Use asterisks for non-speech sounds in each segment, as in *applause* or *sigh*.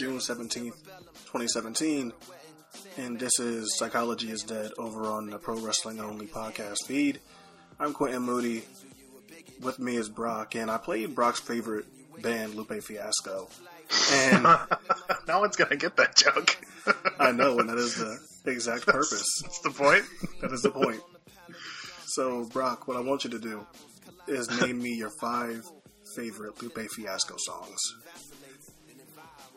June 17th, 2017, and this is Psychology is Dead over on the Pro Wrestling Only podcast feed. I'm Quentin Moody. With me is Brock, and I played Brock's favorite band, Lupe Fiasco. And *laughs* no one's gonna get that joke. *laughs* I know, and that is the exact purpose. *laughs* That's the point. That is the point. So, Brock, what I want you to do is name me your five favorite Lupe Fiasco songs.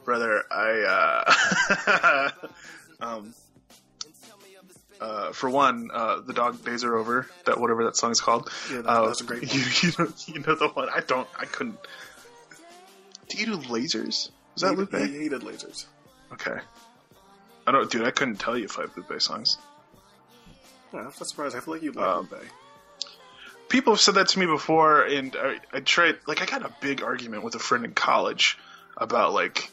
Brother, I uh *laughs* um uh, for one, uh, the dog days are over. That whatever that song is called. Yeah, that- Uh, that's a great *laughs* one. You, you, know, you know the one. I don't. I couldn't. Do you do lasers? Is that he, Lupe? he hated lasers. Okay. I don't, dude. I couldn't tell you five Lupe songs. Yeah, I'm not surprised. I feel like you like Um, Lupe. people have said that to me before, and I, I tried. Like, I got a big argument with a friend in college about like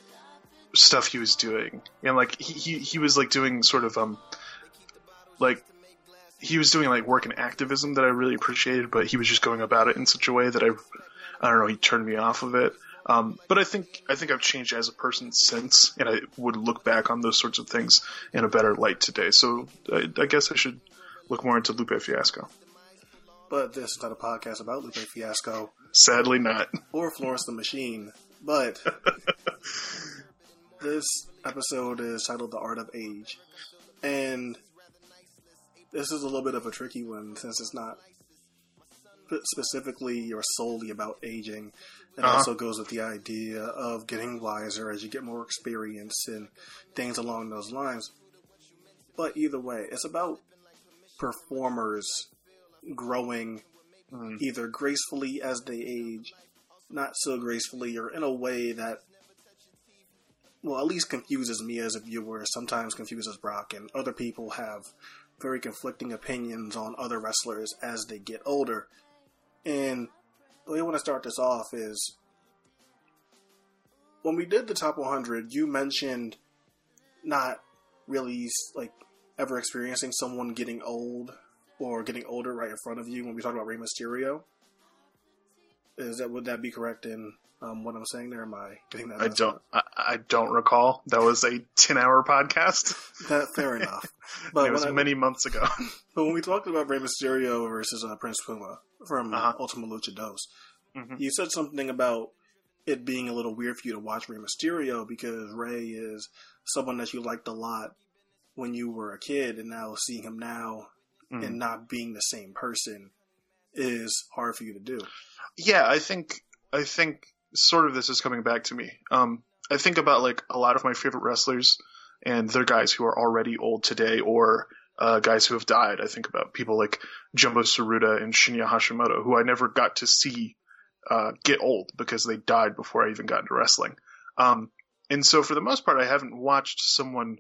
stuff he was doing, and like he he, he was like doing sort of um like he was doing like work in activism that I really appreciated, but he was just going about it in such a way that I I don't know. He turned me off of it. Um, but I think I think I've changed as a person since, and I would look back on those sorts of things in a better light today. So I, I guess I should look more into Lupe Fiasco. But this is not a podcast about Lupe Fiasco Sadly, not. or Florence the Machine. But *laughs* this episode is titled The Art of Age. And this is a little bit of a tricky one since it's not specifically or solely about aging. It Uh-huh. also goes with the idea of getting wiser as you get more experience and things along those lines. But either way, it's about performers growing Mm. either gracefully as they age, not so gracefully, or in a way that, well, at least confuses me as a viewer, sometimes confuses Brock, and other people have very conflicting opinions on other wrestlers as they get older. And the way I want to start this off is when we did the top 100, you mentioned not really like ever experiencing someone getting old or getting older right in front of you when we talk about Rey Mysterio. Is that would that be correct in um, what I'm saying there? Am I getting that? I don't. I, I don't recall. That was a ten-hour podcast. That fair *laughs* enough. it was I, many months ago. *laughs* but when we talked about Rey Mysterio versus uh, Prince Puma from Uh-huh. Ultima Lucha Dos, Mhm. you said something about it being a little weird for you to watch Rey Mysterio because Rey is someone that you liked a lot when you were a kid, and now seeing him now Mm. and not being the same person is hard for you to do. yeah, I think. I think sort of this is coming back to me. Um, I think about like a lot of my favorite wrestlers, and they're guys who are already old today, or uh, guys who have died. I think about people like Jumbo Tsuruta and Shinya Hashimoto, who I never got to see uh, get old because they died before I even got into wrestling. Um, and so for the most part, I haven't watched someone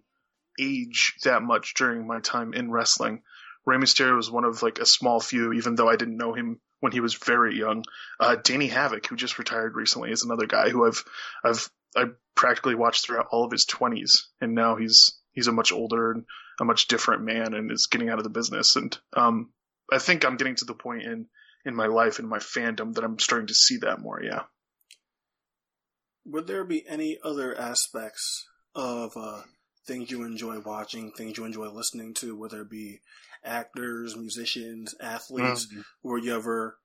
age that much during my time in wrestling. Rey Mysterio was one of like a small few, even though I didn't know him when he was very young. Uh, Danny Havoc, who just retired recently, is another guy who I've I've I practically watched throughout all of his twenties, and now he's he's a much older and a much different man, and is getting out of the business. And um, I think I'm getting to the point in in my life and my fandom that I'm starting to see that more. Yeah. Would there be any other aspects of uh, things you enjoy watching, things you enjoy listening to, whether it be actors, musicians, athletes, Mhm. where you ever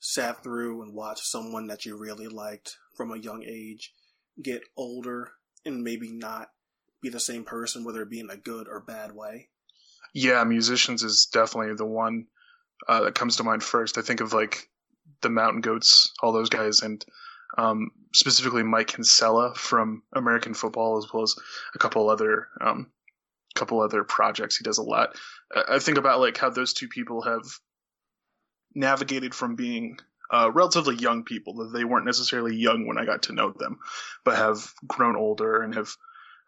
sat through and watched someone that you really liked from a young age get older and maybe not be the same person, whether it be in a good or bad way? Yeah, musicians is definitely the one uh, that comes to mind first. I think of like the Mountain Goats, all those guys, and um, specifically Mike Kinsella from American football, as well as a couple other um, couple other projects. He does a lot. I think about like how those two people have navigated from being uh, relatively young people that they weren't necessarily young when I got to know them, but have grown older and have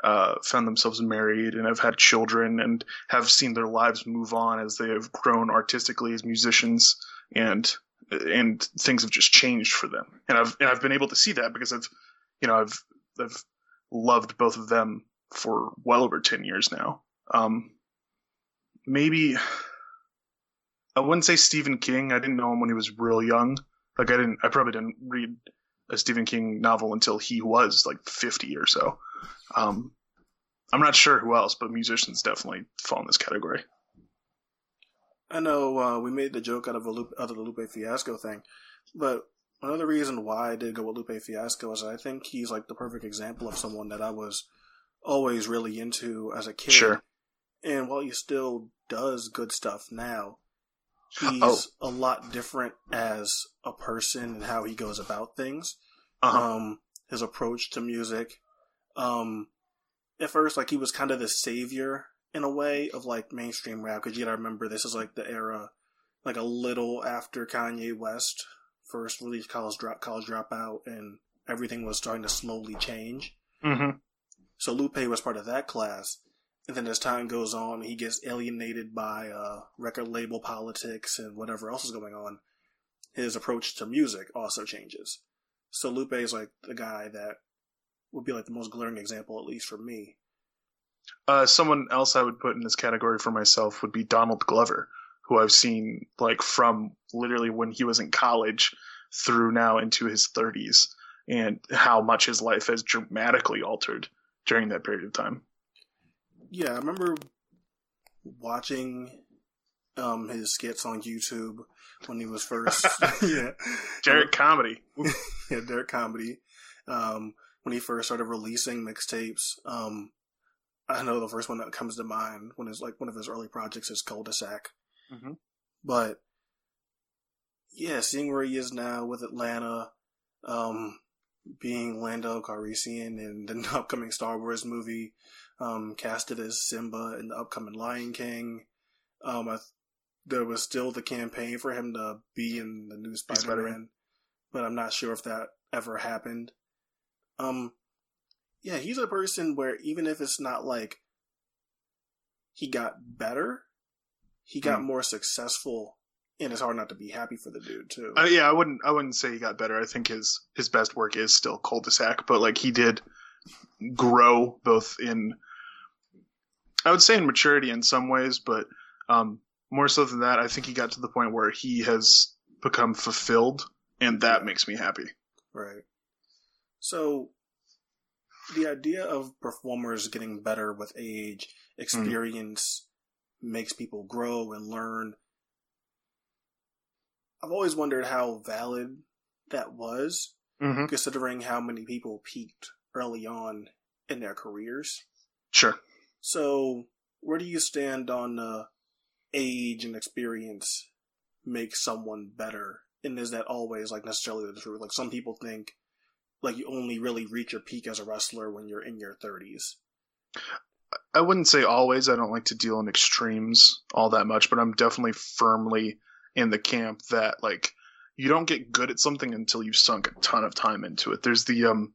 uh, found themselves married and have had children and have seen their lives move on as they have grown artistically as musicians and and things have just changed for them. And I've and I've been able to see that because I've you know I've I've loved both of them for well over ten years now. Um, maybe I wouldn't say Stephen King. I didn't know him when he was real young. Like I didn't I probably didn't read a Stephen King novel until he was like 50 or so. Um, I'm not sure who else, but musicians definitely fall in this category. I know uh, we made the joke out of, a Lupe, out of the Lupe Fiasco thing, but another reason why I did go with Lupe Fiasco is I think he's like the perfect example of someone that I was always really into as a kid. Sure. And while he still does good stuff now, he's Oh. a lot different as a person and how he goes about things. Uh-huh. Um, his approach to music. Um, at first, like he was kind of the savior in a way of like mainstream rap because you gotta remember this is like the era, like a little after Kanye West first released College Drop, College Dropout, and everything was starting to slowly change. Mm-hmm. So Lupe was part of that class. And then as time goes on, he gets alienated by uh, record label politics and whatever else is going on. His approach to music also changes. So Lupe is like the guy that would be like the most glaring example, at least for me. Uh, someone else I would put in this category for myself would be Donald Glover, who I've seen like from literally when he was in college through now into his 30s, and how much his life has dramatically altered during that period of time. Yeah, I remember watching um, his skits on YouTube when he was first. *laughs* *laughs* yeah, Derrick Comedy. *laughs* yeah, Derrick Comedy. Um, when he first started releasing mixtapes, um, I know the first one that comes to mind when it's like one of his early projects is Cul-de-sac. Mhm. But yeah, seeing where he is now with Atlanta, um, being Lando Calrissian in the *laughs* upcoming Star Wars movie, um, casted as Simba in the upcoming Lion King. Um, I, there was still the campaign for him to be in the new Spider-Man, Spider-Man. but I'm not sure if that ever happened. Um, yeah, he's a person where even if it's not like he got better, he got Hmm. more successful, and it's hard not to be happy for the dude too. Uh, yeah, I wouldn't. I wouldn't say he got better. I think his his best work is still cul-de-sac, but like he did grow both in, I would say in maturity in some ways, but um, more so than that, I think he got to the point where he has become fulfilled, and that makes me happy. Right. So, the idea of performers getting better with age, experience, makes people grow and learn. I've always wondered how valid that was, Mm-hmm. considering how many people peaked early on in their careers. Sure. So, where do you stand on uh, age and experience make someone better? And is that always like necessarily the truth? Like some people think like you only really reach your peak as a wrestler when you're in your 30s. I wouldn't say always. I don't like to deal in extremes all that much, but I'm definitely firmly in the camp that like you don't get good at something until you've sunk a ton of time into it. There's the um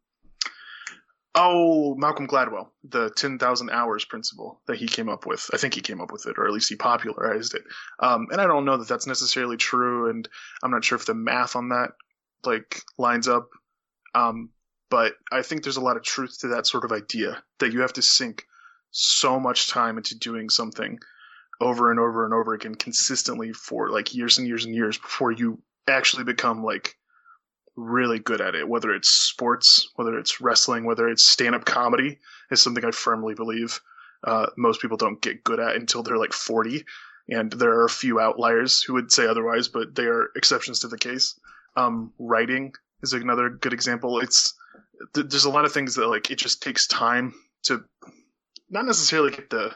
oh Malcolm Gladwell, the ten thousand hours principle that he came up with. I think he came up with it, or at least he popularized it. Um, and I don't know that that's necessarily true, and I'm not sure if the math on that like lines up. Um, but I think there's a lot of truth to that sort of idea that you have to sink so much time into doing something over and over and over again consistently for like years and years and years before you actually become like really good at it. Whether it's sports whether it's wrestling whether it's stand-up comedy is something i firmly believe uh, most people don't get good at until they're like 40 and there are a few outliers who would say otherwise but they are exceptions to the case. Um, writing is another good example it's th- there's a lot of things that like it just takes time to not necessarily get the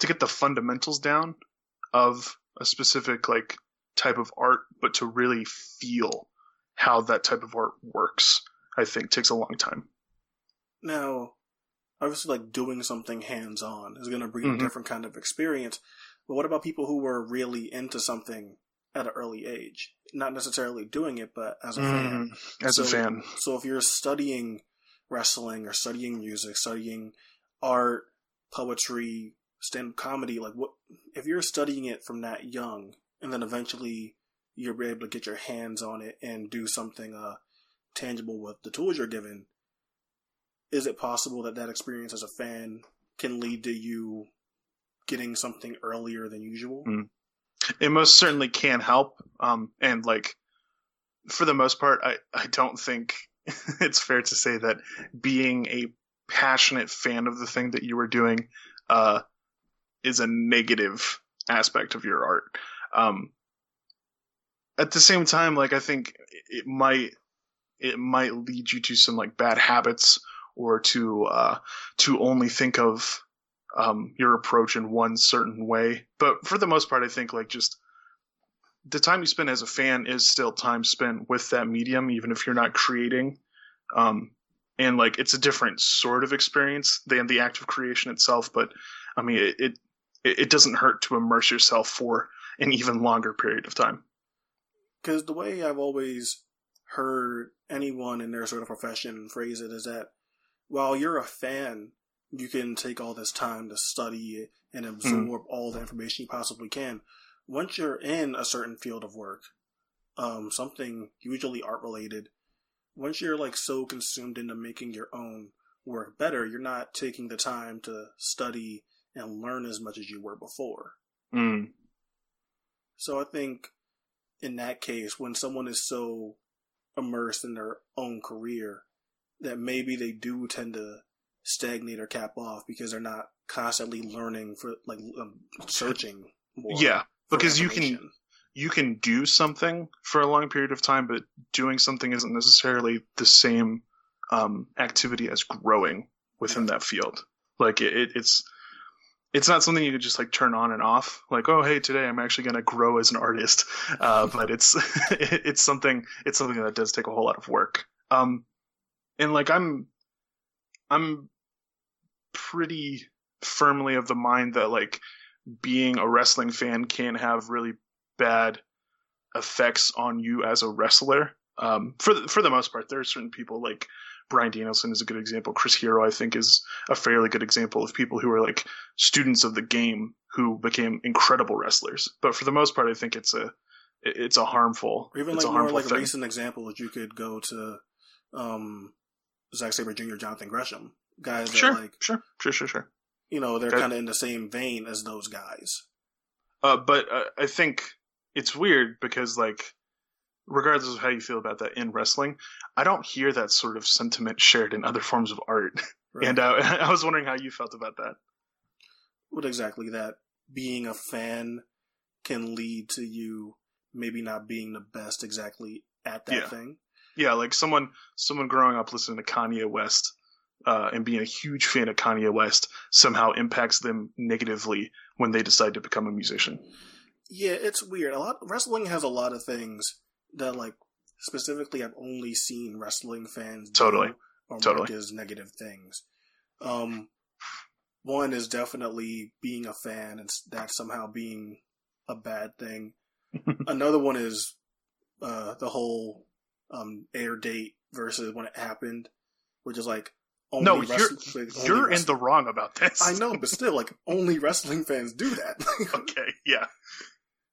to get the fundamentals down of a specific like type of art, but to really feel how that type of art works, I think takes a long time. Now, obviously like doing something hands on is going to bring Mhm. a different kind of experience. But what about people who were really into something at an early age, not necessarily doing it, but as a fan? Mhm. As a So- fan, So if you're studying wrestling or studying music, studying art, poetry, stand up comedy, like what if you're studying it from that young and then eventually you're able to get your hands on it and do something uh tangible with the tools you're given, is it possible that that experience as a fan can lead to you getting something earlier than usual? Mm. It most certainly can help. Um, and like for the most part, I I don't think *laughs* it's fair to say that being a passionate fan of the thing that you were doing uh, is a negative aspect of your art. Um, at the same time, like I think it might it might lead you to some like bad habits or to uh, to only think of um, your approach in one certain way. But for the most part, I think like just the time you spend as a fan is still time spent with that medium, even if you're not creating. Um, and like it's a different sort of experience than the act of creation itself. But I mean, it it, it doesn't hurt to immerse yourself for an even longer period of time. Because the way I've always heard anyone in their sort of profession phrase it is that while you're a fan, you can take all this time to study it and absorb all the information you possibly can. Once you're in a certain field of work, um, something usually art related, once you're like so consumed into making your own work better, you're not taking the time to study and learn as much as you were before. Mm. So I think in that case, when someone is so immersed in their own career that maybe they do tend to stagnate or cap off because they're not constantly learning for like um, searching more. Yeah, because you can you can do something for a long period of time, but doing something isn't necessarily the same um, activity as growing within that field. Like it, it, it's it's not something you could just like turn on and off. Like, oh, hey, today I'm actually going to grow as an artist. *laughs* Uh, *laughs* but it's it, *laughs* it's something it's something that does take a whole lot of work. Um, and like I'm I'm pretty firmly of the mind that like being a wrestling fan can have really bad effects on you as a wrestler. Um, for the, for the most part, there are certain people like Bryan Danielson is a good example. Chris Hero, I think, is a fairly good example of people who are like students of the game who became incredible wrestlers. But for the most part, I think it's a it's a harmful Or even it's like a more like a thing. recent example that you could go to um Zack Sabre Jr., Jonathan Gresham, guys Sure, like sure, sure, sure, sure. you know they're kind of in the same vein as those guys. Uh, but uh, I think it's weird because, like, regardless of how you feel about that in wrestling, I don't hear that sort of sentiment shared in other forms of art. *laughs* Right? And uh, *laughs* I was wondering how you felt about that. what exactly that being a fan can lead to you maybe not being the best exactly at that Yeah. thing. Yeah, like someone someone growing up listening to Kanye West uh, and being a huge fan of Kanye West somehow impacts them negatively when they decide to become a musician. Yeah, it's weird. A lot wrestling has a lot of things that like specifically I've only seen wrestling fans do Totally. or Totally. as negative things. Um, one is definitely being a fan and that somehow being a bad thing. *laughs* Another one is uh, the whole um, air date versus when it happened, which is like no, you're only you're in the wrong about this. I know, but still, like *laughs* only wrestling fans do that. *laughs* okay, yeah.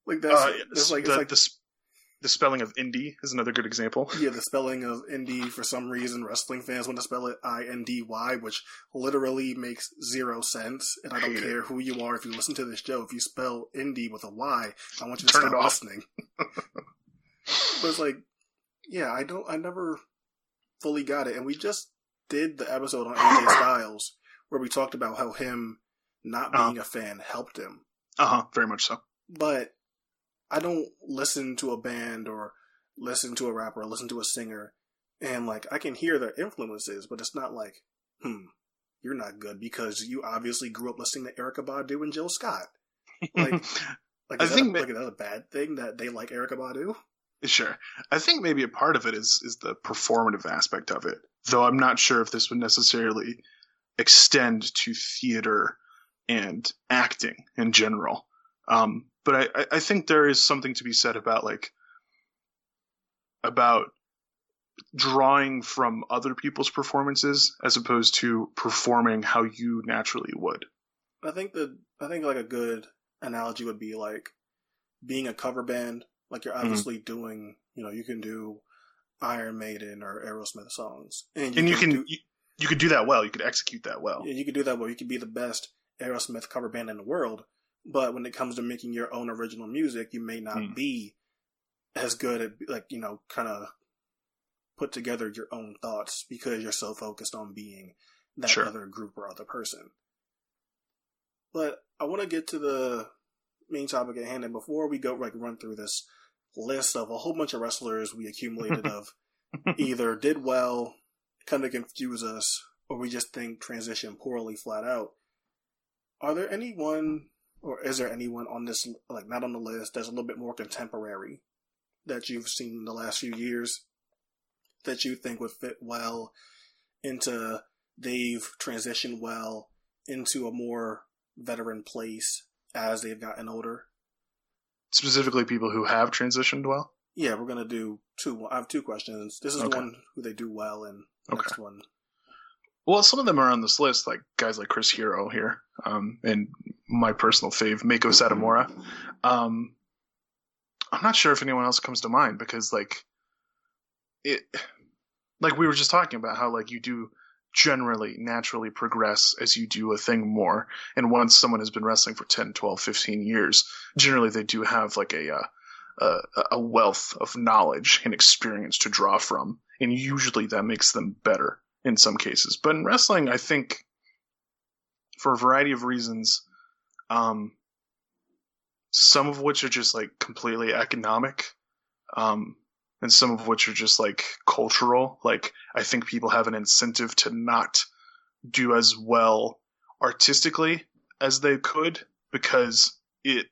like that's Uh, it's like the, like the, the spelling of indie is another good example. *laughs* Yeah, the spelling of indie for some reason wrestling fans want to spell it I N D Y, which literally makes zero sense. And I don't Hate it. care who you are if you listen to this show. If you spell indie with a Y, I want you to Turn stop listening. but it's like, yeah, I don't, I never fully got it. And we just did the episode on AJ Styles where we talked about how him not Uh-huh. being a fan helped him Uh huh. Very much so. but I don't listen to a band or listen to a rapper or listen to a singer and like I can hear their influences, but it's not like, hmm, you're not good because you obviously grew up listening to Erykah Badu and Jill Scott. Like, *laughs* like I think that, ma- like, is that a bad thing that they like Erykah Badu? Sure. I think maybe a part of it is is the performative aspect of it. Though I'm not sure if this would necessarily extend to theater and acting in general. Um, but I, I think there is something to be said about like about drawing from other people's performances as opposed to performing how you naturally would. I think that I think like a good analogy would be like being a cover band. Like you're mm-hmm. obviously mm-hmm. doing, you know, you can do Iron Maiden or Aerosmith songs, and you and you can, can do, you, you could do that well. You could execute that well. Yeah, you could do that well. You could be the best Aerosmith cover band in the world, but when it comes to making your own original music, you may not mm. be as good at like you know kind of put together your own thoughts because you're so focused on being that sure. other group or other person. But I want to get to the main topic at hand, and before we go like run through this list of a whole bunch of wrestlers we accumulated of *laughs* either did well, kind of confuse us, or we just think transition poorly flat out. Are there anyone, or is there anyone on this like not on the list that's a little bit more contemporary that you've seen in the last few years that you think would fit well into they've transitioned well into a more veteran place as they've gotten older? Specifically, people who have transitioned well. Yeah, we're gonna do two. I have two questions. This is okay. the one who they do well, and okay. next one. Well, some of them are on this list, like guys like Chris Hero here, um, and my personal fave, Meiko Satomura. Um, I'm not sure if anyone else comes to mind because, like, it, like we were just talking about how like you do generally naturally progress as you do a thing more. And once someone has been wrestling for 10, 12, 15 years, generally they do have like a, uh, a, a wealth of knowledge and experience to draw from. And usually that makes them better in some cases. But in wrestling, I think for a variety of reasons, um, some of which are just like completely economic. Um, and some of which are just like cultural. Like I think people have an incentive to not do as well artistically as they could because it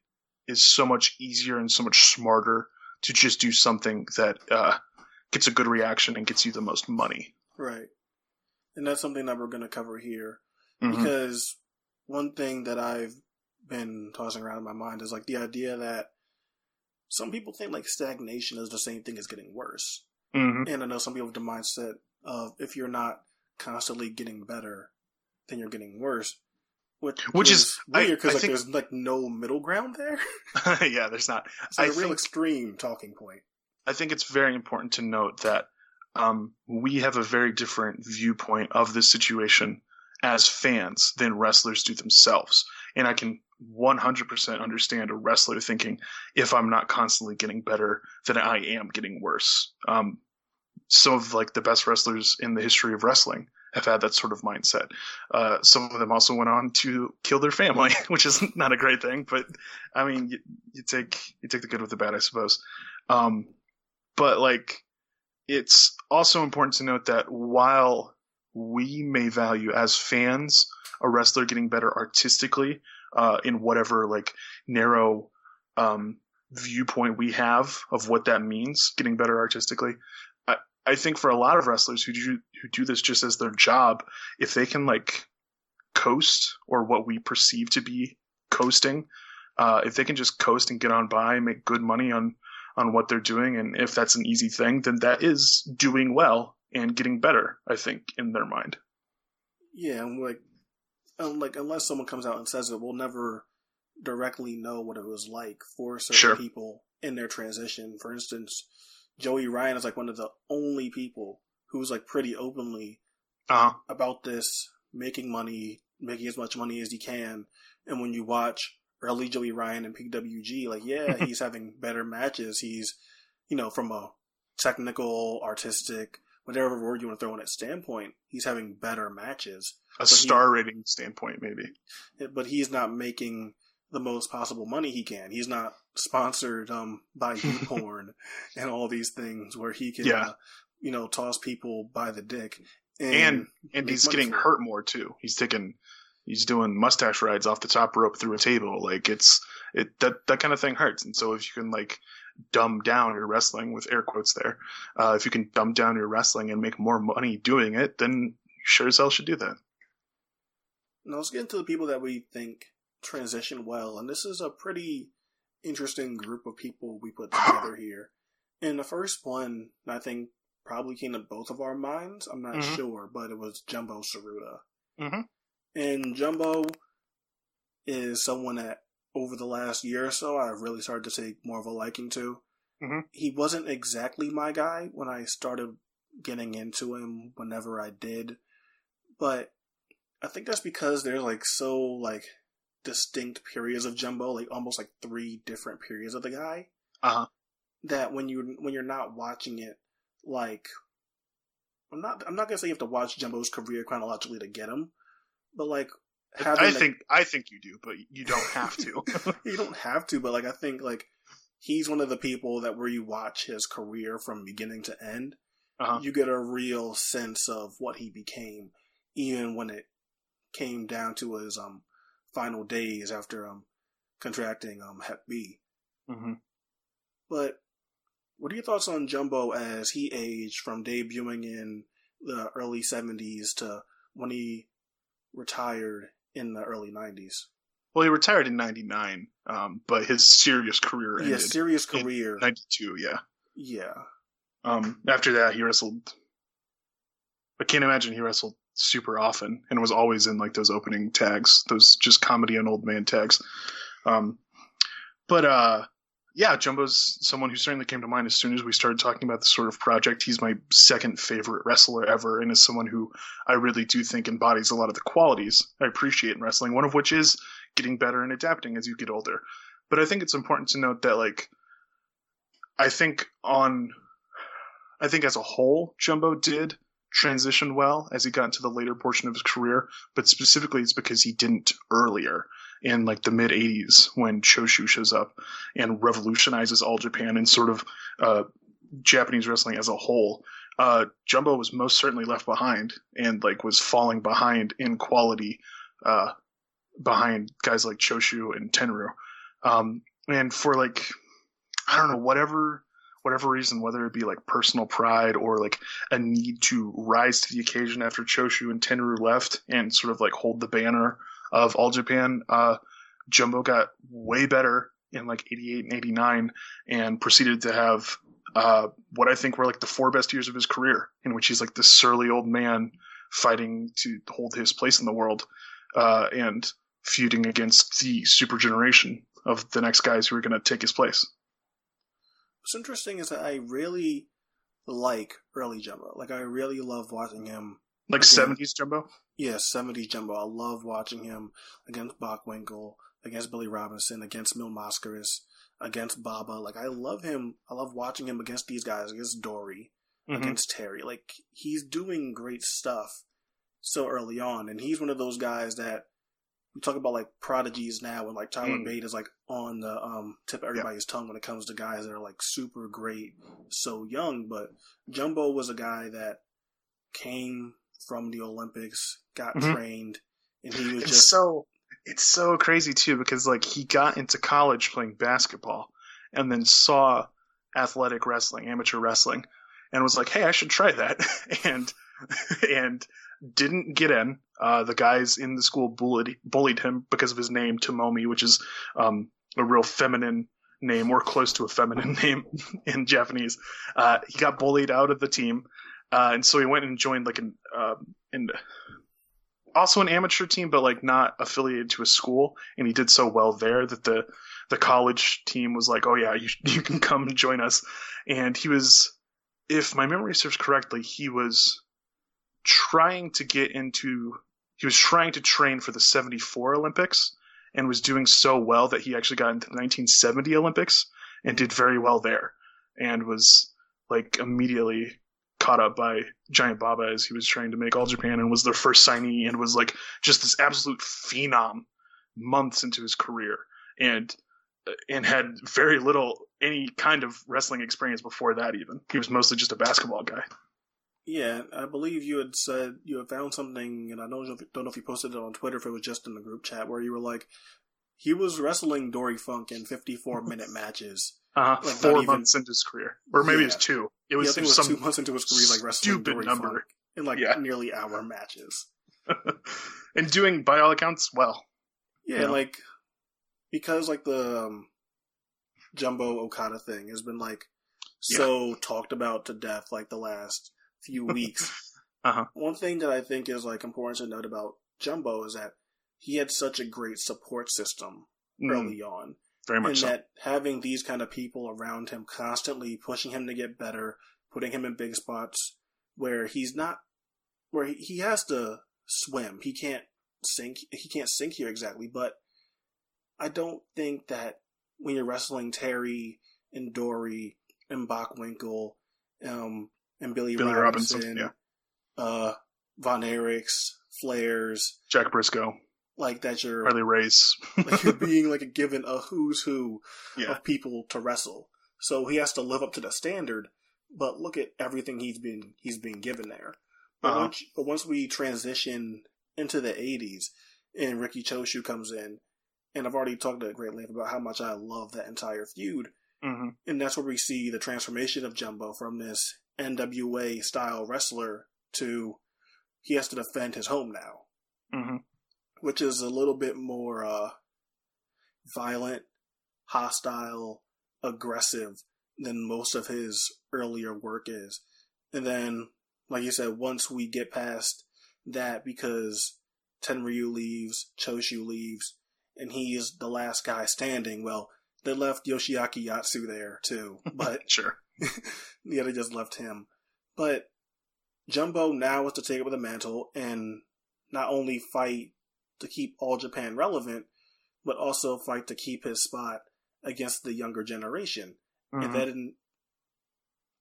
is so much easier and so much smarter to just do something that uh, gets a good reaction and gets you the most money. Right. And that's something that we're going to cover here mm-hmm. because one thing that I've been tossing around in my mind is like the idea that some people think like stagnation is the same thing as getting worse. Mm-hmm. And I know some people have the mindset of if you're not constantly getting better, then you're getting worse. Which, which is, weird because like think... there's like no middle ground there. *laughs* yeah, there's not. It's like a real extreme talking point. I think it's very important to note that um, we have a very different viewpoint of this situation as fans than wrestlers do themselves. And I can 100% understand a wrestler thinking, if I'm not constantly getting better, then I am getting worse. Um, some of like the best wrestlers in the history of wrestling have had that sort of mindset. Uh, some of them also went on to kill their family, *laughs* which is not a great thing, but I mean, you, you take, you take the good with the bad, I suppose. Um, but like, it's also important to note that while we may value as fans a wrestler getting better artistically uh, in whatever like narrow um, viewpoint we have of what that means, getting better artistically. I, I think for a lot of wrestlers who do who do this just as their job, if they can like coast or what we perceive to be coasting, uh, if they can just coast and get on by, make good money on on what they're doing, and if that's an easy thing, then that is doing well and getting better. I think in their mind. Yeah, and like like unless someone comes out and says it, we'll never directly know what it was like for certain sure. people in their transition. For instance, Joey Ryan is like one of the only people who's like pretty openly uh-huh. about this, making money, making as much money as he can. And when you watch early Joey Ryan and PWG, like yeah, *laughs* he's having better matches. He's you know from a technical, artistic, whatever word you want to throw in it standpoint, he's having better matches a star he, rating standpoint, maybe. But he's not making the most possible money he can. He's not sponsored um, by *laughs* YouPorn and all these things where he can, yeah. uh, you know, toss people by the dick. And and, and he's getting hurt more too. He's taking, he's doing mustache rides off the top rope through a table. Like it's it that that kind of thing hurts. And so if you can like dumb down your wrestling with air quotes there, uh, if you can dumb down your wrestling and make more money doing it, then you sure as hell should do that. Now let's get into the people that we think transition well, and this is a pretty interesting group of people we put together *coughs* here. And the first one, I think, probably came to both of our minds. I'm not Mhm. sure, but it was Jumbo Tsuruta. Mhm. And Jumbo is someone that over the last year or so I've really started to take more of a liking to. Mhm. He wasn't exactly my guy when I started getting into him whenever I did, but I think that's because they're like so like distinct periods of Jumbo, like almost like three different periods of the guy Uh-huh. that when you when you're not watching it like I'm not I'm not gonna say you have to watch Jumbo's career chronologically to get him, but like I think I think you do, but you don't have to. *laughs* you don't have to, but like I think like he's one of the people that where you watch his career from beginning to end, Uh-huh. you get a real sense of what he became, even when it came down to his um final days after um contracting um Hep B. hmm But what are your thoughts on Jumbo as he aged from debuting in the early 70s to when he retired in the early 90s? Well, he retired in '99, um, but his serious career ended. Yeah, serious career. '92. Yeah. Yeah. Um, after that, he wrestled. I can't imagine he wrestled super often and was always in like those opening tags, those just comedy and old man tags. Um, but uh, yeah, Jumbo's someone who certainly came to mind as soon as we started talking about this sort of project. He's my second favorite wrestler ever, and is someone who I really do think embodies a lot of the qualities I appreciate in wrestling. One of which is getting better and adapting as you get older. But I think it's important to note that like I think on I think as a whole, Jumbo did transition well as he got into the later portion of his career, but specifically it's because he didn't earlier in like the mid 80s when Choshu shows up and revolutionizes all Japan and sort of uh, Japanese wrestling as a whole. Uh, Jumbo was most certainly left behind and like was falling behind in quality uh, behind guys like Choshu and Tenryu. Um, and for like, I don't know, whatever whatever reason, whether it be like personal pride or like a need to rise to the occasion after Choshu and Tenryu left and sort of like hold the banner of All Japan, uh, Jumbo got way better in like 88 and 89 and proceeded to have uh, what I think were like the four best years of his career, in which he's like this surly old man fighting to hold his place in the world uh, and feuding against the super generation of the next guys who are going to take his place. What's interesting is that I really like early Jumbo. Like I really love watching him. Like 70s Jumbo? Yeah, 70s Jumbo. I love watching him against Bockwinkel, against Billy Robinson, against Mil Mascaras, against Baba. Like I love him. I love watching him against these guys, against Dory, Mhm. against Terry. Like he's doing great stuff so early on, and he's one of those guys that we talk about like prodigies now, and like Tyler Mm. Bate is like on the um, tip of everybody's tongue when it comes to guys that are like super great so young. But Jumbo was a guy that came from the Olympics, got Mhm. trained, and he was It's just so it's so crazy too because like he got into college playing basketball and then saw athletic wrestling, amateur wrestling, and was like, "Hey, I should try that." *laughs* and and didn't get in. Uh, the guys in the school bullied bullied him because of his name Tomomi, which is um, a real feminine name or close to a feminine *laughs* name in Japanese. Uh, he got bullied out of the team, uh, and so he went and joined like an um, in also an amateur team, but like not affiliated to a school. And he did so well there that the the college team was like, "Oh yeah, you you can come and *laughs* join us." And he was, if my memory serves correctly, he was trying to get into. He was trying to train for the '74 Olympics and was doing so well that he actually got into the 1970 Olympics and did very well there, and was like immediately caught up by Giant Baba as he was trying to make All Japan and was their first signee and was like just this absolute phenom months into his career and and had very little any kind of wrestling experience before that even. He was mostly just a basketball guy. Yeah, I believe you had said you had found something, and I don't know, if, don't know if you posted it on Twitter, if it was just in the group chat, where you were like, he was wrestling Dory Funk in 54 minute matches. Uh-huh, Like, four not even- months into his career, or maybe Yeah. it was two. It Yeah, was, think it was some two months into his career, like wrestling stupid number. Funk in like Yeah. nearly hour matches. *laughs* and doing by all accounts well. Yeah, Yeah. like because like the um, Jumbo Okada thing has been like so talked about to death like the last few *laughs* weeks. Uh-huh. One thing that I think is like important to note about Jumbo is that he had such a great support system Mm, early on. Very much and so. that having these kind of people around him constantly pushing him to get better, putting him in big spots where he's not, where he, he has to swim. He can't sink. He can't sink here exactly. But I don't think that when you're wrestling Terry and Dory and Bockwinkel, um, and Billy, Billy Robinson, Robinson, yeah. uh, Von Erichs, Flairs, Jack Briscoe, like that you're Harley Race. *laughs* like you're *laughs* being like a given a who's who Yeah. of people to wrestle. So he has to live up to the standard. But look at everything he's been he's been given there. But, Uh-huh. once, but once we transition into the '80s and Riki Choshu comes in, and I've already talked at great length about how much I love that entire feud, hmm and that's where we see the transformation of Jumbo from this NWA style wrestler to he has to defend his home now hmm which is a little bit more uh, violent, hostile, aggressive than most of his earlier work is. And then, like you said, once we get past that, because Tenryu leaves, Choshu leaves, and he is the last guy standing, well, they left Yoshiaki Yatsu there too, *laughs* but Sure. *laughs* yeah, they just left him. But Jumbo now is to take over the mantle and not only fight to keep All Japan relevant, but also fight to keep his spot against the younger generation. And Mhm. then,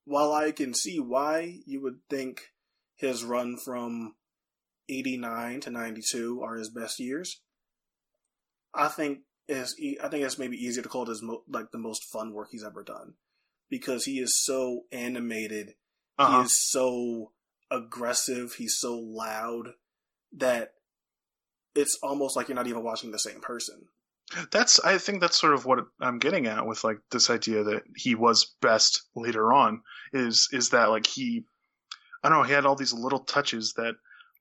while I can see why you would think his run from 89 to 92 are his best years, I think is I think it's maybe easier to call it his mo- like the most fun work he's ever done because he is so animated Uh-huh. he is so aggressive, he's so loud that it's almost like you're not even watching the same person. That's I think that's sort of what I'm getting at with like this idea that he was best later on is is that like he I don't know, he had all these little touches that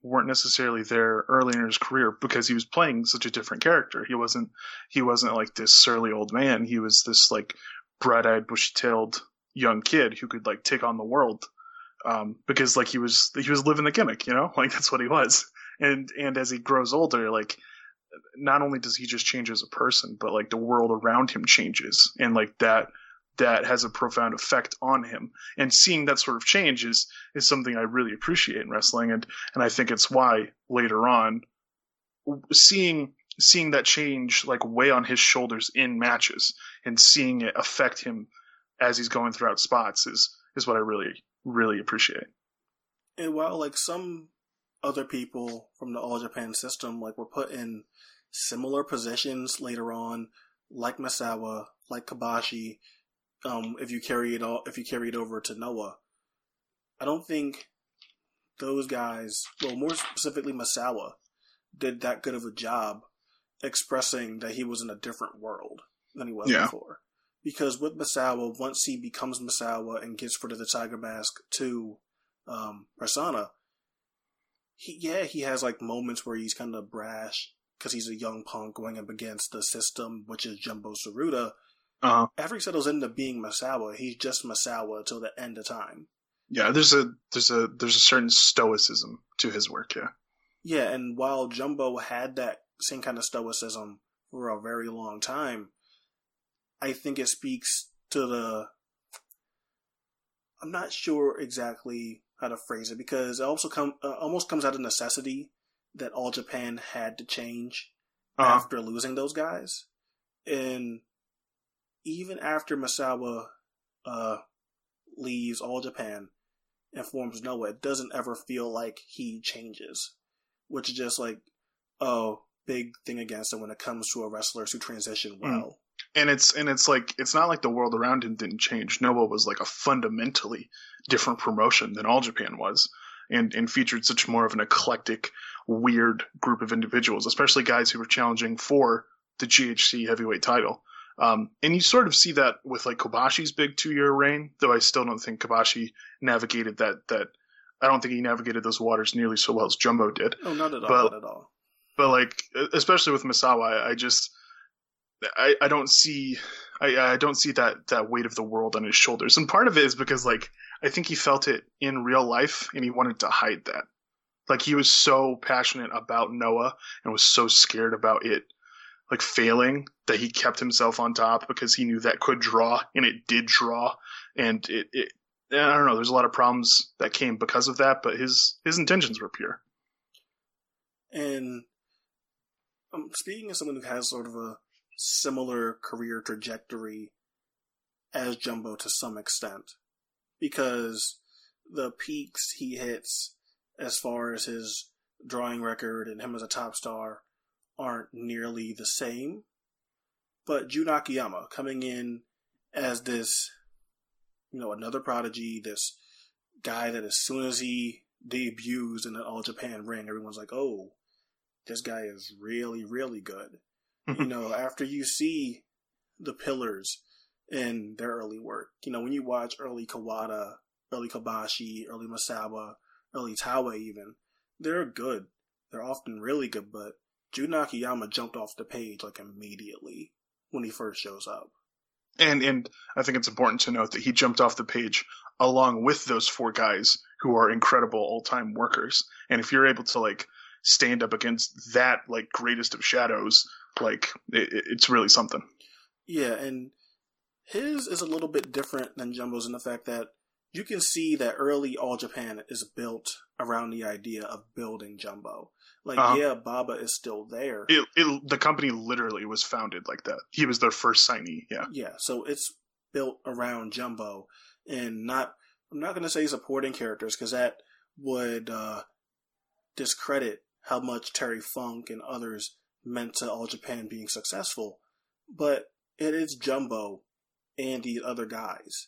weren't necessarily there early in his career because he was playing such a different character. He wasn't he wasn't like this surly old man. He was this like bright-eyed, bushy-tailed young kid who could like take on the world. Um, because like he was he was living the gimmick, you know? *laughs* Like that's what he was. And and as he grows older, like not only does he just change as a person, but like the world around him changes, and like that that has a profound effect on him. And seeing that sort of change is is something I really appreciate in wrestling, and and I think it's why later on, seeing seeing that change like weigh on his shoulders in matches and seeing it affect him as he's going throughout spots is is what I really really appreciate. And while like some other people from the All Japan system like were put in similar positions later on, like Misawa, like Kobashi, um, if you carry it all if you carry it over to Noah, I don't think those guys, well more specifically Misawa, did that good of a job expressing that he was in a different world than he was Yeah. before. Because with Misawa, once he becomes Misawa and gets rid of the Tiger Mask to um, Persona, he yeah he has like moments where he's kind of brash because he's a young punk going up against the system, which is Jumbo Tsuruta. Uh, After he settles into being Misawa, he's just Misawa till the end of time. yeah, there's a there's a there's a certain stoicism to his work. Yeah. Yeah, and while Jumbo had that same kind of stoicism for a very long time, I think it speaks to the. I'm not sure exactly how to phrase it because it also come uh, almost comes out of necessity that All Japan had to change Uh, after losing those guys, and even after Misawa uh, leaves All Japan and forms Noah, it doesn't ever feel like he changes, which is just like a big thing against him when it comes to a wrestlers who transition well. And it's and it's like it's not like the world around him didn't change. Noah was like a fundamentally different promotion than All Japan was, and and featured such more of an eclectic, weird group of individuals, especially guys who were challenging for the GHC heavyweight title. Um, and you sort of see that with like Kobashi's big two year reign, though I still don't think Kobashi navigated that that I don't think he navigated those waters nearly so well as Jumbo did. Oh, not at all. But- not at all. But like, especially with Misawa, I just, I, I don't see, I, I don't see that that weight of the world on his shoulders. And part of it is because like I think he felt it in real life and he wanted to hide that. Like he was so passionate about Noah and was so scared about it like failing that he kept himself on top because he knew that could draw and it did draw and it, it I don't know, there's a lot of problems that came because of that, but his his intentions were pure. And um, speaking as someone who has sort of a similar career trajectory as Jumbo to some extent, because the peaks he hits as far as his drawing record and him as a top star aren't nearly the same. But Jun Akiyama coming in as this, you know, another prodigy, this guy that as soon as he debuts in the All Japan ring, everyone's like, oh, this guy is really, really good. You mm-hmm. know, after you see the pillars in their early work, you know, when you watch early Kawada, early Kobashi, early Misawa, early Taue even, they're good. They're often really good, but Jun Akiyama jumped off the page like immediately when he first shows up. And and I think it's important to note that he jumped off the page along with those four guys who are incredible all-time workers. And if you're able to like stand up against that like greatest of shadows, like it, it's really something. Yeah, and his is a little bit different than Jumbo's in the fact that you can see that early All Japan is built around the idea of building Jumbo. Like, Uh-huh. yeah, Baba is still there. It, it the company literally was founded like that. He was their first signee. Yeah. Yeah, so it's built around Jumbo, and not. I'm not going to say supporting characters because that would uh, discredit how much Terry Funk and others meant to All Japan being successful. But it is Jumbo and the other guys.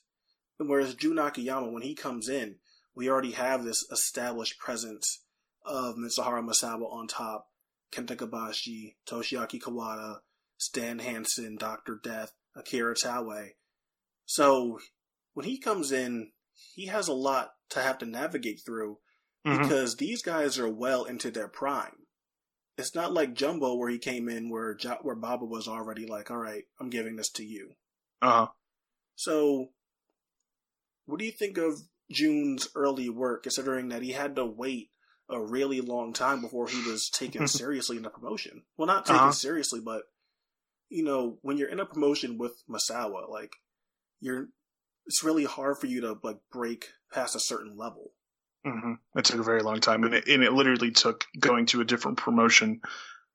And whereas Jun Akiyama, when he comes in, we already have this established presence of Mitsuharu Misawa on top, Kenta Kobashi, Toshiaki Kawada, Stan Hansen, Dr. Death, Akira Taue. So when he comes in, he has a lot to have to navigate through Mhm. because these guys are well into their prime. It's not like Jumbo where he came in where jo- where Baba was already like, "All right, I'm giving this to you." Uh-huh. So, what do you think of Jun's early work, considering that he had to wait a really long time before he was taken *laughs* seriously in the promotion? Well, not taken Uh-huh. seriously, but you know, when you're in a promotion with Misawa, like you're, it's really hard for you to like break past a certain level. Hmm It took a very long time, and it, and it literally took going to a different promotion,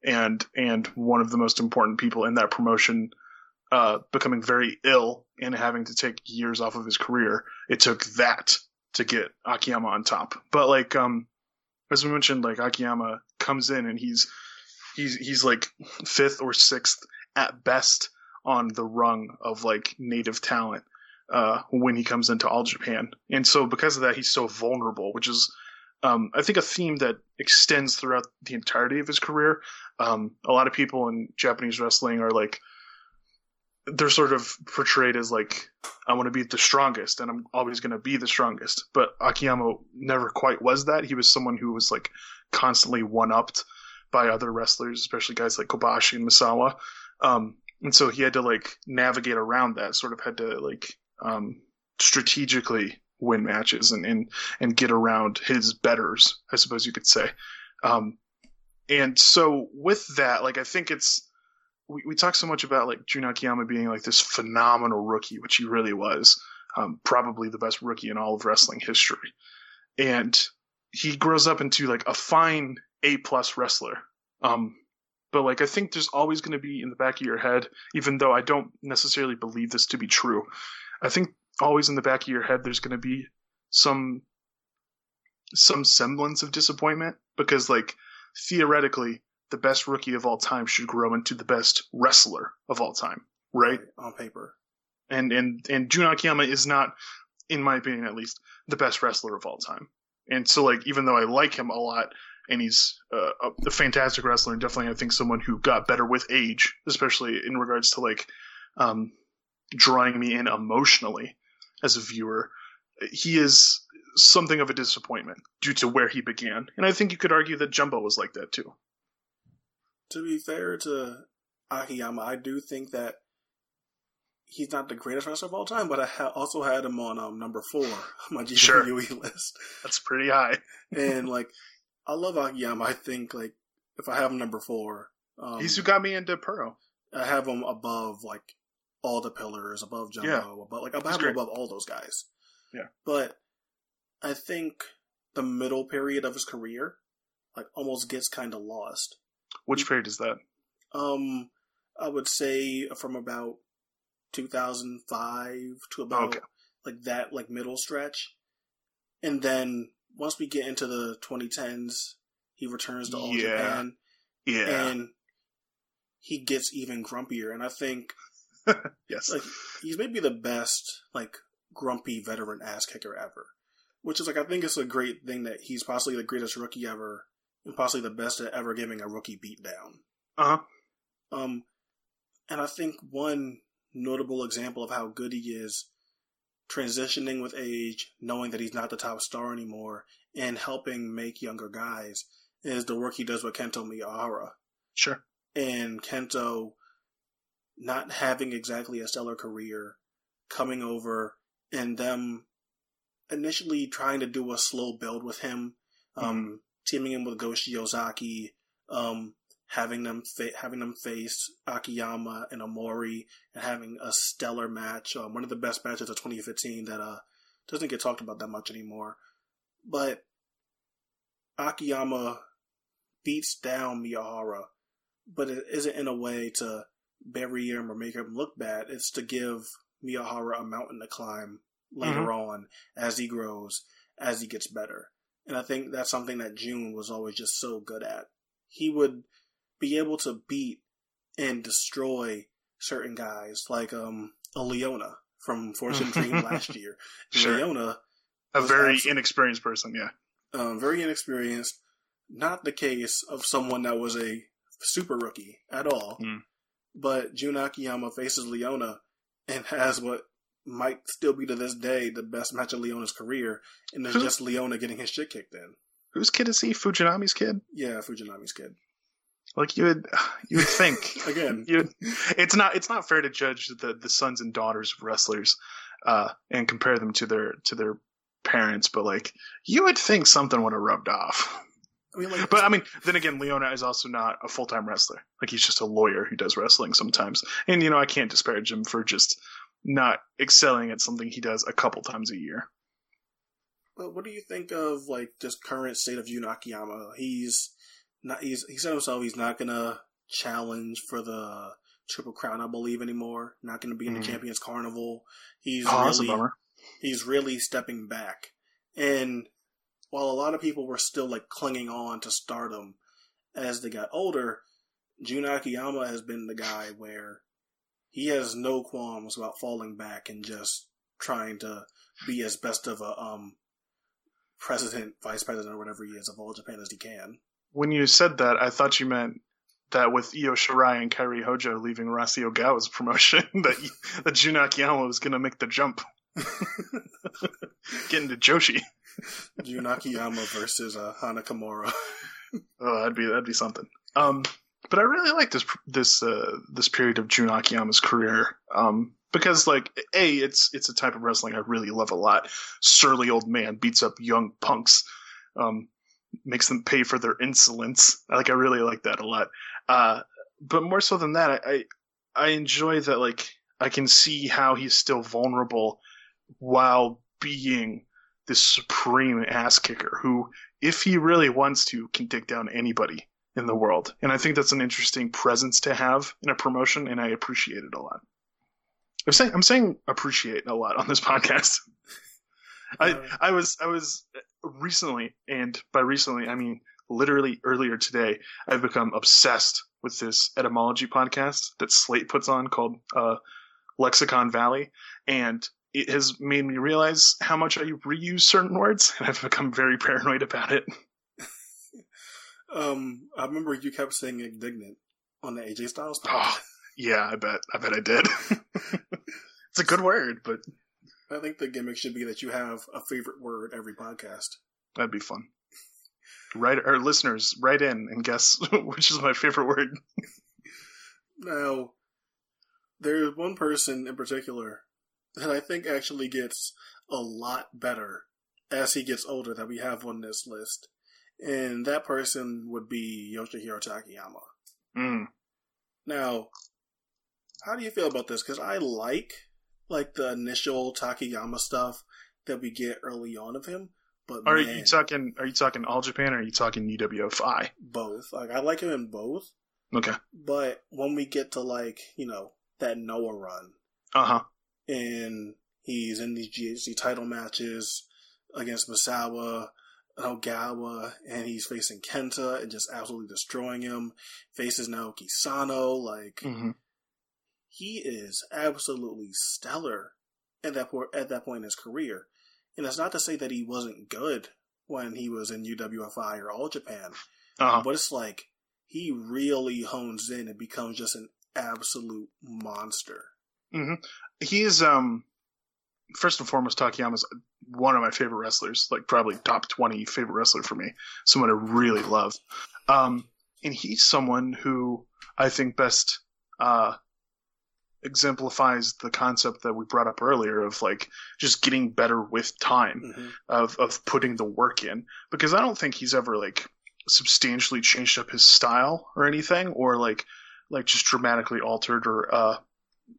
and and one of the most important people in that promotion uh, becoming very ill and having to take years off of his career. It took that to get Akiyama on top. But like um, as we mentioned, like Akiyama comes in and he's he's he's like fifth or sixth at best on the rung of like native talent uh, when he comes into All Japan. And so because of that, he's so vulnerable, which is, um, I think, a theme that extends throughout the entirety of his career. Um, a lot of people in Japanese wrestling are like, they're sort of portrayed as like, I want to be the strongest and I'm always going to be the strongest. But Akiyama never quite was that. He was someone who was like constantly one upped by other wrestlers, especially guys like Kobashi and Misawa. Um, and so he had to like navigate around that, sort of had to like, um, strategically win matches and, and, and get around his betters, I suppose you could say. Um, and so with that, like, I think it's, we, we talk so much about like Jun Akiyama being like this phenomenal rookie, which he really was, um, probably the best rookie in all of wrestling history. And he grows up into like a fine A plus wrestler. Um, but like I think there's always going to be in the back of your head, even though I don't necessarily believe this to be true. I think always in the back of your head there's going to be some some semblance of disappointment because like theoretically the best rookie of all time should grow into the best wrestler of all time, right? on paper. And and and Jun Akiyama is not, in my opinion at least, the best wrestler of all time. And so like even though I like him a lot and he's uh, a, a fantastic wrestler and definitely I think someone who got better with age, especially in regards to like um, drawing me in emotionally as a viewer. He is something of a disappointment due to where he began. And I think you could argue that Jumbo was like that too. To be fair to Akiyama, I do think that he's not the greatest wrestler of all time, but I ha- also had him on um, number four on my GWE sure. list. That's pretty high. *laughs* and like, I love Akiyama. I think like if I have him number four, um, he's who got me into Puro. I have him above like all the pillars, above Jumbo, yeah. above like him above all those guys. Yeah, but I think the middle period of his career like almost gets kind of lost. Which period is that? Um, I would say from about 2005 to about okay. like that like middle stretch, and then once we get into the 2010s, he returns to All yeah. Japan. Yeah, and he gets even grumpier, and I think *laughs* yes, like he's maybe the best like grumpy veteran ass kicker ever. Which is like I think it's a great thing that he's possibly the greatest rookie ever, and possibly the best at ever giving a rookie beat down. Uh huh. Um, and I think one notable example of how good he is transitioning with age, knowing that he's not the top star anymore, and helping make younger guys is the work he does with Kento Miyahara. Sure. And Kento not having exactly a stellar career, coming over, and them initially trying to do a slow build with him, um, mm-hmm. teaming him with Go Shiozaki, um, having them fa- having them face Akiyama and Omori, and having a stellar match, um, one of the best matches of 2015 that uh doesn't get talked about that much anymore. But Akiyama beats down Miyahara, but it isn't in a way to bury him or make him look bad. It's to give Miyahara a mountain to climb later mm-hmm. on as he grows, as he gets better. And I think that's something that Jun was always just so good at. He would be able to beat and destroy certain guys, like um, a Leona from Fortune Dream *laughs* last year. Sure. Leona, a very absolutely, inexperienced person, yeah, um, very inexperienced. Not the case of someone that was a super rookie at all. Mm. But Jun Akiyama faces Leona and has what might still be to this day the best match of Leona's career, and it's just Leona getting his shit kicked in. Whose kid is he? Fujinami's kid? Yeah, Fujinami's kid. Like you would, you would think *laughs* again. *laughs* You, it's not, it's not fair to judge the the sons and daughters of wrestlers, uh, and compare them to their to their parents. But like, you would think something would have rubbed off. I mean, like, but I mean, then again, Leona is also not a full time wrestler. Like he's just a lawyer who does wrestling sometimes. And you know, I can't disparage him for just not excelling at something he does a couple times a year. But what do you think of like just current state of Jun Akiyama? He's not he's he said himself he's not gonna challenge for the triple crown, I believe, anymore. Not gonna be in the mm. champions carnival. He's oh, really he's really stepping back. And while a lot of people were still like clinging on to stardom as they got older, Jun Akiyama has been the guy where he has no qualms about falling back and just trying to be as best of a um president, vice president, or whatever he is of all Japan as he can when you said that, I thought you meant that with Io Shirai and Kairi Hojo leaving Rossy Ogawa's *laughs* promotion, that that Jun Akiyama was going to make the jump, *laughs* get into Joshi. Jun Akiyama versus uh, Hana Kimura. *laughs* oh, that'd be that'd be something. Um, but I really like this this uh, this period of Jun Akiyama's career. Um, because like a it's it's a type of wrestling I really love a lot. Surly old man beats up young punks. Um, makes them pay for their insolence. Like I really like that a lot. Uh, but more so than that, I, I, I enjoy that like I can see how he's still vulnerable while being this supreme ass kicker who, if he really wants to, can take down anybody in the world. And I think that's an interesting presence to have in a promotion, and I appreciate it a lot. I'm saying I'm saying appreciate a lot on this *laughs* podcast. I I was I was recently, and by recently I mean literally earlier today, I've become obsessed with this etymology podcast that Slate puts on called uh, Lexicon Valley, and it has made me realize how much I reuse certain words, and I've become very paranoid about it. *laughs* um, I remember you kept saying indignant on the AJ Styles podcast. Oh, yeah, I bet. I bet I did. *laughs* it's a good word, but I think the gimmick should be that you have a favorite word every podcast. That'd be fun. Write our listeners write in and guess *laughs* which is my favorite word. Now, there's one person in particular that I think actually gets a lot better as he gets older that we have on this list. And that person would be Yoshihiro Takayama. Mm. Now, how do you feel about this? Because I like like the initial Takayama stuff that we get early on of him. But Are man, you talking? Are you talking All Japan or are you talking UWFI? both? Like I like him in both, Okay. but when we get to like you know that Noah run Uh huh. And he's in these GHC title matches against Misawa, Ogawa, and he's facing Kenta and just absolutely destroying him. Faces Naoki Sano, like hmm he is absolutely stellar at that point at that point in his career. And it's not to say that he wasn't good when he was in UWFI or All Japan, Uh huh. but it's like he really hones in and becomes just an absolute monster. He's um. First and foremost, Takayama's one of my favorite wrestlers, like probably top twenty favorite wrestler for me. Someone I really love. Um, and he's someone who I think best uh exemplifies the concept that we brought up earlier of like just getting better with time. hmm of of putting the work in because I don't think he's ever like substantially changed up his style or anything or like like just dramatically altered or uh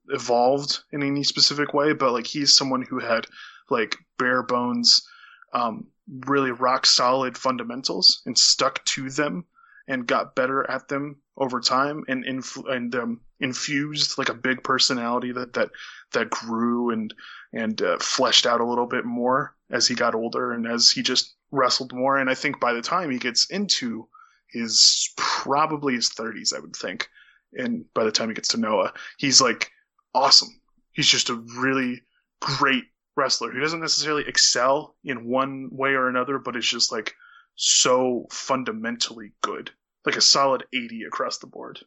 evolved in any specific way but like he's someone who had like bare bones um really rock solid fundamentals and stuck to them and got better at them over time and influ- and um, infused like a big personality that that that grew and and uh, fleshed out a little bit more as he got older and as he just wrestled more. And I think by the time he gets into his probably his 30s, I would think, and by the time he gets to Noah, he's like awesome. He's just a really great wrestler who doesn't necessarily excel in one way or another, but is just like so fundamentally good, like a solid 80 across the board.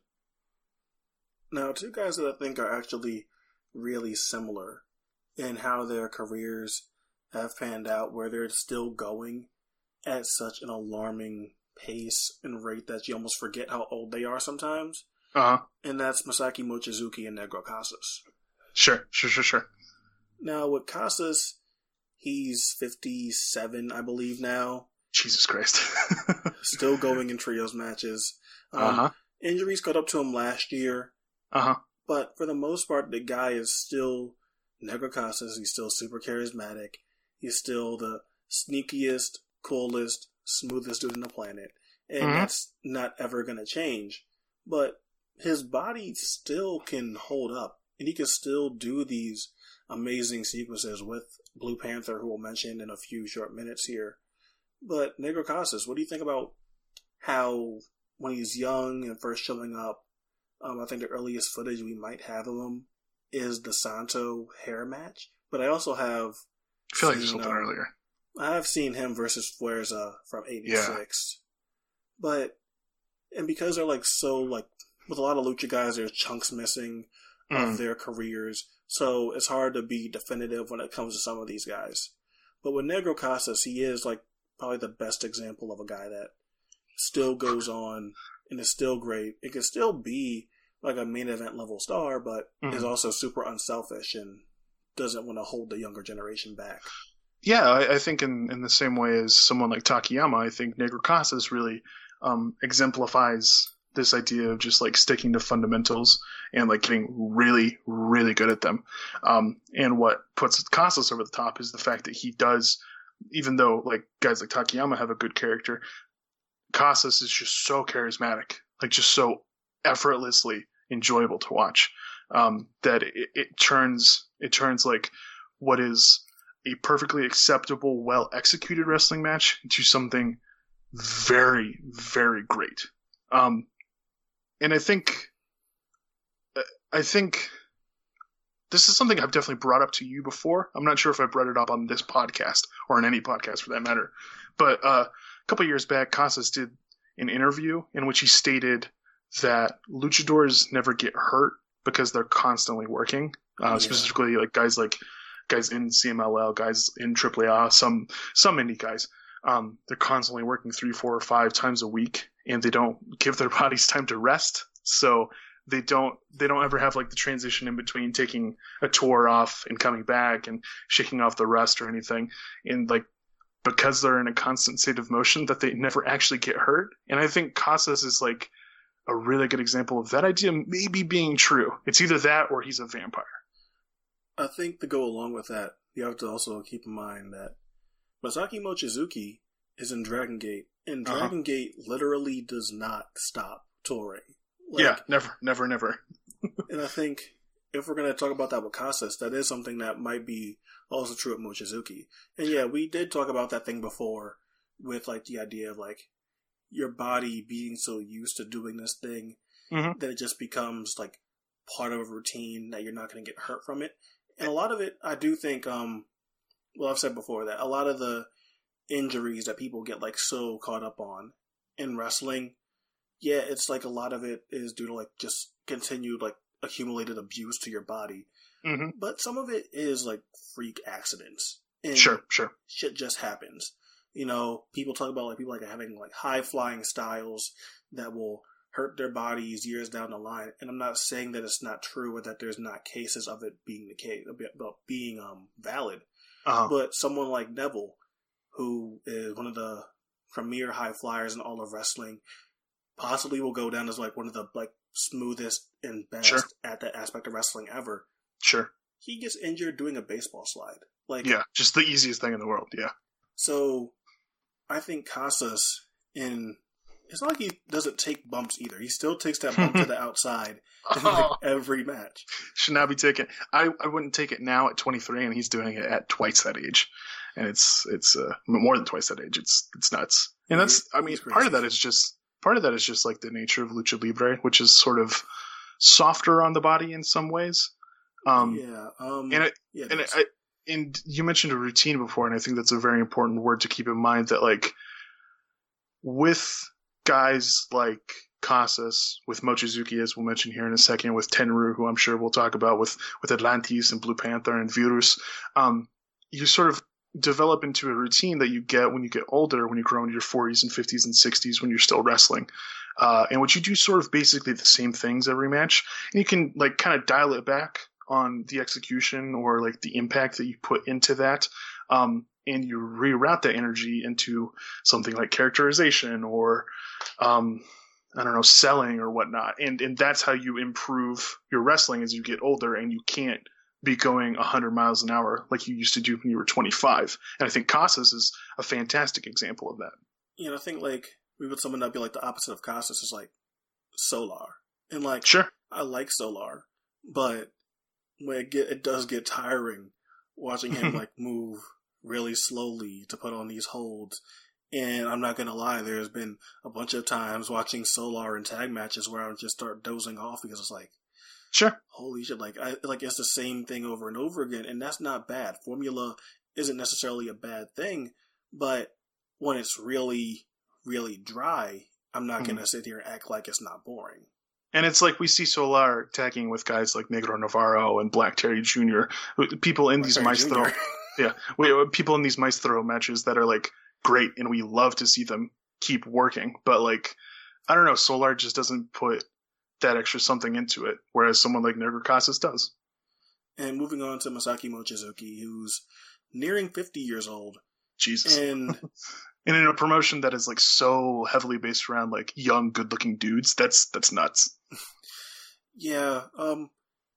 Now, two guys that I think are actually really similar in how their careers have panned out, where they're still going at such an alarming pace and rate that you almost forget how old they are sometimes. Uh huh. And that's Masaki Mochizuki and Negro Casas. Sure, sure, sure, sure. Now, with Casas, he's 57, I believe, now. Jesus Christ. *laughs* Still going in trios matches. Um, uh huh. Injuries caught up to him last year. Uh huh. But for the most part, the guy is still Negro Casas. He's still super charismatic. He's still the sneakiest, coolest, smoothest dude on the planet. And Mhm. that's not ever going to change. But his body still can hold up. And he can still do these amazing sequences with Blue Panther, who we'll mention in a few short minutes here. But Negro Casas, what do you think about how, when he's young and first showing up, um, I think the earliest footage we might have of him is the Santo hair match. But I also have I feel like seen, something um, earlier. I have seen him versus Fuerza from '86. But and because they're like so like with a lot of lucha guys, there's chunks missing Mm. of their careers, so it's hard to be definitive when it comes to some of these guys. But with Negro Casas, he is like probably the best example of a guy that still goes on and is still great. It can still be like a main event level star, but is Mhm. also super unselfish and doesn't want to hold the younger generation back. Yeah, I, I think in, in the same way as someone like Takayama, I think Negro Casas really um, exemplifies this idea of just like sticking to fundamentals and like getting really, really good at them. Um, and what puts Casas over the top is the fact that he does, even though like guys like Takayama have a good character, Casas is just so charismatic, like just so effortlessly enjoyable to watch um, that it, it turns it turns like what is a perfectly acceptable, well executed wrestling match into something very, very great. Um, and I think, I think this is something I've definitely brought up to you before. I'm not sure if I brought it up on this podcast or on any podcast for that matter. But uh, a couple years back, Casas did an interview in which he stated that luchadors never get hurt because they're constantly working. Uh, Yeah. Specifically, like guys like guys in CMLL, guys in AAA, some some indie guys. Um, they're constantly working three, four, or five times a week, and they don't give their *laughs* bodies time to rest. So they don't they don't ever have like the transition in between taking a tour off and coming back and shaking off the rest or anything. And like because they're in a constant state of motion, that they never actually get hurt. And I think Casas is like a really good example of that idea maybe being true. It's either that or he's a vampire. I think to go along with that, you have to also keep in mind that Masaki Mochizuki is in Dragon Gate, and Uh-huh. Dragon Gate literally does not stop touring. Like, yeah, never, never, never. *laughs* and I think if we're gonna talk about that with Casas, that is something that might be also true at Mochizuki. And yeah, we did talk about that thing before with like the idea of like your body being so used to doing this thing Mhm. that it just becomes like part of a routine that you're not going to get hurt from it. And a lot of it, I do think, um, well, I've said before that a lot of the injuries that people get like so caught up on in wrestling, yeah, it's like a lot of it is due to like just continued like accumulated abuse to your body. hmm But some of it is like freak accidents. And Sure, sure. shit just happens. You know, people talk about like people like having like high flying styles that will hurt their bodies years down the line. And I'm not saying that it's not true or that there's not cases of it being the case about being um valid. Uh-huh. But someone like Neville, who is one of the premier high flyers in all of wrestling, possibly will go down as like one of the like smoothest and best Sure. at that aspect of wrestling ever. Sure. He gets injured doing a baseball slide. Like Yeah, just the easiest thing in the world. Yeah. So I think Casas in it's not like he doesn't take bumps either. He still takes that bump to the *laughs* outside in like every match. Should not be taken. I, I wouldn't take it now at 23, and he's doing it at twice that age, and it's it's uh, more than twice that age. It's it's nuts, and that's I mean part of that is just part of that is just like the nature of lucha libre, which is sort of softer on the body in some ways. Um, yeah. Um and it, yeah, and I, and you mentioned a routine before, and I think that's a very important word to keep in mind. That like with guys like Casas, with Mochizuki, as we'll mention here in a second, with Tenryu, who I'm sure we'll talk about, with with Atlantis and Blue Panther and Virus, um, you sort of develop into a routine that you get when you get older, when you grow into your 40s and 50s and 60s, when you're still wrestling, uh, which you do sort of basically the same things every match, and you can like kind of dial it back on the execution or like the impact that you put into that. Um, and you reroute that energy into something like characterization or, um, I don't know, selling or whatnot. And, and that's how you improve your wrestling as you get older and you can't be going 100 miles an hour like you used to do when you were 25. And I think Casas is a fantastic example of that. you know, I think like we would someone that'd be like the opposite of Casas is like Solar. And like Sure. I like Solar, but when it get it does get tiring watching him *laughs* like move really slowly to put on these holds. And I'm not gonna lie, there's been a bunch of times watching Solar and tag matches where I would just start dozing off because it's like, Sure. holy shit, like I like it's the same thing over and over again, and that's not bad. Formula isn't necessarily a bad thing, but when it's really, really dry, I'm not Mhm. gonna sit here and act like it's not boring. And it's like we see Solar tagging with guys like Negro Navarro and Black Terry Jr. People in these Terry Maestro, Jr. *laughs* yeah, we, people in these Maestro matches that are like great, and we love to see them keep working. But like, I don't know, Solar just doesn't put that extra something into it, whereas someone like Negro Casas does. And moving on to Masaki Mochizuki, who's nearing 50 years old, Jesus, and *laughs* and in a promotion that is like so heavily based around like young, good-looking dudes, that's that's nuts. *laughs* yeah, um,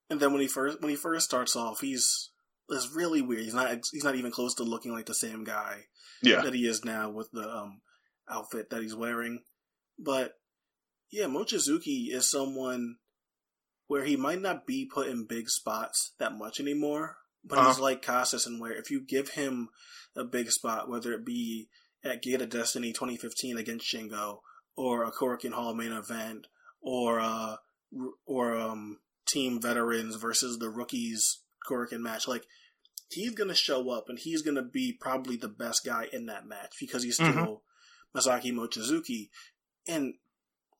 and then when he first when he first starts off, he's it's really weird. He's not he's not even close to looking like the same guy. Yeah, that he is now with the um, outfit that he's wearing. But yeah, Mochizuki is someone where he might not be put in big spots that much anymore, but he's Uh-huh. like Casas and where if you give him a big spot, whether it be at Gate of Destiny 2015 against Shingo, or a Korakuen Hall main event, or uh, or um, Team Veterans versus the Rookies Korakuen match, like he's gonna show up and he's gonna be probably the best guy in that match because he's still Mhm. Masaki Mochizuki, and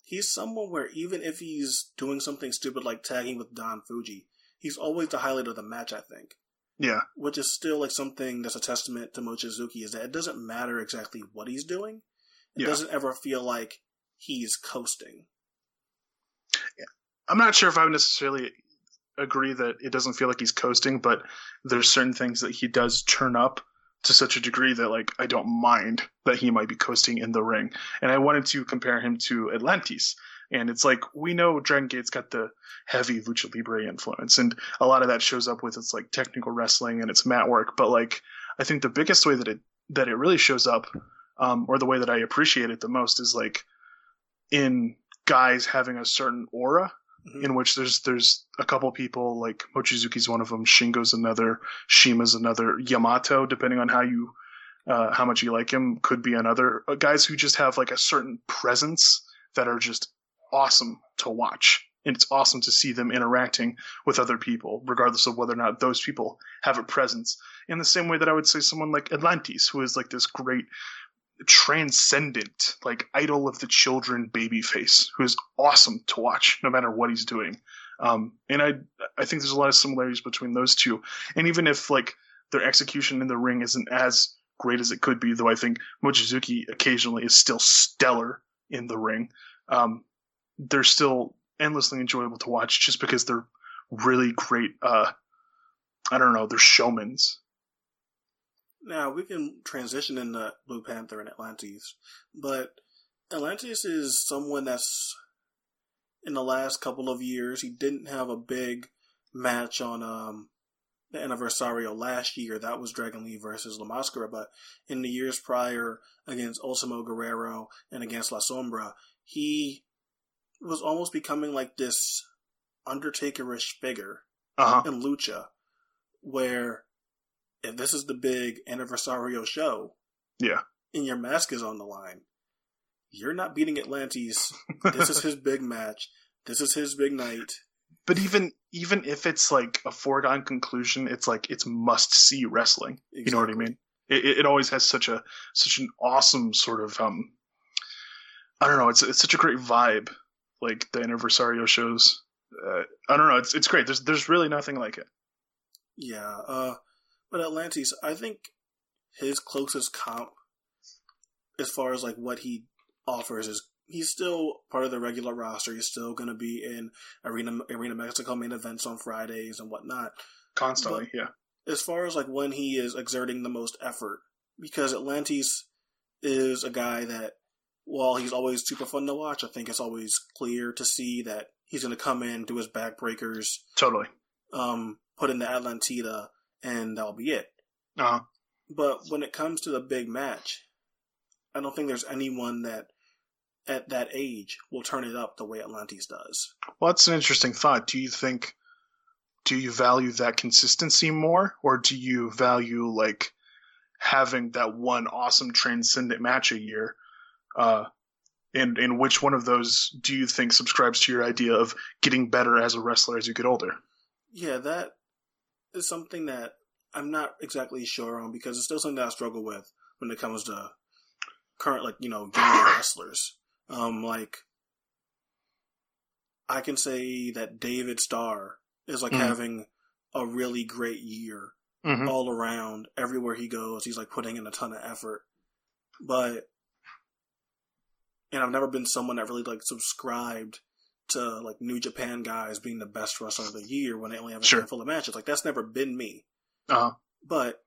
he's someone where even if he's doing something stupid like tagging with Don Fujii, he's always the highlight of the match. I think. Yeah. Which is still like something that's a testament to Mochizuki is that it doesn't matter exactly what he's doing. It Yeah. doesn't ever feel like he's coasting. Yeah. I'm not sure if I would necessarily agree that it doesn't feel like he's coasting, but there's certain things that he does turn up to such a degree that like I don't mind that he might be coasting in the ring. And I wanted to compare him to Atlantis. And it's like we know Dragon Gate's got the heavy lucha libre influence, and a lot of that shows up with its like technical wrestling and its mat work. But like I think the biggest way that it that it really shows up, um, or the way that I appreciate it the most is like in guys having a certain aura Mhm. in which there's there's a couple people like Mochizuki's one of them, Shingo's another, CIMA's another, Yamato, depending on how you uh, how much you like him, could be another. Uh, guys who just have like a certain presence that are just awesome to watch. And it's awesome to see them interacting with other people, regardless of whether or not those people have a presence. In the same way that I would say someone like Atlantis, who is like this great transcendent, like idol of the children baby face, who is awesome to watch no matter what he's doing. Um, and I, I think there's a lot of similarities between those two. And even if like their execution in the ring isn't as great as it could be, though I think Mochizuki occasionally is still stellar in the ring, um, they're still endlessly enjoyable to watch just because they're really great. Uh, I don't know, they're showmans. Now we can transition into Blue Panther and Atlantis, but Atlantis is someone that's in the last couple of years he didn't have a big match on um the Anniversario last year. That was Dragon Lee versus La Mascara, but in the years prior against Ultimo Guerrero and against La Sombra, he was almost becoming like this Undertakerish figure Uh huh. in Lucha, where if this is the big anniversario show Yeah. and your mask is on the line, you're not beating Atlantis. This is *laughs* his big match. This is his big night. but even even if it's like a foregone conclusion, it's like it's must see wrestling. You know what I mean? It, it it always has such a such an awesome sort of um. I don't know. It's it's such a great vibe, like the Anniversario shows. Uh, I don't know. It's it's great. There's there's really nothing like it. Yeah, uh, but Atlantis, I think his closest comp, as far as like what he offers, is he's still part of the regular roster. He's still going to be in Arena Arena Mexico main events on Fridays and whatnot. Constantly, yeah. as far as like when he is exerting the most effort, because Atlantis is a guy that, while he's always super fun to watch, I think it's always clear to see that he's going to come in, do his backbreakers, Totally. um, put in the Atlantida, and that'll be it. Uh, But when it comes to the big match, I don't think there's anyone that at that age will turn it up the way Atlantis does. well, that's an interesting thought. Do you think? Do you value that consistency more, or do you value like having that one awesome transcendent match a year? Uh, and and which one of those do you think subscribes to your idea of getting better as a wrestler as you get older? Yeah, that is something that I'm not exactly sure on because it's still something that I struggle with when it comes to current, like, you know, younger *coughs* wrestlers. Um, like, I can say that David Starr is like Mhm. having a really great year Mm-hmm. all around. Everywhere he goes, he's like putting in a ton of effort. But, and I've never been someone that really like subscribed to like New Japan guys being the best wrestler of the year when they only have a Sure. handful of matches. Like that's never been me. Uh, But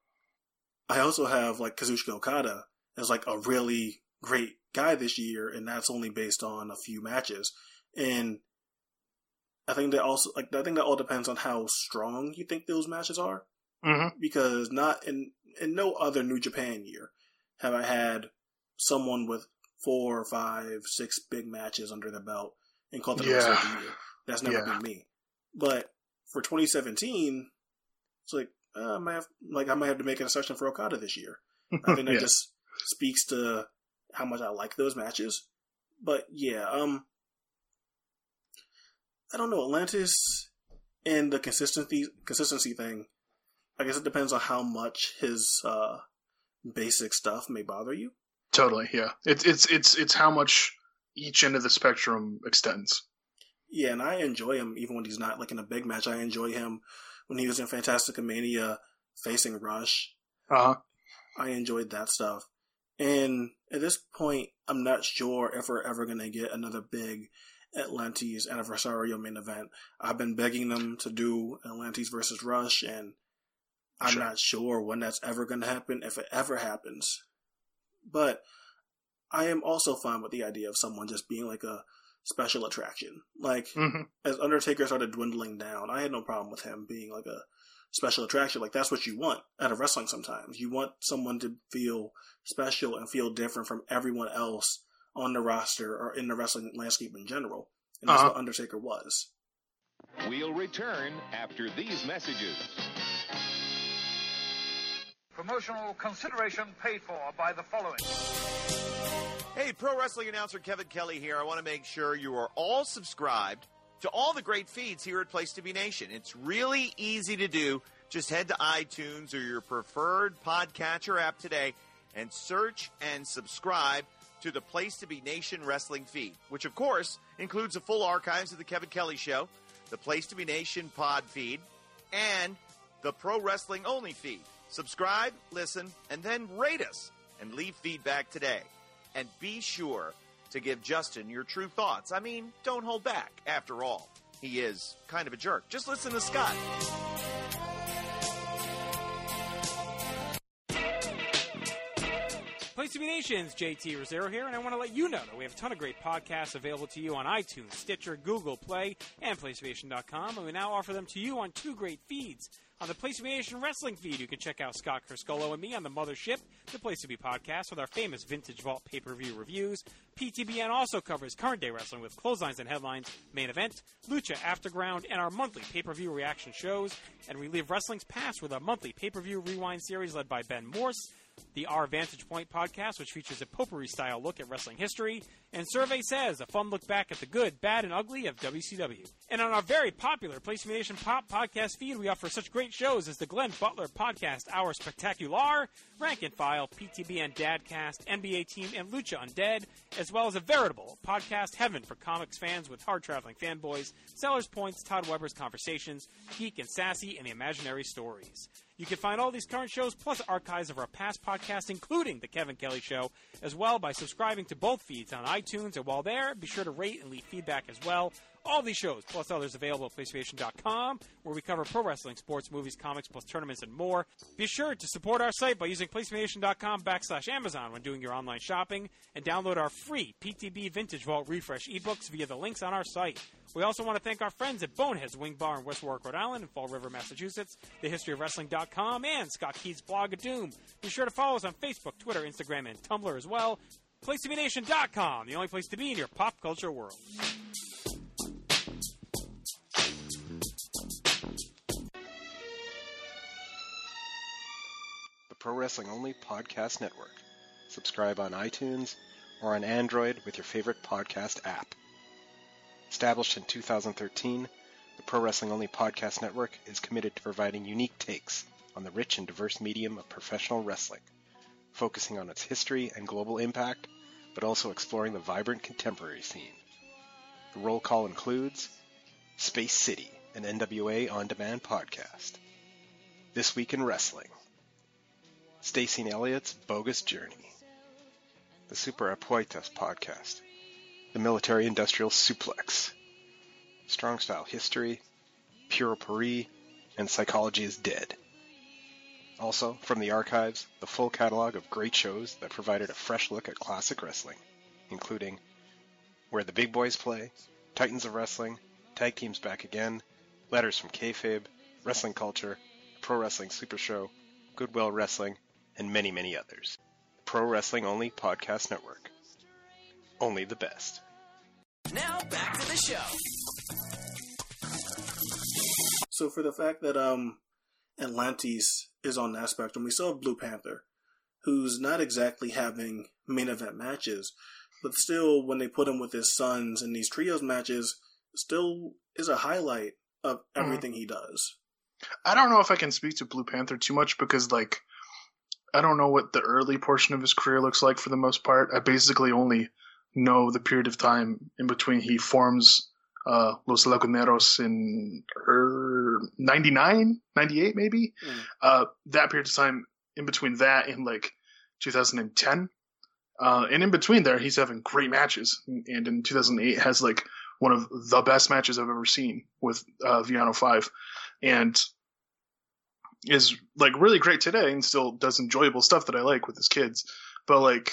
I also have like Kazuchika Okada as like a really great guy this year, and that's only based on a few matches. And I think that also like I think that all depends on how strong you think those matches are mm-hmm. because not in in no other New Japan year have I had someone with four, five, six big matches under the belt and called it the wrestler of the year. That's never Yeah. been me. But for 2017, it's like uh, I might have like I might have to make an exception for Okada this year. I think that *laughs* Yeah. just speaks to how much I like those matches. But yeah, um, I don't know Atlantis and the consistency consistency thing. I guess it depends on how much his uh, basic stuff may bother you. Totally, yeah. It's it's it's it's how much each end of the spectrum extends. Yeah, and I enjoy him even when he's not like in a big match. I enjoy him when he was in Fantastica Mania facing Rush. Uh huh. I enjoyed that stuff. And at this point, I'm not sure if we're ever going to get another big Atlantis Anniversario main event. I've been begging them to do Atlantis versus Rush, and I'm Sure. not sure when that's ever going to happen, if it ever happens. But I am also fine with the idea of someone just being like a special attraction. Like, hmm as Undertaker started dwindling down, I had no problem with him being like a special attraction. Like that's what you want out of wrestling sometimes. You want someone to feel special and feel different from everyone else on the roster or in the wrestling landscape in general. And that's Uh-huh. what Undertaker was. We'll return after these messages. Promotional consideration paid for by the following. Hey, pro wrestling announcer Kevin Kelly here. I want to make sure you are all subscribed to all the great feeds here at Place to Be Nation. It's really easy to do. Just head to iTunes or your preferred podcatcher app today and search and subscribe to the Place to Be Nation wrestling feed, which of course includes the full archives of the Kevin Kelly show, the Place to Be Nation pod feed, and the Pro Wrestling Only feed. Subscribe, listen, and then rate us and leave feedback today. And be sure to give Justin your true thoughts. I mean, don't hold back. After all, he is kind of a jerk. Just listen to Scott. Place to be Nations, JT Rozzero here, and I want to let you know that we have a ton of great podcasts available to you on iTunes, Stitcher, Google Play, and PlaceToBeNation.com, and we now offer them to you on two great feeds. On the Place to Be Nation Wrestling feed, you can check out Scott Criscuolo and me on the Mothership, the Place to Be podcast, with our famous Vintage Vault pay-per-view reviews. PTBN also covers current day wrestling with clotheslines and headlines, main event, Lucha Afterground, and our monthly pay-per-view reaction shows. And we leave wrestling's past with our monthly pay-per-view rewind series led by Ben Morse the Our Vantage Point podcast, which features a potpourri style look at wrestling history, and Survey Says, a fun look back at the good, bad, and ugly of WCW. And on our very popular Place to Be Nation Pop podcast feed, we offer such great shows as the Glenn Butler podcast, Our Spectacular, Rank and File, PTBN Dadcast, NBA Team, and Lucha Undead, as well as a veritable podcast heaven for comics fans with hard traveling fanboys, Sellers Points, Todd Weber's Conversations, Geek and Sassy, and the Imaginary Stories. You can find all these current shows plus archives of our past podcasts, including The Kevin Kelly Show, as well by subscribing to both feeds on iTunes. And while there, be sure to rate and leave feedback as well. All these shows, plus others available at PlaceToBeNation.com, where we cover pro wrestling, sports, movies, comics, plus tournaments, and more. Be sure to support our site by using PlaceToBeNation.com backslash Amazon when doing your online shopping, and download our free PTB Vintage Vault Refresh ebooks via the links on our site. We also want to thank our friends at Boneheads Wing Bar in West Warwick, Rhode Island, and Fall River, Massachusetts, thehistoryofwrestling.com, and Scott Keith's blog of Doom. Be sure to follow us on Facebook, Twitter, Instagram, and Tumblr as well. PlaceToBeNation.com, the only place to be in your pop culture world. Pro Wrestling Only Podcast Network. Subscribe on iTunes or on Android with your favorite podcast app. Established in 2013, the Pro Wrestling Only Podcast Network is committed to providing unique takes on the rich and diverse medium of professional wrestling, focusing on its history and global impact, but also exploring the vibrant contemporary scene. The roll call includes Space City, an NWA on demand podcast. This Week in Wrestling. Stacey and Elliott's Bogus Journey, the Super Apuestas podcast, the Military Industrial Suplex, Strong Style History, Pure Paris, and Psychology is Dead. Also, from the archives, the full catalog of great shows that provided a fresh look at classic wrestling, including Where the Big Boys Play, Titans of Wrestling, Tag Teams Back Again, Letters from Kayfabe, Wrestling Culture, Pro Wrestling Super Show, Goodwill Wrestling, and many, many others. Pro Wrestling Only Podcast Network. Only the best. Now back to the show. So for the fact that um Atlantis is on that spectrum, we saw Blue Panther, who's not exactly having main event matches, but still when they put him with his sons in these trios matches, still is a highlight of everything he does. I don't know if I can speak to Blue Panther too much because, like, I don't know what the early portion of his career looks like for the most part. I basically only know the period of time in between he forms uh, Los Laguneros in er, 99, 98 maybe. Mm. Uh, that period of time in between that and like 2010. Uh, and in between there, he's having great matches. And in 2008 has like one of the best matches I've ever seen with uh, Villano 5. And is like really great today and still does enjoyable stuff that I like with his kids. But like,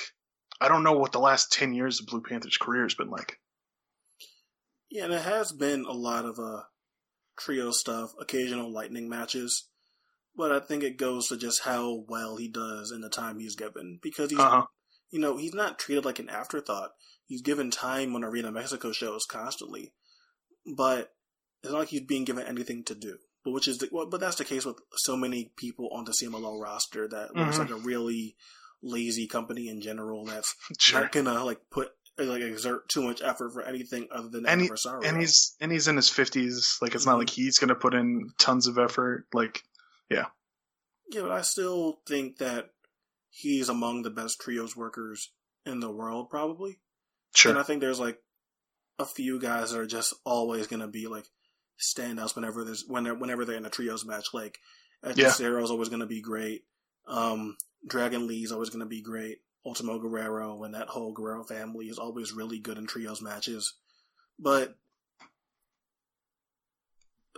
I don't know what the last 10 years of Blue Panther's career has been like. Yeah, and it has been a lot of uh, trio stuff, occasional lightning matches, but I think it goes to just how well he does in the time he's given because he's, Uh-huh. you know, he's not treated like an afterthought. He's given time on Arena Mexico shows constantly, but it's not like he's being given anything to do. But which is, the, well, but that's the case with so many people on the CMLL roster that looks Mhm. like a really lazy company in general that's *laughs* Sure. not gonna like put like exert too much effort for anything other than and, he, and he's and he's in his 50s like it's not like he's gonna put in tons of effort like yeah Yeah, but I still think that he's among the best trios workers in the world, probably. sure And I think there's like a few guys that are just always gonna be like standouts whenever there's when they're, whenever they're in a trios match. Like Yeah. is always gonna be great. Um, Dragon Lee's always gonna be great. Ultimo Guerrero and that whole Guerrero family is always really good in trios matches. But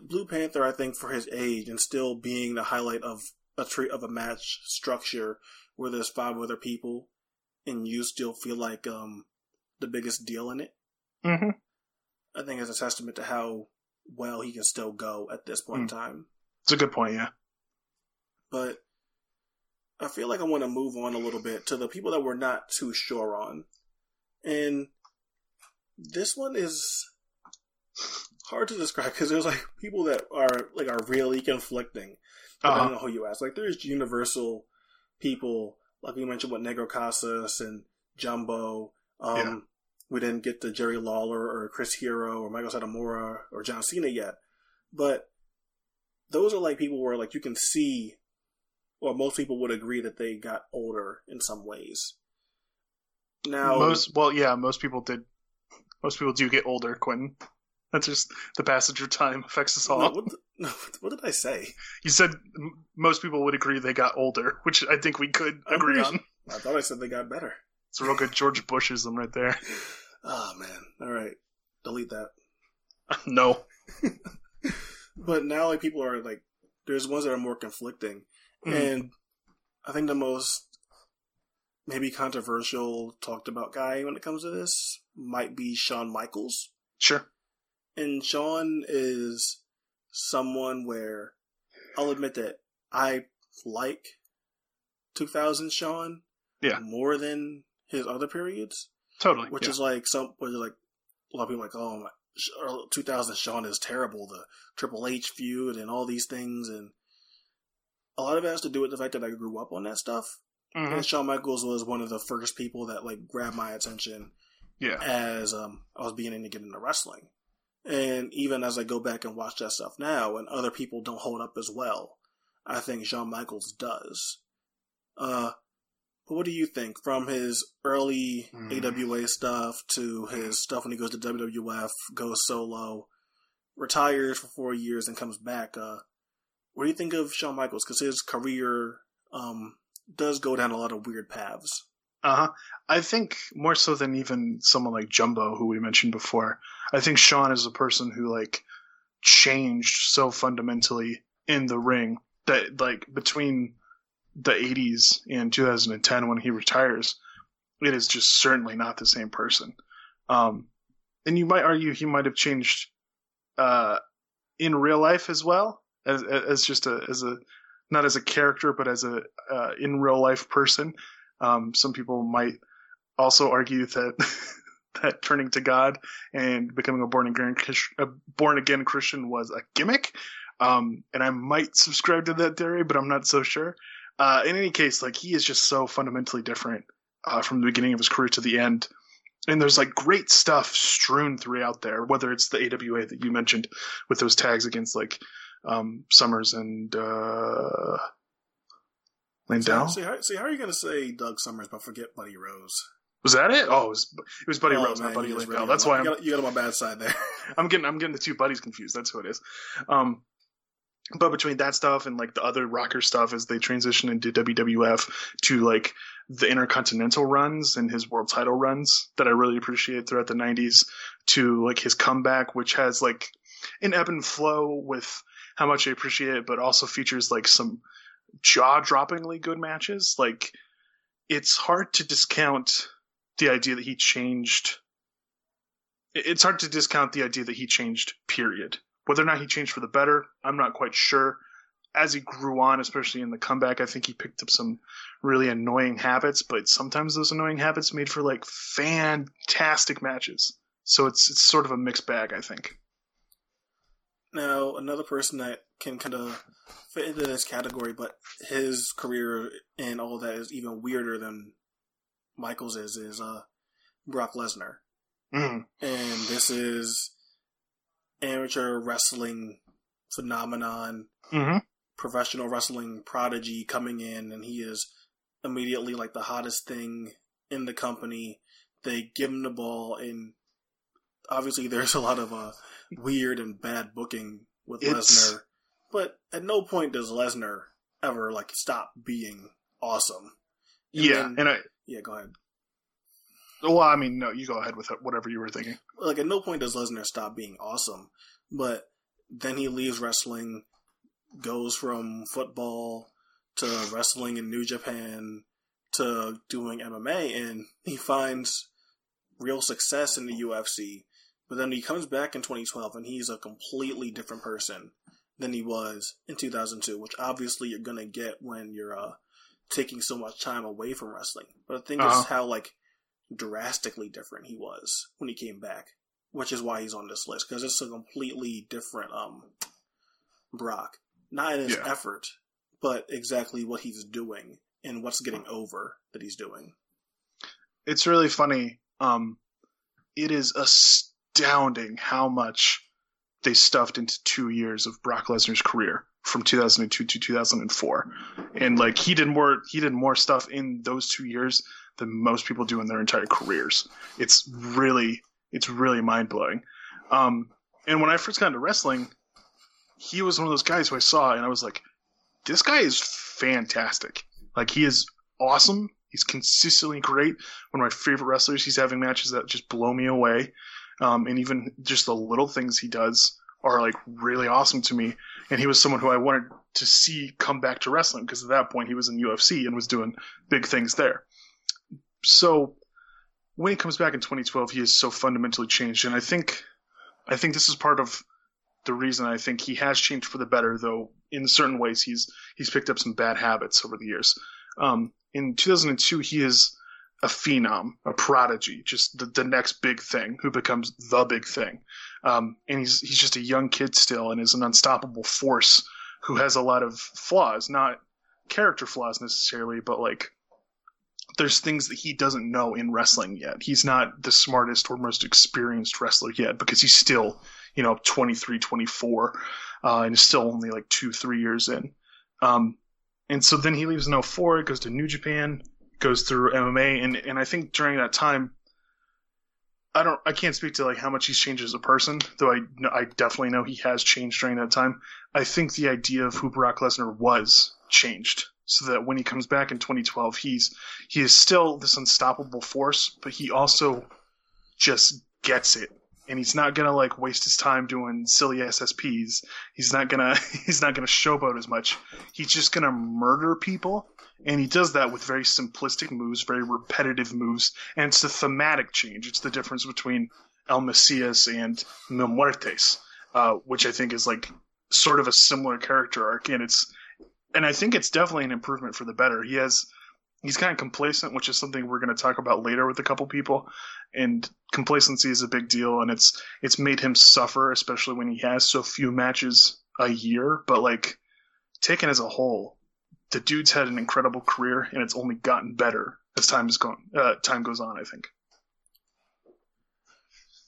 Blue Panther, I think, for his age and still being the highlight of a tree of a match structure where there's five other people and you still feel like um the biggest deal in it. hmm I think is a testament to how well he can still go at this point in time. it's a good point yeah But I feel like I want to move on a little bit to the people that we're not too sure on. And this one is hard to describe because there's like people that are like are really conflicting depending Uh-huh. on who you ask. Like there's universal people, like we mentioned with Negro Casas and Jumbo. Um, Yeah. We didn't get to Jerry Lawler or Chris Hero or Michael Satamura or John Cena yet, but those are like people where like you can see, or most people would agree that they got older in some ways. Now, most well yeah most people did most people do get older quentin that's just the passage of time affects us all no, what, no, what did I say? you said m- most people would agree they got older which i think we could I'm agree pretty on I thought I said they got better. It's a real good george bushism right there Oh *laughs* man! All right, delete that. *laughs* no *laughs* But now, like people are like, there's ones that are more conflicting, Mhm. and I think the most maybe controversial talked about guy when it comes to this might be Shawn Michaels. sure And Shawn is someone where I'll admit that I like 2000 Shawn Yeah. more than his other periods, totally which yeah. is like some, which is like a lot of people are like, oh my, 2000 Shawn is terrible. The Triple H feud and all these things, and a lot of it has to do with the fact that I grew up on that stuff. Mhm. And Shawn Michaels was one of the first people that like grabbed my attention yeah as um, I was beginning to get into wrestling. And even as I go back and watch that stuff now, and other people don't hold up as well, I think Shawn Michaels does. Uh, but what do you think from his early Hmm. AWA stuff to his stuff when he goes to WWF, goes solo, retires for four years and comes back? Uh, what do you think of Shawn Michaels? Because his career um, does go down a lot of weird paths. Uh huh. I think more so than even someone like Jumbo, who we mentioned before. I think Shawn is a person who like changed so fundamentally in the ring that like between the 80s and 2010 when he retires, it is just certainly not the same person. Um, and you might argue he might have changed uh, in real life as well as as just a as a not as a character but as a uh, in real life person. Um, some people might also argue that *laughs* that turning to God and becoming a born again a born again Christian was a gimmick. Um, and I might subscribe to that theory, but I'm not so sure. Uh, in any case, like he is just so fundamentally different uh, from the beginning of his career to the end. And there's like great stuff strewn throughout there, whether it's the AWA that you mentioned with those tags against like um, Somers and uh, Landel. See, how, see, how are you going to say Doug Somers but forget Buddy Rose? Was that it? Oh, it was, it was Buddy Oh, Rose, man, not Buddy you Landel. really That's why I'm got, you got on my bad side there. *laughs* I'm getting I'm getting the two buddies confused. That's who it is. Um, but between that stuff and like the other rocker stuff as they transition into WWF to like the intercontinental runs and his world title runs that I really appreciate throughout the 90s to like his comeback, which has like an ebb and flow with how much I appreciate it, but also features like some jaw droppingly good matches. Like it's hard to discount the idea that he changed. It's hard to discount the idea that he changed, period. Whether or not he changed for the better, I'm not quite sure. As he grew on, especially in the comeback, I think he picked up some really annoying habits, but sometimes those annoying habits made for like fantastic matches. So it's it's sort of a mixed bag, I think. Now, another person that can kind of fit into this category, but his career and all that is even weirder than Michaels' is, is uh, Brock Lesnar. Mm. And this is amateur wrestling phenomenon, Mm-hmm. professional wrestling prodigy coming in, and he is immediately like the hottest thing in the company. They give him the ball, and obviously *laughs* there's a lot of uh, weird and bad booking with It's- Lesnar. But at no point does Lesnar ever like stop being awesome. And Yeah, then- and I yeah, go ahead. Well, I mean, no, you go ahead with whatever you were thinking. like at no point does Lesnar stop being awesome, but then he leaves wrestling, goes from football to wrestling in New Japan to doing MMA, and he finds real success in the UFC. But then he comes back in 2012, and he's a completely different person than he was in 2002, which obviously you're gonna get when you're uh, taking so much time away from wrestling. But the thing Uh-huh. is how like drastically different he was when he came back, which is why he's on this list because it's a completely different um Brock. Not in his Yeah. effort, but exactly what he's doing and what's getting over that he's doing. It's really funny. Um, it is astounding how much they stuffed into two years of Brock Lesnar's career from 2002 to 2004, and like he did more he did more stuff in those two years than most people do in their entire careers. It's really it's really mind blowing. Um, and when I first got into wrestling, he was one of those guys who I saw and I was like, this guy is fantastic. Like he is awesome. He's consistently great. One of my favorite wrestlers. He's having matches that just blow me away. Um, and even just the little things he does are like really awesome to me. And he was someone who I wanted to see come back to wrestling because at that point he was in UFC and was doing big things there. So when he comes back in 2012, he is so fundamentally changed. And I think, I think this is part of the reason I think he has changed for the better, though in certain ways he's he's picked up some bad habits over the years. Um, in 2002, he is a phenom, a prodigy, just the, the next big thing who becomes the big thing. Um, and he's he's just a young kid still, and is an unstoppable force who has a lot of flaws, not character flaws necessarily, but like there's things that he doesn't know in wrestling yet. He's not the smartest or most experienced wrestler yet because he's still, you know, 23, 24, uh, and is still only like two, three years in. Um, and so then he leaves in 04, goes to New Japan, goes through MMA, and, and I think during that time, I don't, I can't speak to like how much he's changed as a person, though I, I definitely know he has changed during that time. I think the idea of who Brock Lesnar was changed so that when he comes back in 2012, he's he is still this unstoppable force, but he also just gets it, and he's not gonna like waste his time doing silly SSPs. He's not gonna *laughs* he's not gonna showboat as much. He's just gonna murder people, and he does that with very simplistic moves, very repetitive moves, and it's a thematic change. It's the difference between El Mesias and Mil Muertes, uh, which I think is like sort of a similar character arc, and it's and I think it's definitely an improvement for the better. He has he's kind of complacent, which is something we're going to talk about later with a couple people. And complacency is a big deal, and it's it's made him suffer, especially when he has so few matches a year. But like taken as a whole, the dude's had an incredible career, and it's only gotten better as time has gone. Uh, time goes on, I think.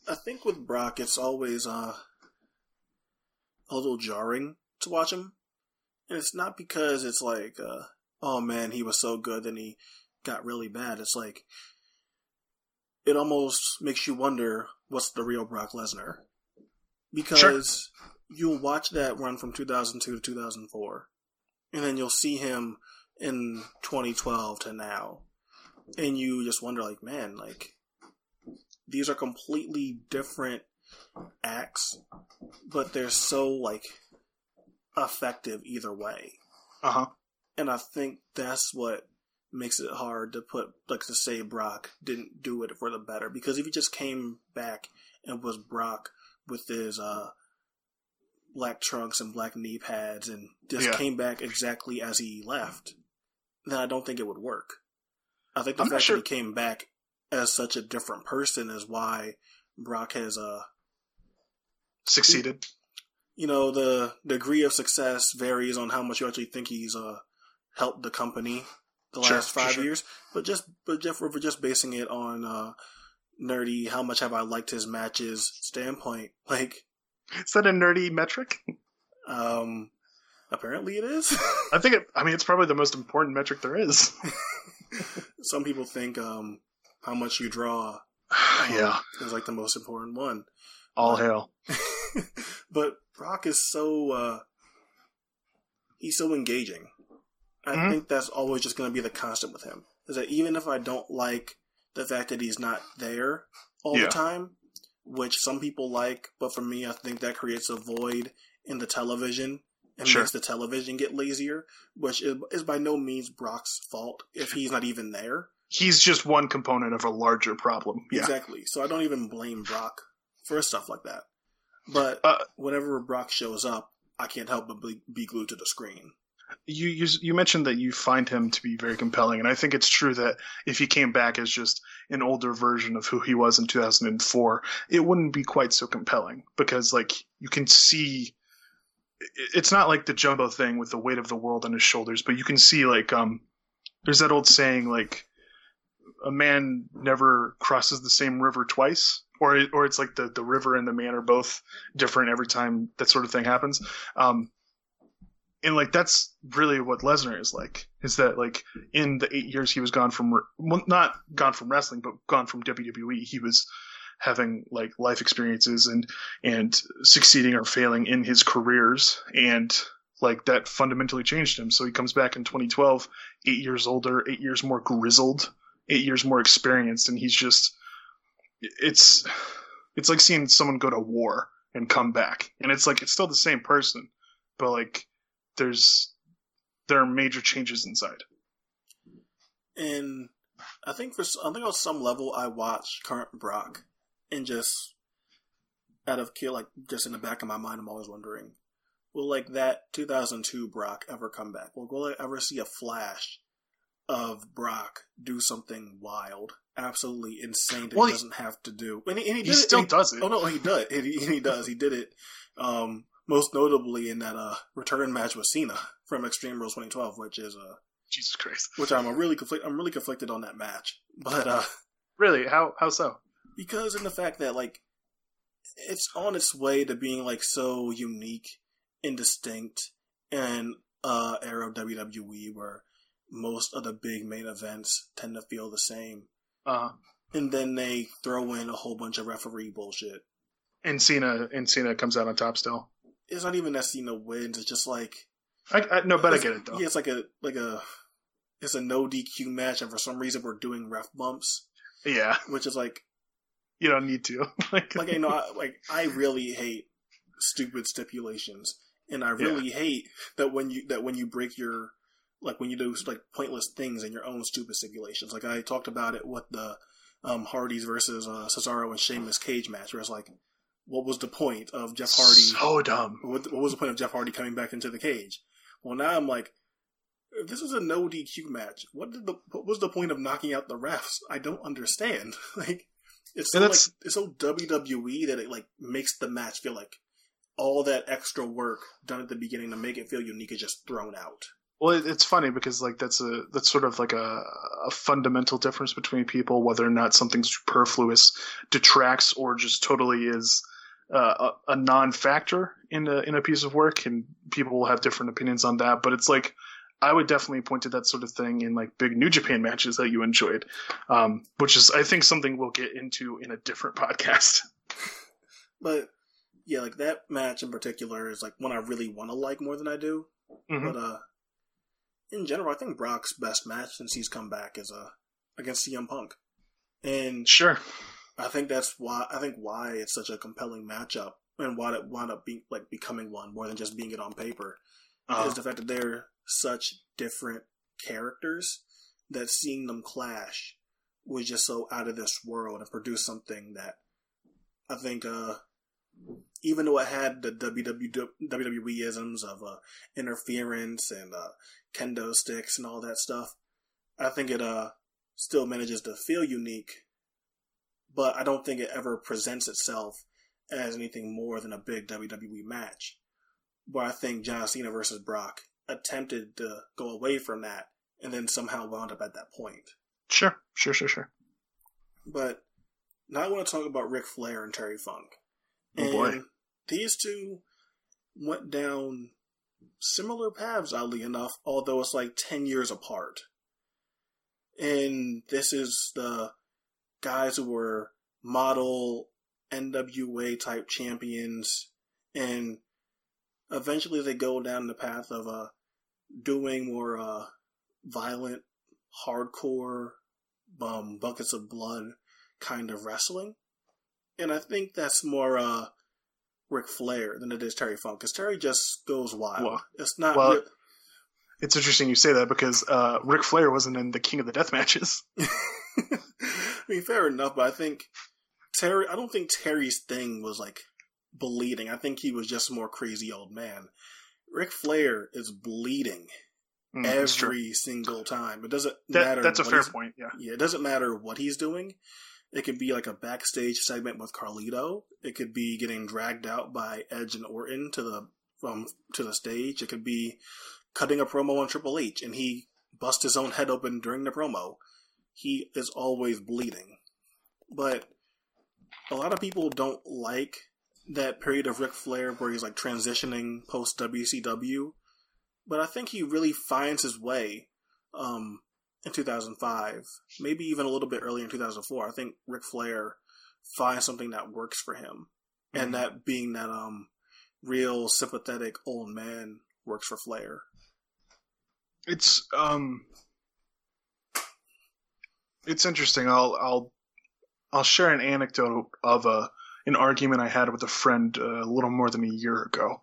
I think with Brock, it's always uh, a little jarring to watch him, and it's not because it's like, uh, oh man, he was so good, then he got really bad. It's like it almost makes you wonder what's the real Brock Lesnar, because you'll watch that run from 2002 to 2004, and then you'll see him in 2012 to now, and you just wonder, like, man, like these are completely different acts, but they're so like effective either way. Uh huh. And I think that's what makes it hard to put like to say Brock didn't do it for the better because if he just came back and was Brock with his uh black trunks and black knee pads and just Yeah. came back exactly as he left, then I don't think it would work. I think the I'm fact sure- that he came back as such a different person is why Brock has uh Succeeded. you know the degree of success varies on how much you actually think he's uh helped the company the Sure, last five sure. years but just but just we're just basing it on uh nerdy how much have i liked his matches standpoint *laughs* like Is that a nerdy metric? um apparently it is I think it. I mean, it's probably the most important metric there is. *laughs* some people think um how much you draw *sighs* um, yeah. is like the most important one All hail. *laughs* but Brock is so uh he's so engaging. I Mhm. think that's always just going to be the constant with him. Is that even if I don't like the fact that he's not there all Yeah. the time, which some people like, but for me, I think that creates a void in the television and Sure. makes the television get lazier, which is, by no means Brock's fault if he's not even there. He's just one component of a larger problem. Yeah. Exactly. So I don't even blame Brock for stuff like that. But Uh, whenever Brock shows up, I can't help but be, be glued to the screen. You, you you mentioned that you find him to be very compelling, and I think it's true that if he came back as just an older version of who he was in 2004, it wouldn't be quite so compelling because like you can see. It's not like the Jumbo thing with the weight of the world on his shoulders, but you can see like um, there's that old saying like, a man never crosses the same river twice, or or it's like the the river and the man are both different every time that sort of thing happens. Um, and like that's really what Lesnar is like. Is that like in the eight years he was gone from well, not gone from wrestling, but gone from WWE, he was having like life experiences and and succeeding or failing in his careers, and like that fundamentally changed him. So he comes back in 2012, eight years older, eight years more grizzled, eight years more experienced, and he's just it's it's like seeing someone go to war and come back, and it's like it's still the same person, but like there's there are major changes inside. And I think for I think on some level I watch current Brock and just out of kill like just in the back of my mind I'm always wondering will like that 2002 Brock ever come back? Will will I ever see a flash of Brock do something wild, absolutely insane that Well, he he- doesn't have to do? And he, and he, He it- still and does it. Oh no, he does. He, he does. He did it. Um, most notably in that uh return match with Cena from Extreme Rules 2012, which is uh Jesus Christ! which I'm a really conflict. I'm really conflicted on that match, but uh, Really? How how so? because in the fact that like it's on its way to being like so unique and distinct in uh era of WWE where most of the big main events tend to feel the same, Uh, and then they throw in a whole bunch of referee bullshit. and Cena and Cena comes out on top still. It's not even that Cena wins. It's just like I, I no, but I get it though. Yeah, it's like a like a it's a no DQ match, and for some reason we're doing ref bumps, Yeah, which is like you don't need to. *laughs* like, like you know, I, like I really hate stupid stipulations, and I really hate that when you that when you break your like when you do like pointless things in your own stupid stipulations. Like I talked about it with the um, Hardys versus uh, Cesaro and Sheamus cage match, where it's like, what was the point of Jeff Hardy? so dumb. What, what was the point of Jeff Hardy coming back into the cage? Well, now I'm like, this is a no DQ match. What did the what was the point of knocking out the refs? I don't understand. *laughs* like, it's so like it's so WWE that it like makes the match feel like all that extra work done at the beginning to make it feel unique is just thrown out. Well, it, it's funny because like that's a that's sort of like a, a fundamental difference between people whether or not something superfluous detracts or just totally is uh, a, a non-factor in a in a piece of work, and people will have different opinions on that. But it's like I would definitely point to that sort of thing in like big New Japan matches that you enjoyed, um, which is I think something we'll get into in a different *laughs* podcast. But yeah, like that match in particular is like one I really want to like more than I do. Mhm. But uh, in general, I think Brock's best match since he's come back is uh against CM Punk, and Sure. I think that's why I think why it's such a compelling matchup and why it wound up being like becoming one more than just being it on paper Uh, is the fact that they're such different characters that seeing them clash was just so out of this world and produce something that I think uh even though it had the WW, WWE isms of uh, interference and uh, kendo sticks and all that stuff, I think it uh still manages to feel unique, but I don't think it ever presents itself as anything more than a big WWE match. Where I think John Cena versus Brock attempted to go away from that and then somehow wound up at that point. sure. Sure. Sure. Sure. But now I want to talk about Ric Flair and Terry Funk. Oh, and boy. these two went down similar paths, oddly enough, although it's like 10 years apart. And this is the guys who were model NWA type champions, and eventually they go down the path of uh, doing more uh, violent, hardcore, um, buckets of blood kind of wrestling. And I think that's more uh, Ric Flair than it is Terry Funk, because Terry just goes wild. Well- it's not. well, It's interesting you say that because uh, Ric Flair wasn't in the King of the Death matches. *laughs* *laughs* I mean, fair enough, but I think Terry. I don't think Terry's thing was like bleeding. I think he was just a more crazy old man. Ric Flair is bleeding Mm, every single time. It doesn't That- matter. that's a what fair he's- point. Yeah. Yeah, it doesn't matter what he's doing. It could be like a backstage segment with Carlito. It could be getting dragged out by Edge and Orton to the um, to the stage. It could be cutting a promo on Triple H and he busts his own head open during the promo. He is always bleeding. But a lot of people don't like that period of Ric Flair where he's like transitioning post WCW. But I think he really finds his way um, in 2005, maybe even a little bit earlier in 2004. I think Ric Flair finds something that works for him, and that being that um real sympathetic old man works for Flair. It's um, it's interesting. I'll I'll I'll share an anecdote of a an argument I had with a friend uh, a little more than a year ago.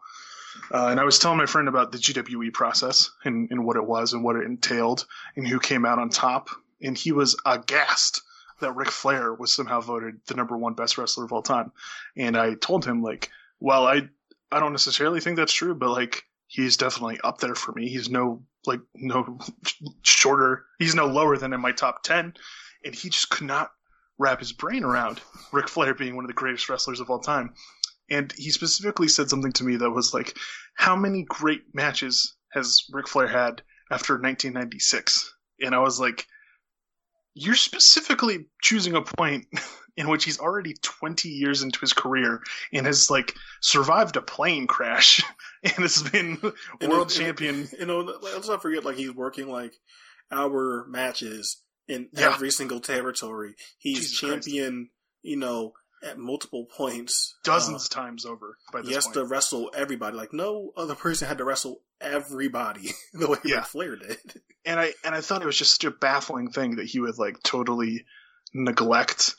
Uh, and I was telling my friend about the GWE process and, and what it was and what it entailed and who came out on top. And he was aghast that Ric Flair was somehow voted the number one best wrestler of all time. And I told him like, well, I I don't necessarily think that's true, but like he's definitely up there for me. He's no like no shorter. He's no lower than in my top ten, and he just could not wrap his brain around Ric Flair being one of the greatest wrestlers of all time. And he specifically said something to me that was like, "How many great matches has Ric Flair had after 1996?" And I was like, "You're specifically choosing a point." *laughs* In which he's already 20 years into his career and has like survived a plane crash *laughs* *laughs* and this has been world *laughs* champion. You know, *laughs* let's not forget, like he's working like hour matches in Yeah. every single territory. He's Jesus Christ. champion, you know, at multiple points. dozens Uh, of times over by this he has point. to wrestle everybody. Like no other person had to wrestle everybody the way Yeah. Ric Flair did. and I and I thought it was just such a baffling thing that he would like totally neglect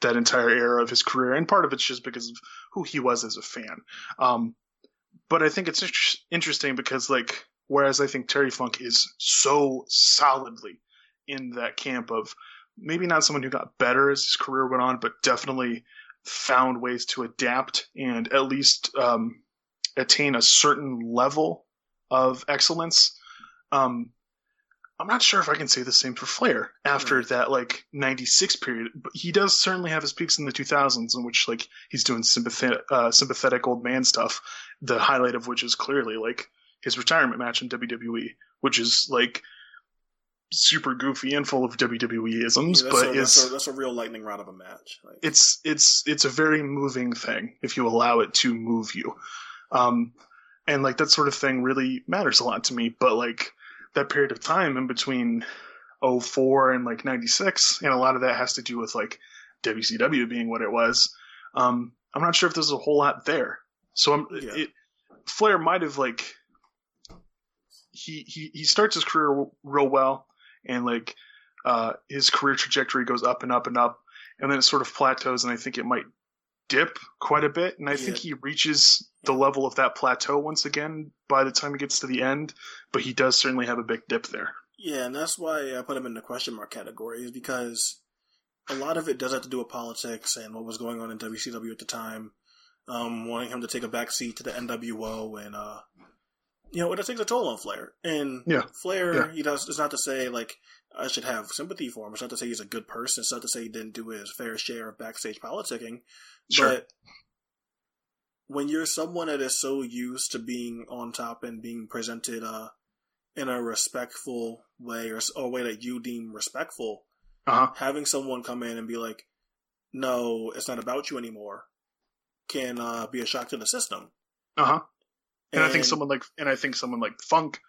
that entire era of his career, and part of it's just because of who he was as a fan. Um, but I think it's inter- interesting because like whereas I think Terry Funk is so solidly in that camp of maybe not someone who got better as his career went on, but definitely found ways to adapt and at least um, attain a certain level of excellence. Um, I'm not sure if I can say the same for Flair after that like 96 period, but he does certainly have his peaks in the 2000s in which like he's doing sympathetic, uh, sympathetic old man stuff. The highlight of which is clearly like his retirement match in WWE, which is like super goofy and full of WWE isms, Yeah, but a, is that's, a, that's a real lightning rod of a match. Like, it's it's it's a very moving thing if you allow it to move you um and like that sort of thing really matters a lot to me but like that period of time in between 04 and like 96 and a lot of that has to do with like WCW being what it was um I'm not sure if there's a whole lot there So I'm Yeah. it, Flair might have like he he he starts his career real well, and like uh, his career trajectory goes up and up and up, and then it sort of plateaus, and I think it might dip quite a bit, and I think he reaches the level of that plateau once again by the time he gets to the end, but he does certainly have a big dip there. Yeah, and that's why I put him in the question mark category, is because a lot of it does have to do with politics and what was going on in WCW at the time. Um, wanting him to take a back seat to the NWO and uh you know, it takes a toll on Flair. And Yeah. Flair, Yeah. he does it's not to say like I should have sympathy for him. It's not to say he's a good person. It's not to say he didn't do his fair share of backstage politicking. Sure. But when you're someone that is so used to being on top and being presented uh in a respectful way or, or a way that you deem respectful, Uh-huh. having someone come in and be like, "No, it's not about you anymore," can uh, be a shock to the system. Uh huh. And, I think someone like and I think someone like Funk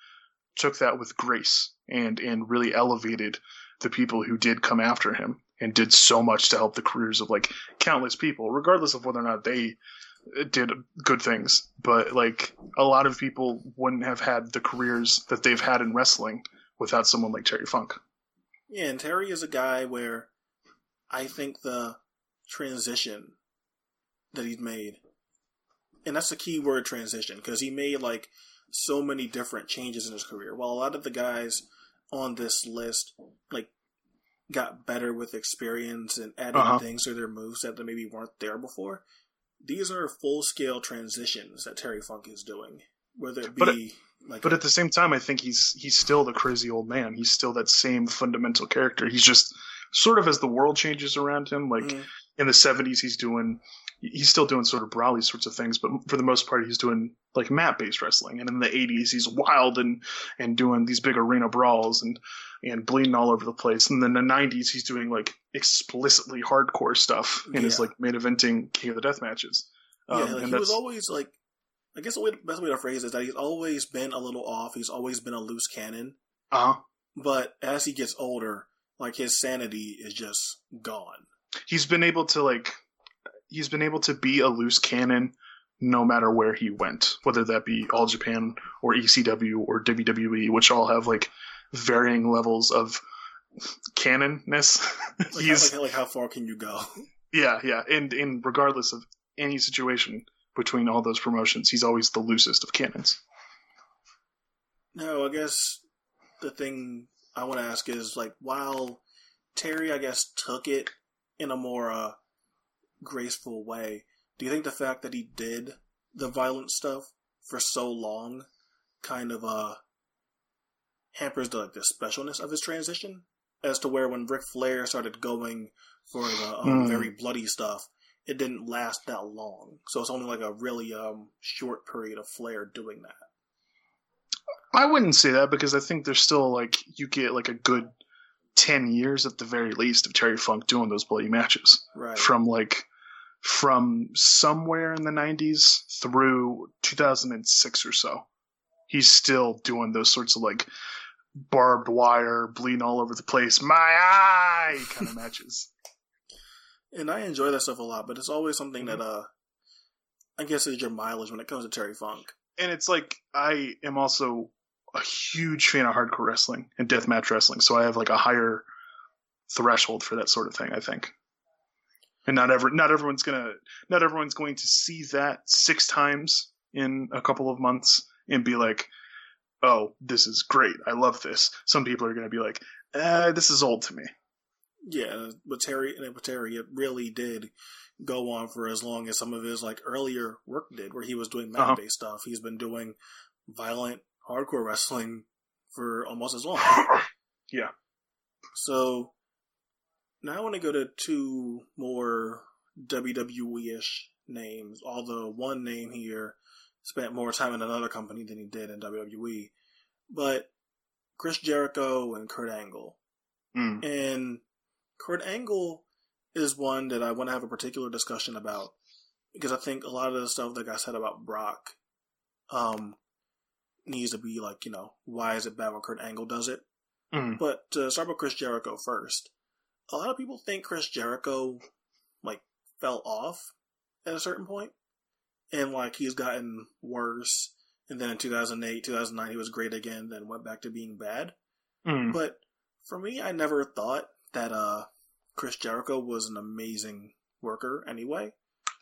took that with grace and and really elevated the people who did come after him and did so much to help the careers of like countless people, regardless of whether or not they did good things. But like a lot of people wouldn't have had the careers that they've had in wrestling without someone like Terry Funk. Yeah, and Terry is a guy where I think the transition that he's made, and that's the key word transition, because he made like so many different changes in his career. While a lot of the guys on this list like got better with experience and added Uh-huh. things to their moves that maybe weren't there before, these are full scale transitions that Terry Funk is doing. Whether it be But it- like But at the same time, I think he's he's still the crazy old man. He's still that same fundamental character. He's just sort of as the world changes around him. Like Mhm. in the '70s, he's doing he's still doing sort of brawly sorts of things, but for the most part, he's doing like mat based wrestling. And in the '80s, he's wild and and doing these big arena brawls and and bleeding all over the place. And then in the '90s, he's doing like explicitly hardcore stuff in his Yeah. like main eventing King of the Death matches. Yeah, Um, like, and he was always like, I guess the way, best way to phrase it is that he's always been a little off. He's always been a loose cannon. uh huh. But as he gets older, like his sanity is just gone. he's been able to like he's been able to be a loose cannon no matter where he went whether that be all japan or ecw or wwe which all have like varying levels of canonness Like, how, he's like, like how far can you go? *laughs* yeah yeah. And and regardless of any situation between all those promotions he's always the loosest of cannons. No, I guess the thing I want to ask is like, while Terry, I guess, took it in a more uh, graceful way, do you think the fact that he did the violent stuff for so long kind of uh hampers the like the specialness of his transition? As to where when Ric Flair started going for the um, Hmm. very bloody stuff, it didn't last that long. So it's only like a really um short period of Flair doing that. I wouldn't say that because I think there's still like you get like a good ten years at the very least of Terry Funk doing those bloody matches Right. from like from somewhere in the 90s through 2006 or so. He's still doing those sorts of like barbed wire, bleeding all over the place, my eye kind of *laughs* matches. And I enjoy that stuff a lot, but it's always something that uh I guess is your mileage when it comes to Terry Funk. And it's like I am also a huge fan of hardcore wrestling and deathmatch wrestling, so I have like a higher threshold for that sort of thing. I think, and not every not everyone's gonna not everyone's going to see that six times in a couple of months and be like, "Oh, this is great! I love this." Some people are gonna be like, uh, "This is old to me." Yeah, but Terry and Terry it really did go on for as long as some of his like earlier work did, where he was doing Uh-huh. stuff. He's been doing violent hardcore wrestling for almost as long. *coughs* Yeah. So now I want to go to two more WWE ish names, although one name here spent more time in another company than he did in WWE. But Chris Jericho and Kurt Angle. Mm. And Kurt Angle is one that I want to have a particular discussion about because I think a lot of the stuff that I said about Brock um, needs to be like, you know, why is it bad when Kurt Angle does it? Mm. But to start with Chris Jericho first, a lot of people think Chris Jericho like fell off at a certain point, and like he's gotten worse. And then in 2008, 2009, he was great again. Then went back to being bad. Mm. But for me, I never thought that uh, Chris Jericho was an amazing worker. Anyway,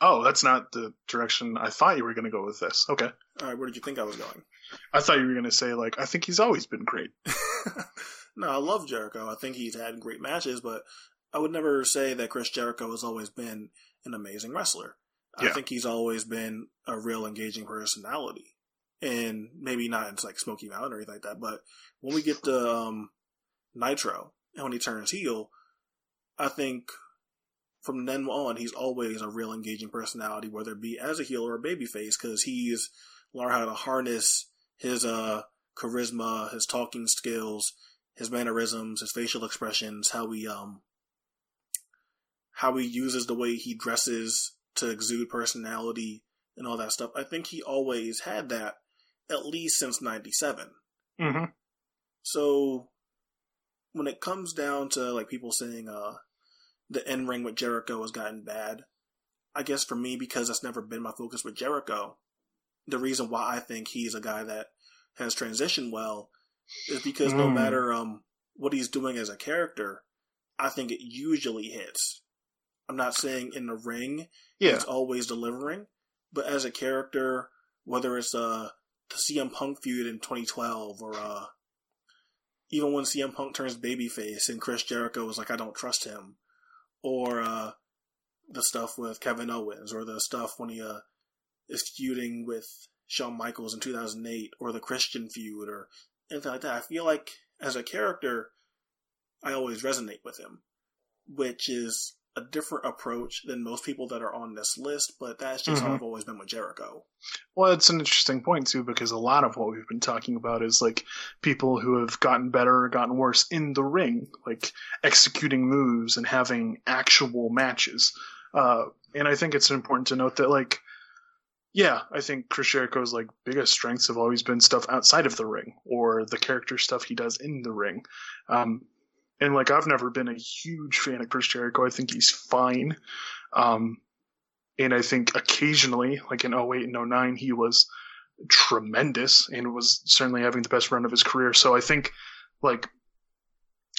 Oh, that's not the direction I thought you were going to go with this. Okay. all right, where did you think I was going? I thought you were going to say, like, I think he's always been great. *laughs* no, I love Jericho. I think he's had great matches, but I would never say that Chris Jericho has always been an amazing wrestler. I think he's always been a real engaging personality. And maybe not in like Smoky Mountain or anything like that, but when we get to um, Nitro and when he turns heel, I think from then on he's always a real engaging personality, whether it be as a heel or a babyface, because he's learned how to harness his uh charisma, his talking skills, his mannerisms, his facial expressions, how he um how he uses the way he dresses to exude personality and all that stuff. I think he always had that at least since 97. Mm-hmm. So when it comes down to like people saying uh the end ring with Jericho has gotten bad, I guess for me because that's never been my focus with Jericho, the reason why I think he's a guy that has transitioned well is because no Mm. matter um what he's doing as a character, I think it usually hits. I'm not saying in the ring Yeah. he's always delivering, but as a character, whether it's uh the CM Punk feud in 2012 or uh even when CM Punk turns babyface and Chris Jericho was like, I don't trust him, or uh the stuff with Kevin Owens, or the stuff when he uh is feuding with Shawn Michaels in 2008, or the Christian feud, or anything like that. I feel like as a character, I always resonate with him, which is a different approach than most people that are on this list, but that's just how Mhm. I've always been with Jericho. Well, it's an interesting point too, because a lot of what we've been talking about is like people who have gotten better or gotten worse in the ring, like executing moves and having actual matches. Uh, and I think it's important to note that, like, yeah, I think Chris Jericho's like biggest strengths have always been stuff outside of the ring or the character stuff he does in the ring. Um, and like, I've never been a huge fan of Chris Jericho. I think he's fine. Um, and I think occasionally, like in 08 and 09, he was tremendous and was certainly having the best run of his career. So I think, like,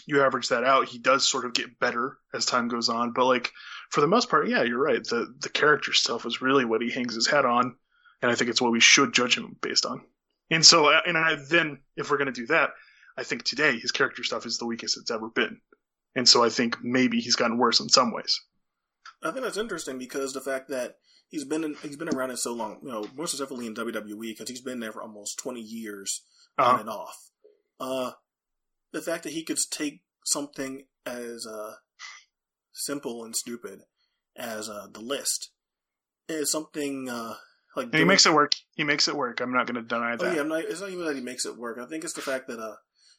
you average that out, he does sort of get better as time goes on. But like, for the most part, yeah, you're right. The the character stuff is really what he hangs his hat on, and I think it's what we should judge him based on. And so, uh, and I, then if we're gonna do that, I think today his character stuff is the weakest it's ever been. And so I think maybe he's gotten worse in some ways. I think that's interesting because the fact that he's been in, he's been around it so long, you know, more specifically in WWE because he's been there for almost twenty years on Uh-huh. and off. Uh, the fact that he could take something as uh, simple and stupid as uh, the list is something uh, like he makes it work. He makes it work. I'm not going to deny that. Oh yeah, I'm not, it's not even that he makes it work. I think it's the fact that uh,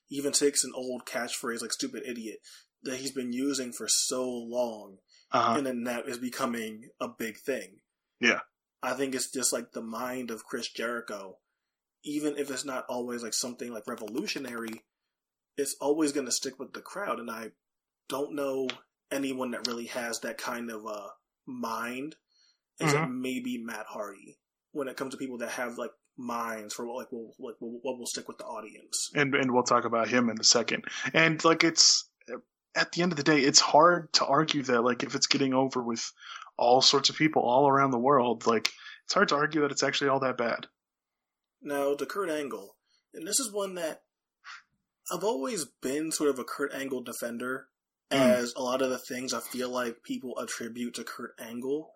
he even takes an old catchphrase like "stupid idiot" that he's been using for so long, Uh-huh. and then that is becoming a big thing. Yeah. I think it's just like the mind of Chris Jericho. Even if it's not always like something like revolutionary, it's always going to stick with the crowd. And I don't know anyone that really has that kind of uh, mind, except maybe Matt Hardy. When it comes to people that have like minds for what like will like what will stick with the audience. and and we'll talk about him in a second. And like it's at the end of the day, it's hard to argue that like if it's getting over with all sorts of people all around the world, like it's hard to argue that it's actually all that bad. Now, to Kurt Angle, and this is one that I've always been sort of a Kurt Angle defender, Mm. as a lot of the things I feel like people attribute to Kurt Angle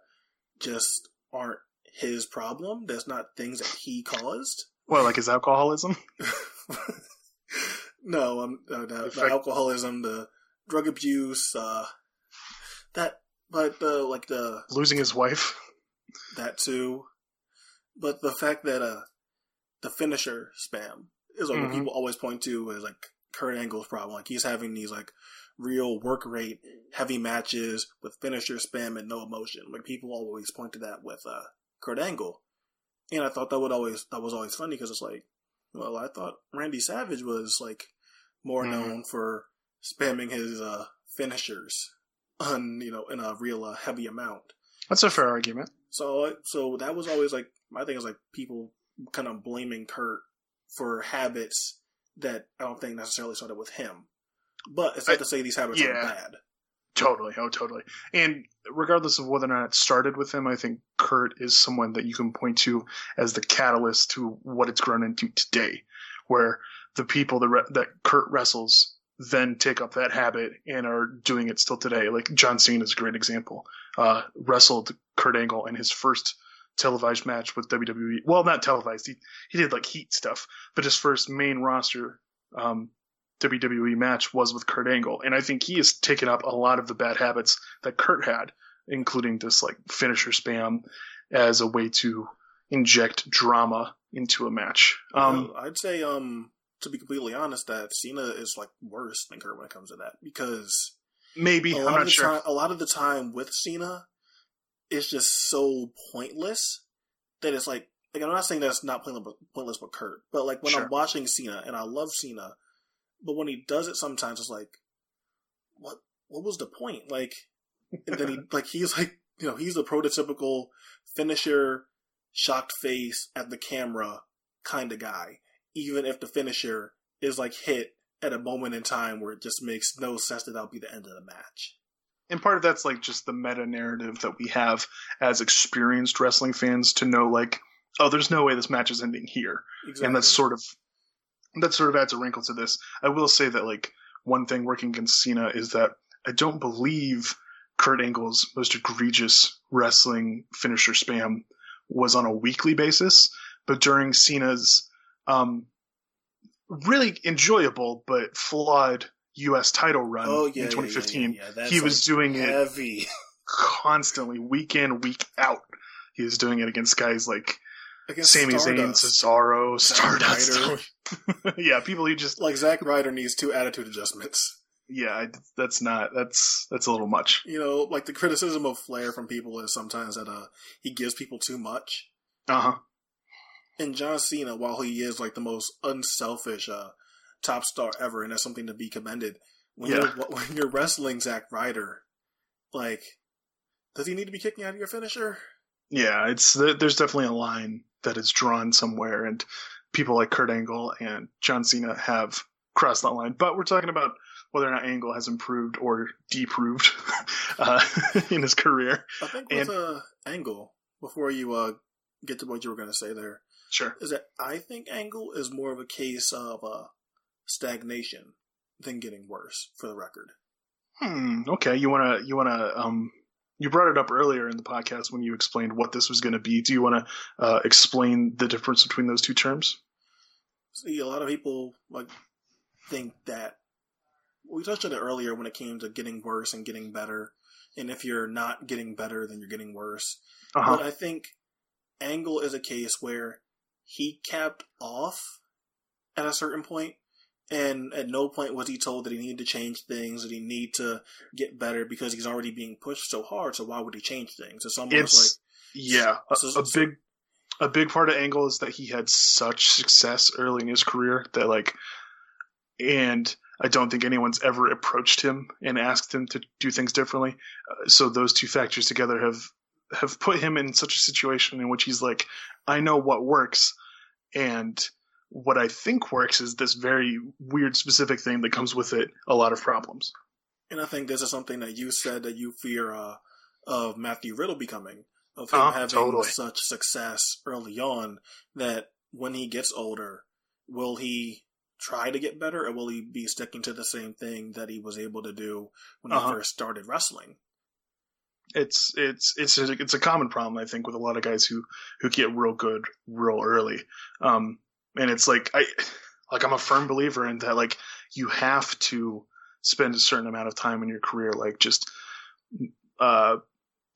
just aren't his problem. That's not things that he caused. Well, like his alcoholism. *laughs* no, um, uh, the, the fact- alcoholism, the drug abuse, uh, that, but the like the losing his wife. that too. But the fact that uh the finisher spam is like what Mhm. people always point to is like Kurt Angle's problem. Like he's having these like real work rate heavy matches with finisher spam and no emotion. Like people always point to that with uh Kurt Angle. And I thought that would always that was always funny because it's like, well, I thought Randy Savage was like more Mhm. known for spamming his uh finishers on you know in a real uh, heavy amount. That's a fair argument. So so that was always like my thing is like people kind of blaming Kurt for habits that I don't think necessarily started with him. But it's not I- to say these habits yeah. are bad. Totally, oh, totally. And regardless of whether or not it started with him, I think Kurt is someone that you can point to as the catalyst to what it's grown into today, where the people that re- that Kurt wrestles then take up that habit and are doing it still today. Like John Cena is a great example. Uh, wrestled Kurt Angle in his first televised match with WWE. Well, not televised. He he did like heat stuff, but his first main roster um, WWE match was with Kurt Angle, and I think he has taken up a lot of the bad habits that Kurt had, including this like finisher spam as a way to inject drama into a match. Um, I'd say, um, to be completely honest, that Cena is like worse than Kurt when it comes to that because maybe a I'm lot not of the sure. time, a lot of the time with Cena, it's just so pointless that it's like, like I'm not saying that's not pointless, pointless with Kurt, but like when Sure. I'm watching Cena and I love Cena, but when he does it, sometimes it's like, what, what was the point? Like, and then he, *laughs* like, he's like, you know, he's the prototypical finisher, shocked face at the camera kind of guy, even if the finisher is like hit at a moment in time where it just makes no sense that that'll be the end of the match. And part of that's like just the meta narrative that we have as experienced wrestling fans to know like oh there's no way this match is ending here Exactly. and that's sort of that sort of adds a wrinkle to this i will say that like one thing working against cena is that i don't believe kurt angle's most egregious wrestling finisher spam was on a weekly basis but during cena's um really enjoyable but flawed us title run Oh, yeah, in yeah, yeah, 2015 yeah, yeah. He was like, doing it constantly, week in, week out. He was doing it against guys like Against Sami Zayn, Cesaro, Stardust. *laughs* Yeah, people who just Like Zack Ryder needs two attitude adjustments. yeah, I- that's not that's that's a little much. You know, like the criticism of Flair from people is sometimes that uh he gives people too much. Uh huh. And John Cena, while he is like the most unselfish uh, top star ever, and that's something to be commended. When Yeah. you're *laughs* when you're wrestling Zack Ryder, like, does he need to be kicking out of your finisher? Yeah, it's there's definitely a line that is drawn somewhere, and people like Kurt Angle and John Cena have crossed that line. But we're talking about whether or not Angle has improved or deproved *laughs* uh, *laughs* in his career. I think with And- uh, Angle, before you uh, get to what you were going to say there, Sure. is that I think Angle is more of a case of uh, stagnation than getting worse. For the record, Hmm. Okay. You wanna you wanna um you brought it up earlier in the podcast when you explained what this was going to be. Do you want to uh, explain the difference between those two terms? see a lot of people like think that we touched on it earlier when it came to getting worse and getting better, and if you're not getting better, then you're getting worse. Uh-huh. But I think Angle is a case where he capped off at a certain point, and at no point was he told that he needed to change things, that he need to get better because he's already being pushed so hard. So why would he change things? It's almost It's like yeah, a, So- a big a big part of Angle is that he had such success early in his career that like, and I don't think anyone's ever approached him and asked him to do things differently. Uh, so those two factors together have have put him in such a situation in which he's like, I know what works, and what I think works is this very weird specific thing that comes with it a lot of problems. And I think this is something that you said that you fear uh, of Matthew Riddle becoming, of him Uh, having totally. such success early on that when he gets older, will he try to get better or will he be sticking to the same thing that he was able to do when Uh-huh. he first started wrestling? it's it's it's a, it's a common problem I think with a lot of guys who who get real good real early. Um, and it's like I like I'm a firm believer in that like you have to spend a certain amount of time in your career like just uh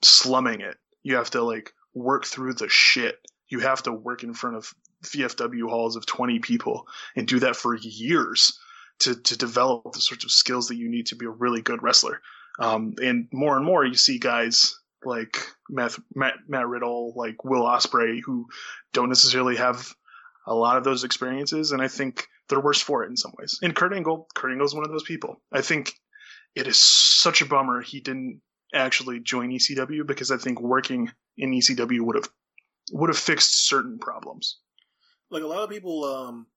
slumming it. You have to like work through the shit. You have to work in front of VFW halls of 20 people and do that for years to to develop the sorts of skills that you need to be a really good wrestler. Um, and more and more, you see guys like Matt, Matt, Matt Riddle, like Will Ospreay, who don't necessarily have a lot of those experiences, and I think they're worse for it in some ways. And Kurt Angle, Kurt Angle's one of those people. I think it is such a bummer he didn't actually join ECW because I think working in ECW would have would have fixed certain problems. Like a lot of people um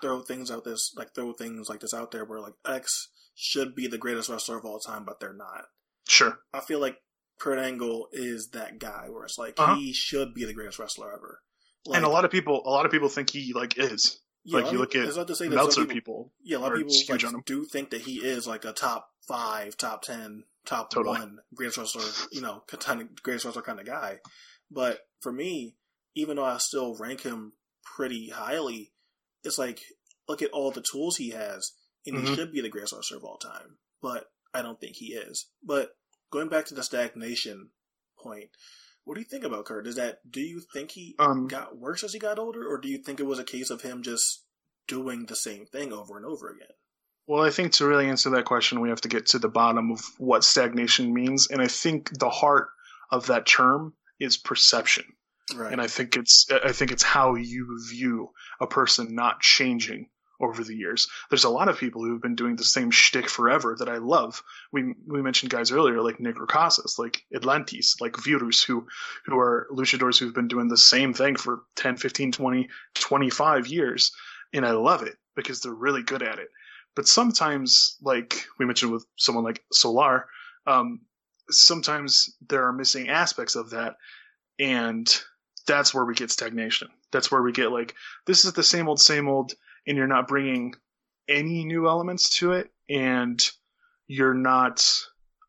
throw things out this like throw things like this out there where like X should be the greatest wrestler of all time, but they're not. Sure. I feel like Kurt Angle is that guy where it's like Uh-huh. he should be the greatest wrestler ever. And a lot of people, a lot of people think he like is. Yeah, like you look at to say Meltzer some people. Yeah, a lot of people like, do think that he is like a top five, top ten, top Totally. one greatest wrestler, you know, *laughs* kind of greatest wrestler kind of guy. But for me, even though I still rank him pretty highly, it's like look at all the tools he has, and he Mhm. should be the greatest wrestler of all time. But I don't think he is. But going back to the stagnation point, what do you think about Kurt? Is that do you think he Um, got worse as he got older, or do you think it was a case of him just doing the same thing over and over again? Well, I think to really answer that question, we have to get to the bottom of what stagnation means, and I think the heart of that term is perception. Right. And I think it's I think it's how you view a person not changing over the years. There's a lot of people who've been doing the same shtick forever that I love. We we mentioned guys earlier like Negro Casas, like Atlantis, like Virus, who who are luchadors who've been doing the same thing for 10, 15, 20, 25 years. And I love it because they're really good at it. But sometimes, like we mentioned with someone like Solar, um, sometimes there are missing aspects of that. And that's where we get stagnation. That's where we get like, this is the same old, same old, and you're not bringing any new elements to it. And you're not,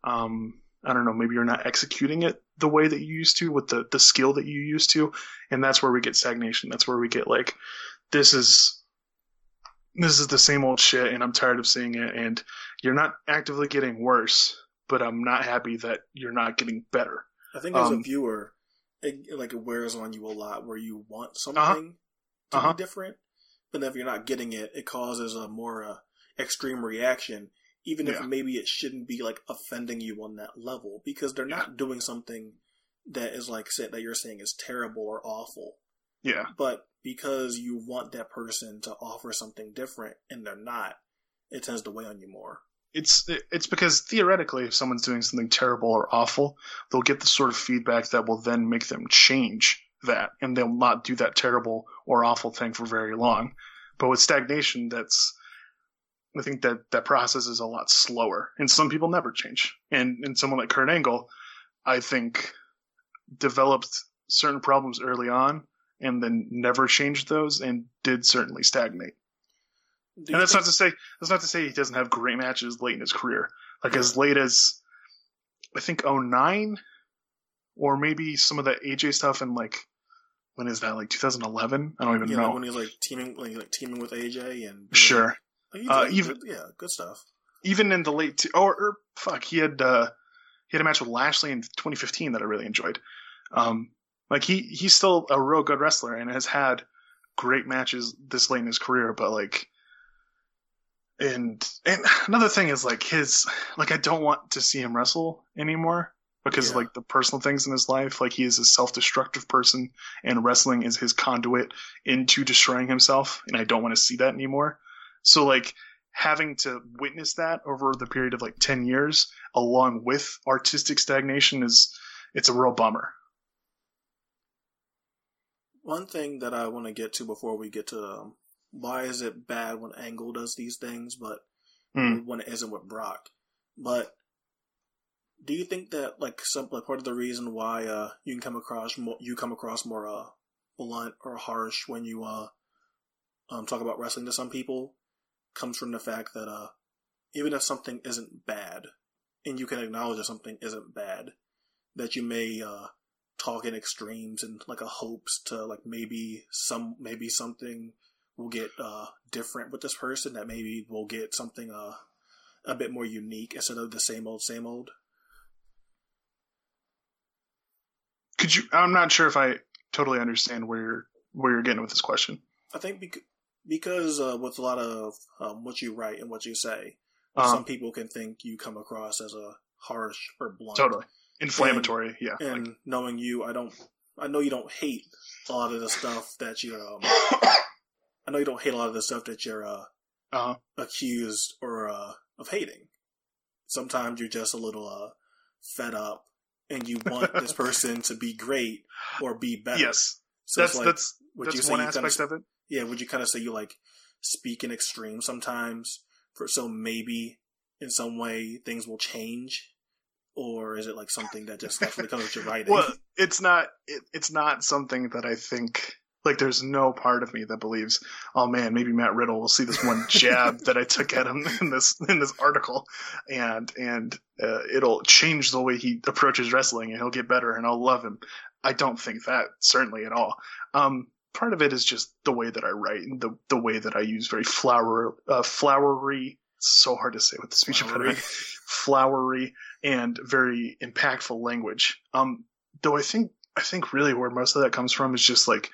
um, I don't know, maybe you're not executing it the way that you used to with the, the skill that you used to. And that's where we get stagnation. That's where we get like, this is, this is the same old shit and I'm tired of seeing it. And you're not actively getting worse, but I'm not happy that you're not getting better. I think as a Um, viewer, it, like it wears on you a lot where you want something to Uh-huh. be different, but if you're not getting it, it causes a more uh, extreme reaction. Even if maybe it shouldn't be like offending you on that level, because they're not doing something that is like say, that you're saying is terrible or awful. Yeah. But because you want that person to offer something different and they're not, it tends to weigh on you more. it's it's because theoretically if someone's doing something terrible or awful they'll get the sort of feedback that will then make them change that and they'll not do that terrible or awful thing for very long. But with stagnation that's i think that that process is a lot slower and some people never change. And and someone like kurt angle i think developed certain problems early on and then never changed those and did certainly stagnate. And that's think- not to say that's not to say he doesn't have great matches late in his career. Like as late as I think 09 or maybe some of the AJ stuff in like when is that like 2011? I don't even yeah, know. like when he's like teaming, like, like teaming with AJ and Sure. Like, Uh, even- good- yeah, good stuff. Even in the late t- or, or fuck, he had uh he had a match with Lashley in 2015 that I really enjoyed. Um like he he's still a real good wrestler and has had great matches this late in his career, but like and and *sighs* another thing is like his like I don't want to see him wrestle anymore because Yeah. like the personal things in his life. Like he is a self-destructive person, and wrestling is his conduit into destroying himself, and I don't want to see that anymore. So like having to witness that over the period of like ten years, along with artistic stagnation, is it's a real bummer. One thing that I want to get to before we get to um, why is it bad when Angle does these things, but Hmm. when it isn't with Brock. But do you think that like some like part of the reason why uh you can come across more you come across more uh blunt or harsh when you uh um talk about wrestling to some people comes from the fact that uh even if something isn't bad and you can acknowledge that something isn't bad that you may uh talk in extremes and like a hopes to like maybe some maybe something will get uh different with this person that maybe will get something uh a bit more unique instead of the same old same old Could you? I'm not sure if I totally understand where you're where you're getting with this question. i think bec- because uh with a lot of um, what you write and what you say Uh, some people can think you come across as a harsh or blunt totally inflammatory. yeah. and like- knowing you i don't i know you don't hate a lot of the stuff that you um *coughs* i know you don't hate a lot of the stuff that you're uh uh, accused or uh, of hating. Sometimes you're just a little uh, fed up and you want this *laughs* person to be great or be better. Yes, So that's like, that's would that's you say one you kinda aspect of it. Yeah, would you kind of say you like speak in extreme sometimes? For so maybe in some way things will change, or is it like something that just naturally comes with your *laughs* writing? Well, it's not. It, it's not something that I think. Like, there's no part of me that believes, oh man, maybe Matt Riddle will see this one jab that I took at him *laughs* in this in this article, and and uh, it'll change the way he approaches wrestling, and he'll get better, and I'll love him. I don't think that certainly at all. Um, part of it is just the way that I write and the the way that I use very flower uh, flowery. So hard to say with the speech Flowery. impediment. Flowery and very impactful language. Um, though I think I think really where most of that comes from is just like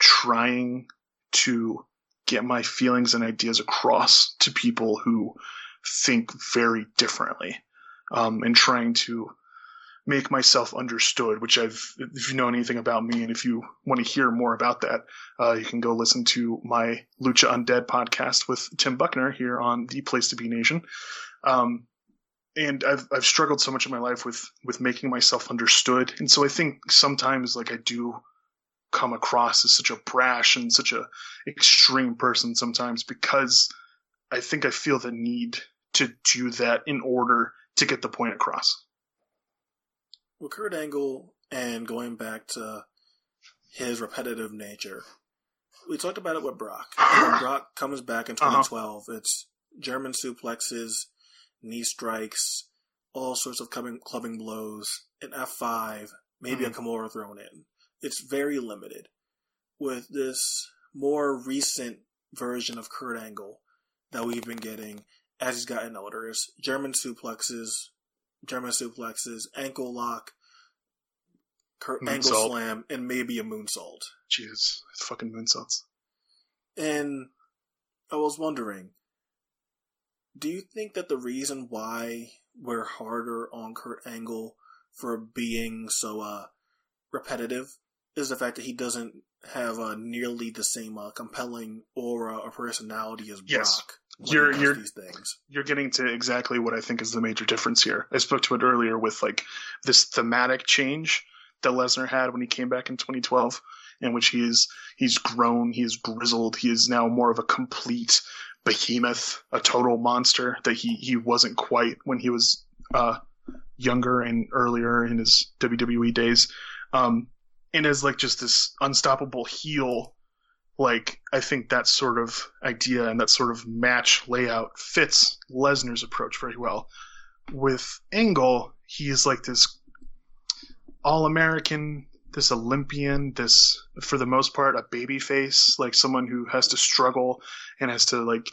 trying to get my feelings and ideas across to people who think very differently, um, and trying to make myself understood. Which I've, if you know anything about me, and if you want to hear more about that, uh, you can go listen to my Lucha Undead podcast with Tim Buckner here on the Place to Be Nation. Um, and I've I've struggled so much in my life with with making myself understood, and so I think sometimes like I do come across as such a brash and such a extreme person sometimes because I think I feel the need to do that in order to get the point across. Well, Kurt Angle and going back to his repetitive nature, we talked about it with Brock. When *coughs* Brock comes back in Uh-huh. 2012, it's German suplexes, knee strikes, all sorts of clubbing, clubbing blows, an F5, maybe a Kimura thrown in. It's very limited. With this more recent version of Kurt Angle that we've been getting as he's gotten older is German suplexes, German suplexes, ankle lock, Kurt Moonsault. slam, and maybe a moonsault. Jesus, fucking moonsaults. And I was wondering, do you think that the reason why we're harder on Kurt Angle for being so uh, repetitive is the fact that he doesn't have uh, nearly the same uh, compelling aura or personality as Yes. Brock? when You're- you're- these things. You're getting to exactly what I think is the major difference here. I spoke to it earlier with like this thematic change that Lesnar had when he came back in 2012, in which he is he's grown, he is grizzled, he is now more of a complete behemoth, a total monster that he he wasn't quite when he was uh, younger and earlier in his WWE days. Um, and as like just this unstoppable heel like I think that sort of idea and that sort of match layout fits Lesnar's approach very well. With Angle, he is like this all American, this Olympian, this for the most part a baby face, like someone who has to struggle and has to like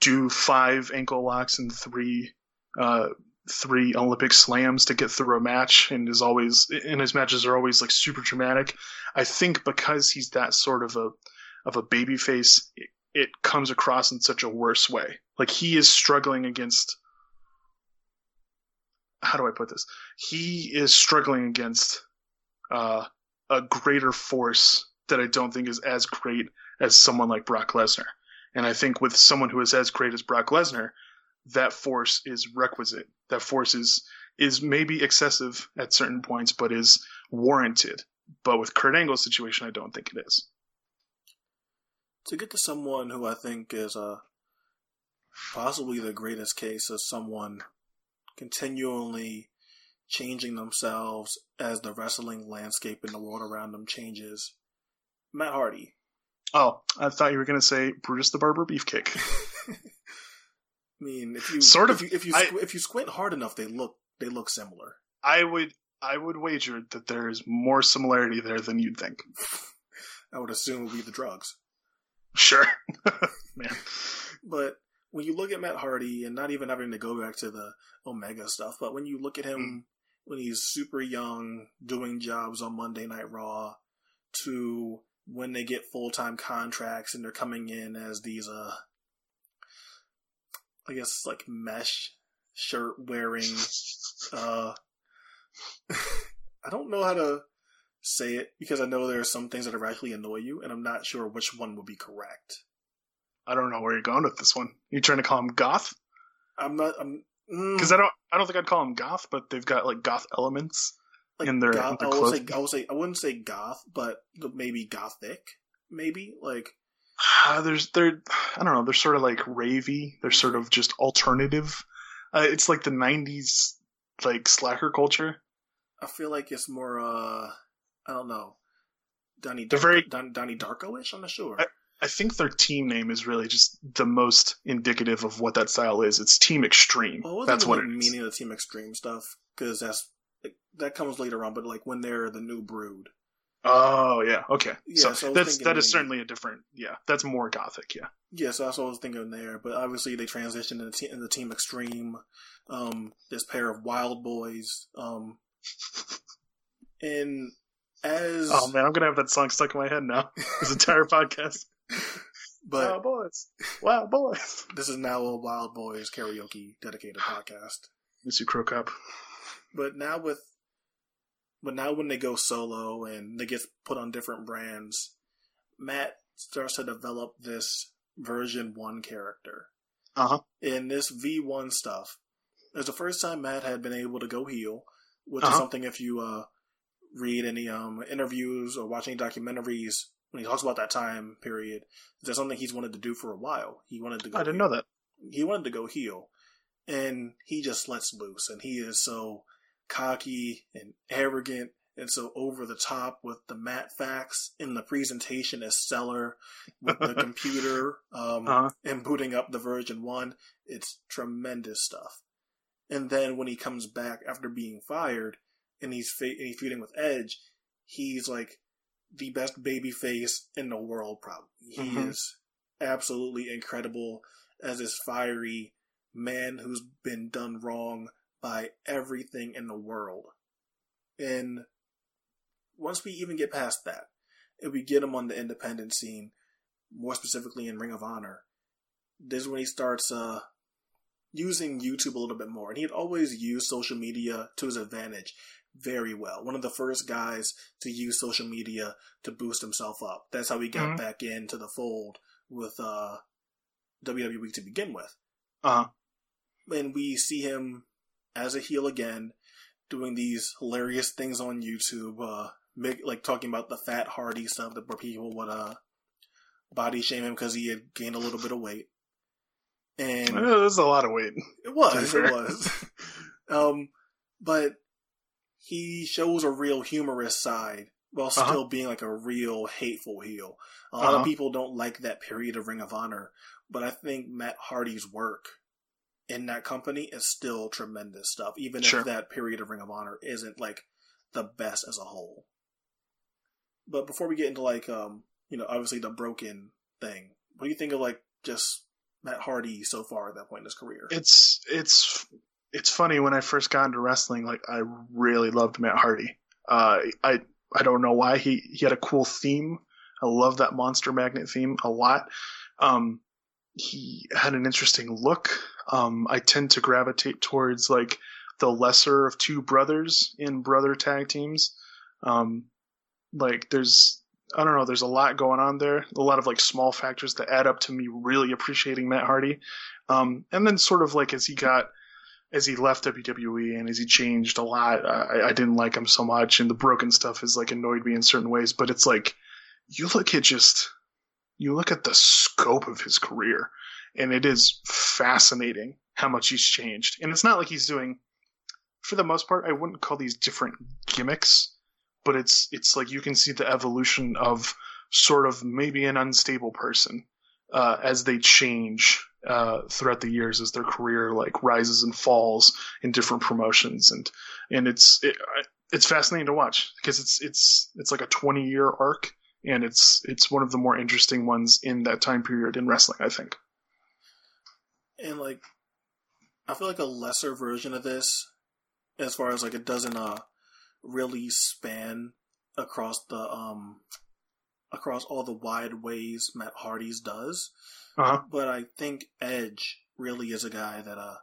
do five ankle locks and three uh three Olympic slams to get through a match and is always and his matches are always like super dramatic. I think because he's that sort of a of a baby face, it, it comes across in such a worse way. Like he is struggling against. How do I put this? He is struggling against uh, a greater force that I don't think is as great as someone like Brock Lesnar. And I think with someone who is as great as Brock Lesnar, that force is requisite. That force is is maybe excessive at certain points, but is warranted. But with Kurt Angle's situation, I don't think it is. to get to someone who I think is uh, possibly the greatest case of someone continually changing themselves as the wrestling landscape and the world around them changes. Matt Hardy. Oh, I thought you were going to say Brutus the Barber Beefcake. *laughs* I mean, if you Sort if of. you if you, I- if you squint hard enough, they look they look similar. I would I would wager that there is more similarity there than you'd think. *laughs* I would assume it would be the drugs. Sure, *laughs* man. But when you look at Matt Hardy, and not even having to go back to the Omega stuff, but when you look at him Mm. when he's super young, doing jobs on Monday Night Raw, to when they get full time contracts and they're coming in as these, uh, I guess like mesh shirt wearing, uh, *laughs* I don't know how to say it because I know there are some things that actually annoy you, and I'm not sure which one would be correct. I don't know where you're going with this one. You trying to call him goth? I'm not. I'm. Mm, because I don't I don't think I'd call him goth, but they've got like goth elements like in their, goth, in their I would say. I would say I wouldn't say goth, but maybe gothic, maybe like Uh, there's they're I don't know they're sort of like ravey. They're sort of just alternative. Uh, it's like the '90s like slacker culture. I feel like it's more uh I don't know Donnie They're Darko, very- Don, Donnie Darko-ish. I'm not sure. I think their team name is really just the most indicative of what that style is. It's Team Extreme. Well, I That's what it is. meaning the Team Extreme stuff because that's that comes later on. But like when they're the new Brood, Oh yeah, okay. Yeah, so, so that's that is certainly a different. Yeah, that's more gothic. Yeah. yeah, so that's what I was thinking there. But obviously they transitioned into, te- into Team Extreme. Um, this pair of Wild Boys. Um, and as Oh man, I'm gonna have that song stuck in my head now. This entire podcast. *laughs* *laughs* but wow boys, wow boys. this is now a Wild Boys karaoke dedicated podcast. You, Cro Cop. But now with, but now when they go solo and they get put on different brands, Matt starts to develop this version one character. Uh huh. In this V one stuff, it's the first time Matt had been able to go heel, which is Uh-huh. something if you uh, read any um, interviews or watch any documentaries when he talks about that time period, that's something he's wanted to do for a while. He wanted to go. I didn't know that. he wanted to go heel, and he just lets loose, and he is so cocky and arrogant and so over the top with the Matt Facts in the presentation as seller with the *laughs* computer um, Uh-huh. and booting up the version one. It's tremendous stuff. And then when he comes back after being fired and he's fe- and he's feuding with Edge, he's like the best baby face in the world. Probably he Mhm. is absolutely incredible as this fiery man who's been done wrong by everything in the world. And once we even get past that, if we get him on the independent scene, more specifically in Ring of Honor, this is when he starts uh, using YouTube a little bit more. And he had always used social media to his advantage very well. One of the first guys to use social media to boost himself up. That's how he got Mhm. back into the fold with uh, WWE to begin with. Uh huh. And we see him as a heel again, doing these hilarious things on YouTube, uh, make, like talking about the fat Hardy stuff that where people would uh, body shame him because he had gained a little bit of weight. And There's a lot of weight. it was, it was. *laughs* um, but he shows a real humorous side while still Uh-huh. being like a real hateful heel. A lot Uh-huh. of people don't like that period of Ring of Honor, but I think Matt Hardy's work in that company is still tremendous stuff, even Sure. if that period of Ring of Honor isn't like the best as a whole. But before we get into like um, you know, obviously the broken thing, what do you think of like just Matt Hardy so far at that point in his career? It's it's it's funny when I first got into wrestling. Like I really loved Matt Hardy. Uh, I I don't know why he he had a cool theme. I love that Monster Magnet theme a lot. Um, he had an interesting look. Um, I tend to gravitate towards like the lesser of two brothers in brother tag teams. Um, like there's I don't know, there's a lot going on there. A lot of like small factors that add up to me really appreciating Matt Hardy. Um, and then sort of like as he got as he left WWE and as he changed a lot, I, I didn't like him so much, and the broken stuff has like annoyed me in certain ways. But it's like you look at just you look at the scope of his career, and it is fascinating how much he's changed. And it's not like he's doing, for the most part, I wouldn't call these different gimmicks, but it's it's like you can see the evolution of sort of maybe an unstable person uh, as they change uh, throughout the years as their career like rises and falls in different promotions and and it's it, it's fascinating to watch because it's it's it's like a 20 year arc and it's it's one of the more interesting ones in that time period in wrestling I think and like I feel like a lesser version of this, as far as like it doesn't uh really span across the um across all the wide ways Matt Hardy's does. uh-huh But I think Edge really is a guy that uh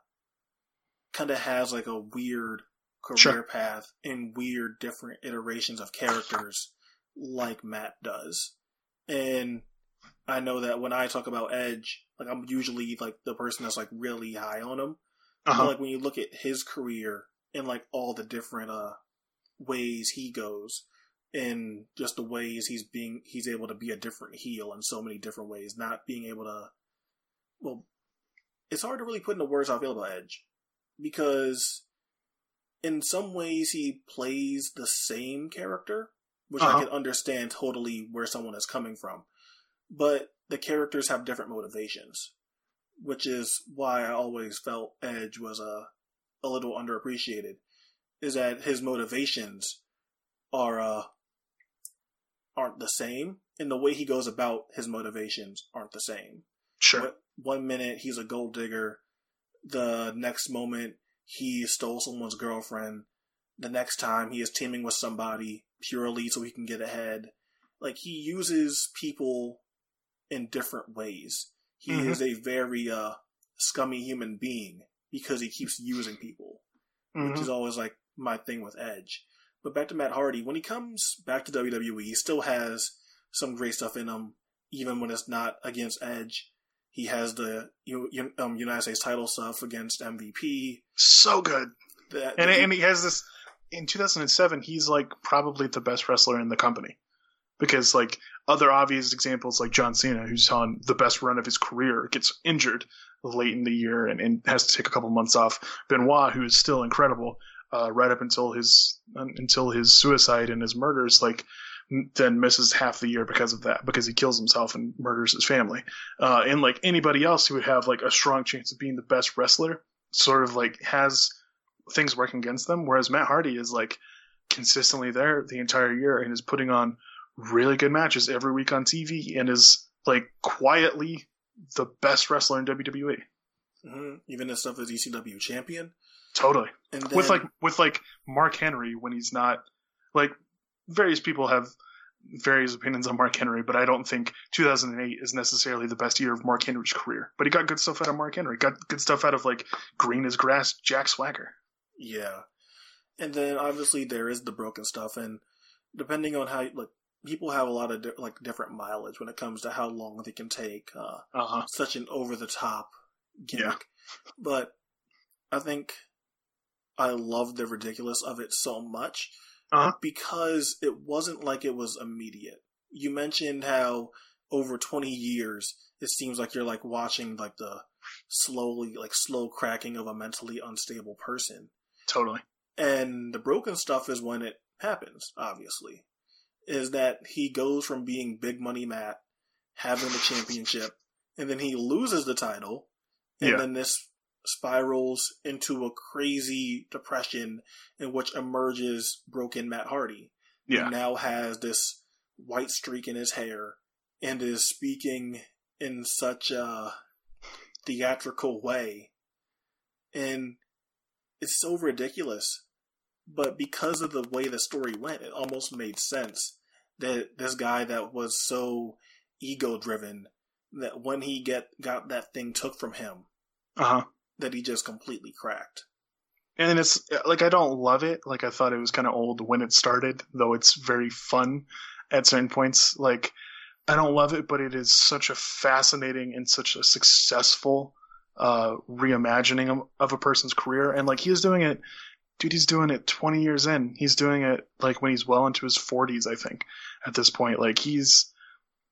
kind of has like a weird career Sure. path in weird different iterations of characters like Matt does. And I know that when I talk about Edge, like I'm usually like the person that's like really high on him. Uh-huh. Like when you look at his career and like all the different uh ways he goes and just the ways he's being he's able to be a different heel in so many different ways, not being able to well it's hard to really put into words how I feel about Edge. Because in some ways he plays the same character, which Uh-huh. I can understand totally where someone is coming from. But the characters have different motivations, which is why I always felt Edge was a a little underappreciated. Is that his motivations are uh aren't the same, and the way he goes about his motivations aren't the same. Sure. One minute he's a gold digger, the next moment he stole someone's girlfriend, the next time he is teaming with somebody purely so he can get ahead. Like he uses people in different ways. He Mhm. is a very uh, scummy human being because he keeps using people, which Mhm. is always like my thing with Edge. But back to Matt Hardy, when he comes back to WWE, he still has some great stuff in him, even when it's not against Edge. He has the U- U- um, United States title stuff against MVP. So good. That, And and he has this in 2007. He's like probably the best wrestler in the company because like other obvious examples like John Cena, who's on the best run of his career, gets injured late in the year and, and has to take a couple months off. Benoit, who is still incredible, uh, right up until his until his suicide and his murders, like then misses half the year because of that because he kills himself and murders his family. Uh, and like anybody else who would have like a strong chance of being the best wrestler, sort of like has things working against them. Whereas Matt Hardy is like consistently there the entire year and is putting on really good matches every week on TV and is like quietly the best wrestler in WWE. Mhm. even his stuff as ECW champion. Totally. And then, with like with like Mark Henry when he's not like various people have various opinions on Mark Henry, but I don't think 2008 is necessarily the best year of Mark Henry's career. But he got good stuff out of Mark Henry. Got good stuff out of like green as grass Jack Swagger. Yeah. And then obviously there is the broken stuff, and depending on how, like, people have a lot of di- like different mileage when it comes to how long they can take uh, Uh-huh. such an over the top gimmick. Yeah. But I think I love the ridiculous of it so much Uh-huh. because it wasn't like it was immediate. You mentioned how over 20 years it seems like you're like watching like the slowly like slow cracking of a mentally unstable person. Totally. And the broken stuff is when it happens, obviously. Is that he goes from being big money Matt, having the championship, and then he loses the title, and Yeah. then this spirals into a crazy depression in which emerges broken Matt Hardy. Yeah. Who now has this white streak in his hair and is speaking in such a theatrical way. And it's so ridiculous. But because of the way the story went, it almost made sense that this guy that was so ego driven that when he get got that thing took from him, Uh-huh. that he just completely cracked. And it's like I don't love it. Like I thought it was kind of old when it started, though it's very fun at certain points. Like I don't love it, but it is such a fascinating and such a successful uh reimagining of, a person's career. And like he's doing it, dude. He's doing it 20 years in. He's doing it like when he's well into his 40s, I think. At this point, like he's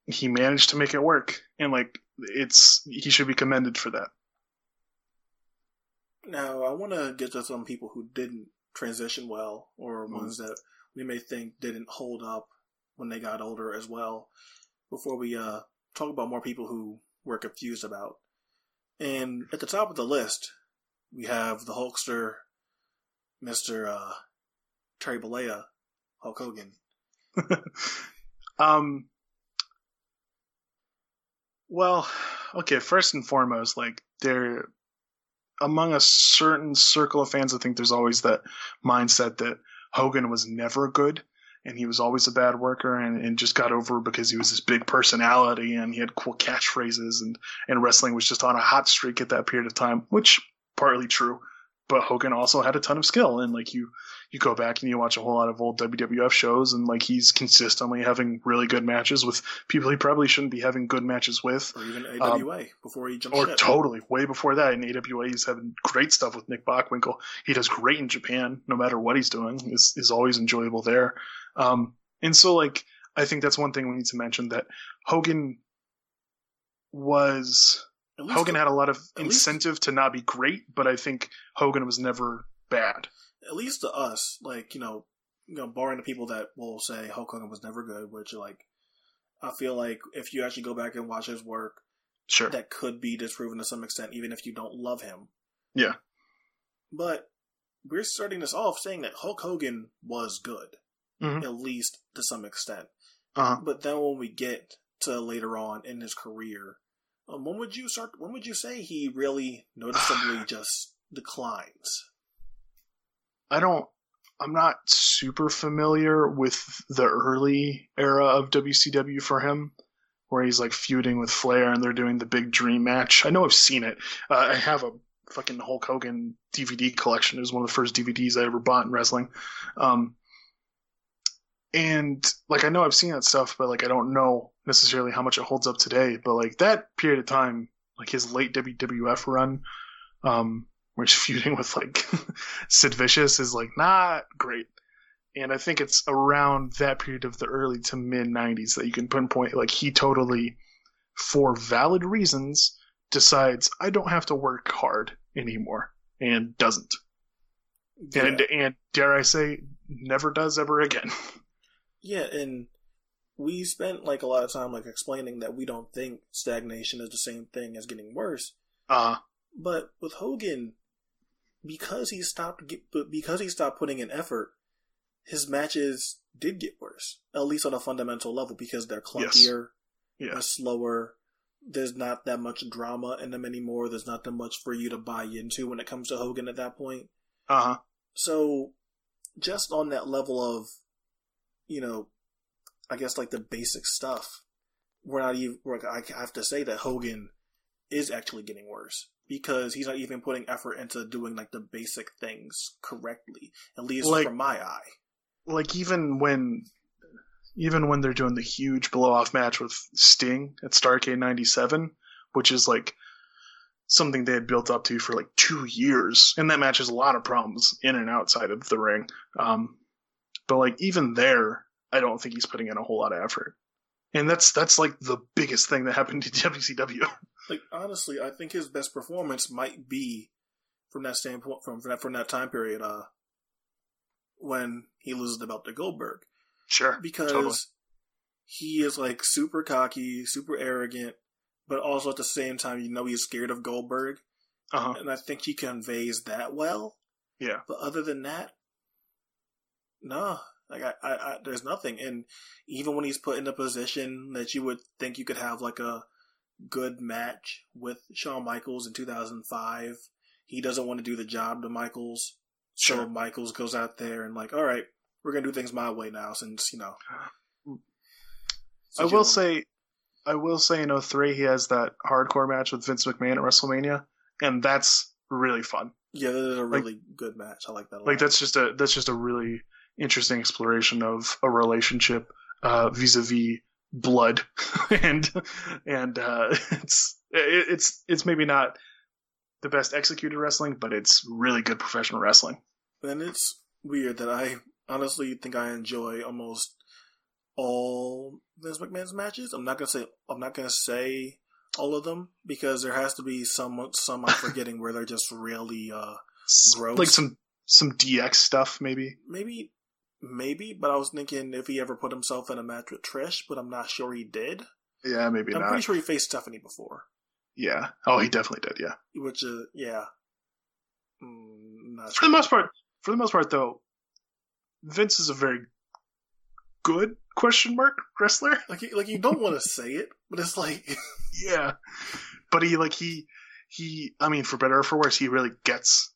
he managed to make it work, and like it's he should be commended for that. Now, I want to get to some people who didn't transition well, or Mm. ones that we may think didn't hold up when they got older as well, before we uh, talk about more people who we're confused about. And at the top of the list, we have the Hulkster, Mr. Uh, Terry Bollea, Hulk Hogan. *laughs* um well okay first and foremost like there among a certain circle of fans i think there's always that mindset that hogan was never good and he was always a bad worker and, and just got over because he was this big personality and he had cool catchphrases and, and wrestling was just on a hot streak at that period of time which partly true but Hogan also had a ton of skill, and like you, you go back and you watch a whole lot of old WWF shows, and like he's consistently having really good matches with people he probably shouldn't be having good matches with, or even AWA um, before he jumped or ship. totally way before that in AWA he's having great stuff with Nick Bockwinkel. He does great in Japan, no matter what he's doing, is is always enjoyable there. Um, and so like I think that's one thing we need to mention that Hogan was Hogan had a lot of incentive least, to not be great, but I think Hogan was never bad. At least to us, like you know, you know, barring the people that will say Hulk Hogan was never good, which like I feel like if you actually go back and watch his work, sure, that could be disproven to some extent, even if you don't love him. Yeah, but we're starting this off saying that Hulk Hogan was good, mm-hmm. at least to some extent. Uh-huh. But then when we get to later on in his career, um, when would you start? When would you say he really noticeably *sighs* just declines? I don't. I'm not super familiar with the early era of WCW for him, where he's like feuding with Flair and they're doing the big dream match. I know I've seen it. Uh, I have a fucking Hulk Hogan DVD collection. It was one of the first DVDs I ever bought in wrestling. Um, and like I know I've seen that stuff, but like I don't know necessarily how much it holds up today. But like that period of time, like his late WWF run, um, where he's *laughs* feuding with like *laughs* Sid Vicious is like not great. And I think it's around that period of the early to mid '90s that you can pinpoint like he totally, for valid reasons, decides I don't have to work hard anymore and doesn't. Yeah. And and dare I say, never does ever again. *laughs* Yeah, and we spent like a lot of time like explaining that we don't think stagnation is the same thing as getting worse. Uh but with Hogan, because he stopped because he stopped putting in effort, his matches did get worse. At least on a fundamental level, because they're clunkier, yes. they're slower. There's not that much drama in them anymore. There's not that much for you to buy into when it comes to Hogan at that point. Uh huh. So, just on that level of you know, I guess like the basic stuff. We're not even. I have to say that Hogan is actually getting worse because he's not even putting effort into doing like the basic things correctly, at least like, from my eye. Like even when, even when they're doing the huge blow off match with Sting at Starcade '97, which is like something they had built up to for like two years, and that match has a lot of problems in and outside of the ring. Um, but like even there, I don't think he's putting in a whole lot of effort. And that's that's like the biggest thing that happened to *laughs* WCW. Like honestly, I think his best performance might be from that standpoint from from that, from that time period uh when he loses the belt to Goldberg. Sure. Because totally. he is like super cocky, super arrogant, but also at the same time you know he's scared of Goldberg. Uh-huh. And I think he conveys that well. Yeah. But other than that, no, like I, I, I, there's nothing. And even when he's put in a position that you would think you could have like a good match with Shawn Michaels in 2005, he doesn't want to do the job to Michaels. Sure. So Michaels goes out there and like, all right, we're gonna do things my way now, since you know. I will say, I will say in 03 he has that hardcore match with Vince McMahon at WrestleMania, and that's really fun. Yeah, that is a really like, good match. I like that. like that's just a that's just a really interesting exploration of a relationship uh, vis-a-vis blood, *laughs* and and uh, it's it's it's maybe not the best executed wrestling, but it's really good professional wrestling. And it's weird that I honestly think I enjoy almost all Vince McMahon's matches. I'm not gonna say I'm not gonna say all of them because there has to be some some I'm forgetting where they're just really uh gross. Like some some DX stuff, maybe. Maybe Maybe, but I was thinking if he ever put himself in a match with Trish, but I'm not sure he did. Yeah, maybe not. I'm not. pretty sure he faced Stephanie before. Yeah. Oh, he definitely did. Yeah. Which, uh, yeah. Mm, for sure. the most part, for the most part, though, Vince is a very good question mark wrestler. *laughs* Like, like you don't want to say it, but it's like, *laughs* yeah. But he, like, he, he. I mean, for better or for worse, he really gets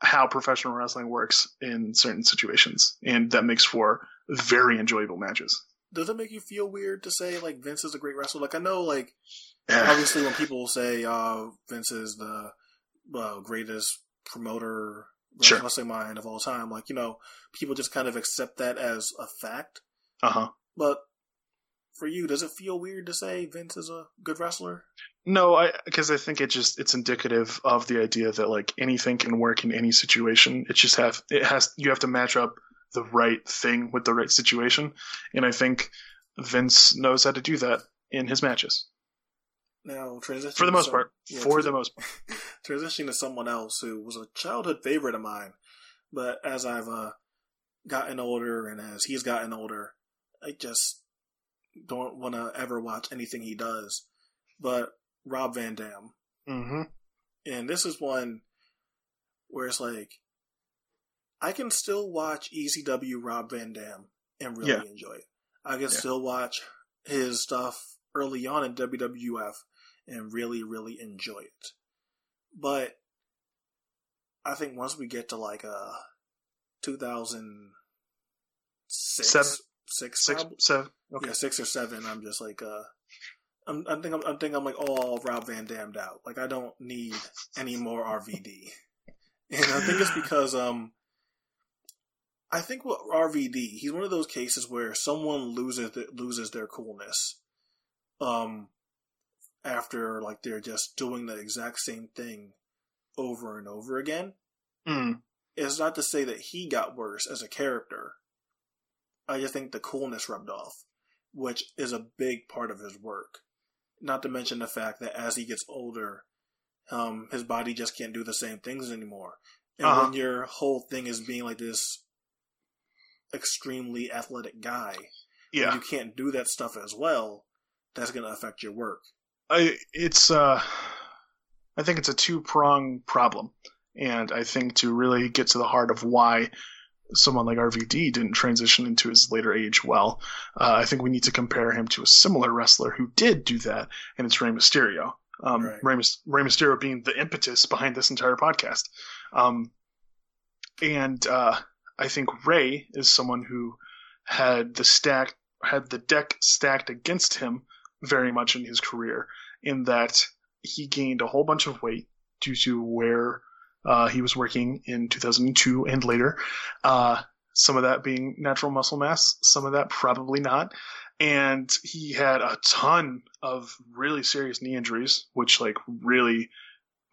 how professional wrestling works in certain situations, and that makes for very enjoyable matches. Does it make you feel weird to say like Vince is a great wrestler? Like I know, like obviously when people say uh, Vince is the uh, greatest promoter Sure. wrestling mind of all time. Like you know, people just kind of accept that as a fact. Uh huh. But for you, does it feel weird to say Vince is a good wrestler? No, I because I think it just it's indicative of the idea that like anything can work in any situation. It just have it has you have to match up the right thing with the right situation, and I think Vince knows how to do that in his matches Now, transition for the most some- part. yeah, for the most part. *laughs* transitioning to someone else who was a childhood favorite of mine, but as I've uh, gotten older and as he's gotten older, I just don't want to ever watch anything he does. But Rob Van Dam, Mm-hmm. and this is one where it's like I can still watch ECW Rob Van Dam and really Yeah. enjoy it. I can Yeah. still watch his stuff early on in WWF and really, really enjoy it. But I think once we get to like uh 2006, Seven. six, Six, seven. Okay. yeah, six or seven. I'm just like, uh, I'm, I think I'm, I think I'm like all Rob Van Dammed out. Like I don't need any more RVD, *laughs* and I think it's *laughs* because um, I think with RVD, he's one of those cases where someone loses th- loses their coolness, um, after like they're just doing the exact same thing over and over again. Mm. It's not to say that he got worse as a character. I just think the coolness rubbed off, which is a big part of his work. Not to mention the fact that as he gets older, um, his body just can't do the same things anymore. And Uh-huh. when your whole thing is being like this extremely athletic guy, Yeah. you can't do that stuff as well, that's going to affect your work. I it's uh I think it's a two prong problem. And I think to really get to the heart of why someone like RVD didn't transition into his later age well, uh, I think we need to compare him to a similar wrestler who did do that, and it's Rey Mysterio. Um, Right. Rey, Rey Mysterio being the impetus behind this entire podcast. Um, and uh, I think Rey is someone who had the stack had the deck stacked against him very much in his career, in that he gained a whole bunch of weight due to where uh, he was working in 2002 and later. Uh, some of that being natural muscle mass, some of that probably not. And he had a ton of really serious knee injuries, which like really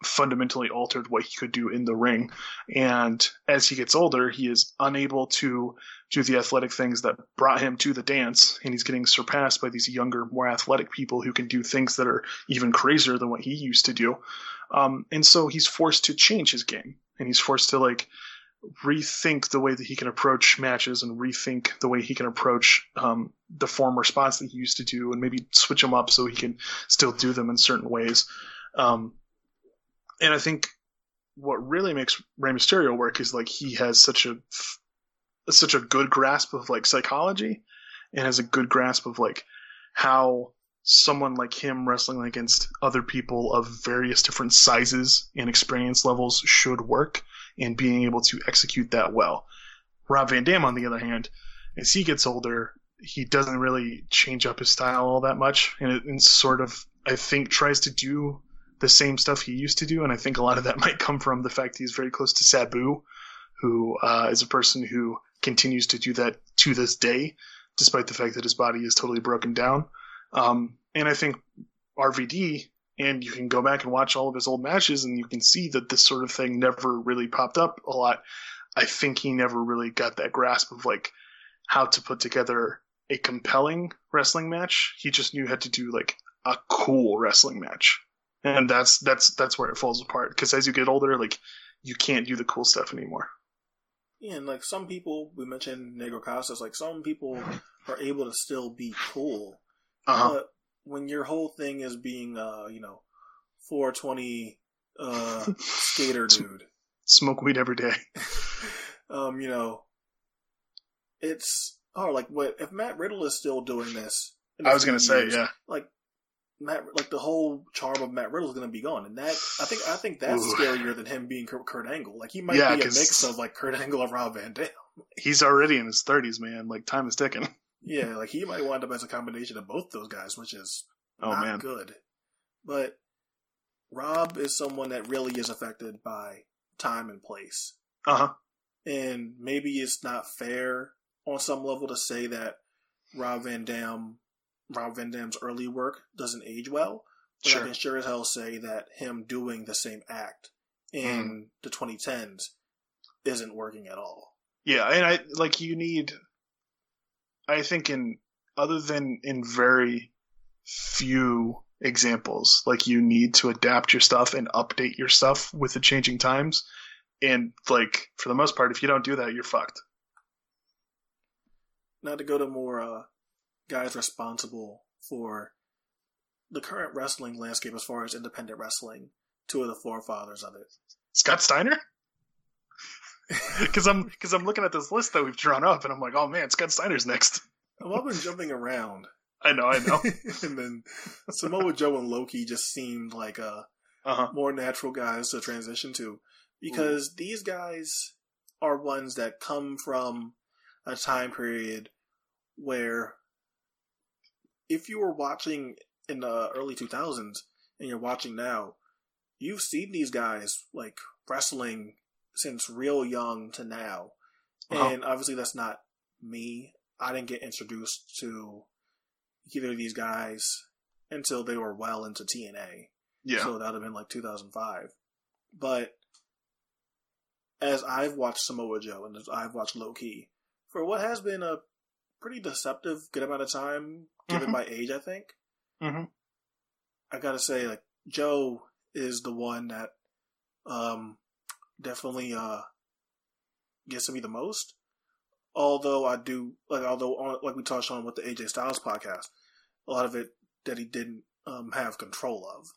fundamentally altered what he could do in the ring. And as he gets older, he is unable to do the athletic things that brought him to the dance, and he's getting surpassed by these younger, more athletic people who can do things that are even crazier than what he used to do. Um, and so he's forced to change his game, and he's forced to like rethink the way that he can approach matches and rethink the way he can approach um, the form response that he used to do, and maybe switch them up so he can still do them in certain ways. Um, and I think what really makes Rey Mysterio work is like he has such a such a good grasp of like psychology and has a good grasp of like how someone like him wrestling against other people of various different sizes and experience levels should work and being able to execute that well. Rob Van Dam, on the other hand, as he gets older, he doesn't really change up his style all that much and, it, and sort of, I think, tries to do the same stuff he used to do. And I think a lot of that *laughs* might come from the fact he's very close to Sabu, who uh, is a person who continues to do that to this day, despite the fact that his body is totally broken down. Um, and I think RVD, and you can go back and watch all of his old matches, and you can see that this sort of thing never really popped up a lot. I think he never really got that grasp of like how to put together a compelling wrestling match. He just knew how to do like a cool wrestling match, and that's that's that's where it falls apart. Because as you get older, like you can't do the cool stuff anymore. Yeah, and like some people, we mentioned Negro Casas, like some people are able to still be cool. Uh-huh. But when your whole thing is being, uh, you know, 420 uh, *laughs* skater dude, Smoke weed every day. *laughs* um, you know, it's oh, like what if Matt Riddle is still doing this? I was gonna say, yeah. like Matt, like the whole charm of Matt Riddle is going to be gone, and that I think I think that's Ooh. scarier than him being Kurt, Kurt Angle. Like he might Yeah, be a mix of like Kurt Angle and Rob Van Dam. He's already in his thirties, man. Like time is ticking. Yeah, like he might wind up as a combination of both those guys, which is Oh not man. good. But Rob is someone that really is affected by time and place. Uh huh. And maybe it's not fair on some level to say that Rob Van Dam, Rob Van Dam's early work doesn't age well. But Sure. I can sure as hell say that him doing the same act in the 2010s isn't working at all. Yeah, and I like you need. I think in other than in very few examples, like you need to adapt your stuff and update your stuff with the changing times. And like for the most part, if you don't do that, you're fucked. Now to go to more uh, guys responsible for the current wrestling landscape as far as independent wrestling, two of the forefathers of it. Scott Steiner. *laughs* Because I'm because I'm looking at this list that we've drawn up, and I'm like, oh man, Scott Steiner's next. I've been jumping around, *laughs* I know, I know. *laughs* and then Samoa Joe and Low Ki just seemed like uh, Uh-huh. more natural guys to transition to because these guys are ones that come from a time period where if you were watching in the early 2000s and you're watching now, you've seen these guys like wrestling since real young to now. Uh-huh. And obviously that's not me. I didn't get introduced to either of these guys until they were well into TNA. Yeah. So that would have been like 2005. But as I've watched Samoa Joe and as I've watched Low Ki, for what has been a pretty deceptive good amount of time, given Mhm. my age, I think, hmm I gotta say, like, Joe is the one that um, definitely uh, gets to me the most. Although I do, like, although, like we touched on with the AJ Styles podcast, a lot of it that he didn't um, have control of.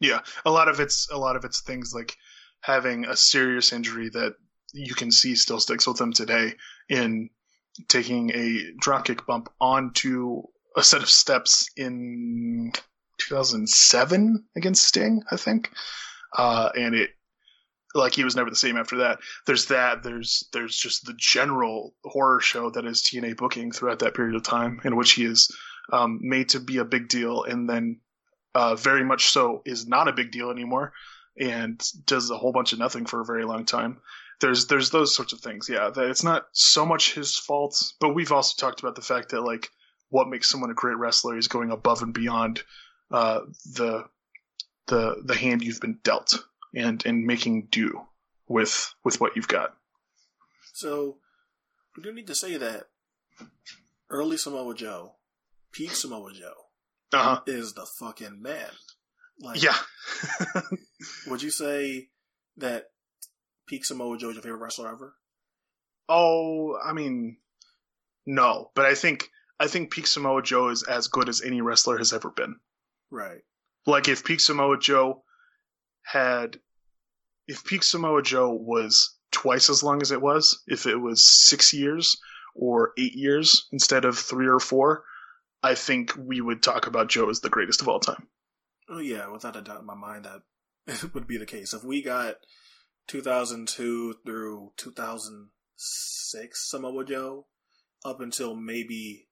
Yeah, a lot of it's a lot of it's things like having a serious injury that you can see still sticks with him today in taking a dropkick bump onto a set of steps in 2007 against Sting, I think, uh, and it like he was never the same after that. There's that. There's there's just the general horror show that is TNA booking throughout that period of time, in which he is um, made to be a big deal, and then uh, very much so is not a big deal anymore, and does a whole bunch of nothing for a very long time. There's there's those sorts of things. Yeah, that it's not so much his fault, but we've also talked about the fact that like what makes someone a great wrestler is going above and beyond uh, the the the hand you've been dealt and and making do with with what you've got. So we do need to say that early Samoa Joe, peak Samoa Joe, Uh huh. is the fucking man. Like, Yeah. *laughs* would you say that peak Samoa Joe is your favorite wrestler ever? Oh, I mean, no, but I think I think Peak Samoa Joe is as good as any wrestler has ever been. Right. Like if Peak Samoa Joe had, if Peak Samoa Joe was twice as long as it was, if it was six years or eight years instead of three or four, I think we would talk about Joe as the greatest of all time. Oh yeah, without a doubt in my mind that *laughs* would be the case. If we got 2002 through 2006 Samoa Joe up until maybe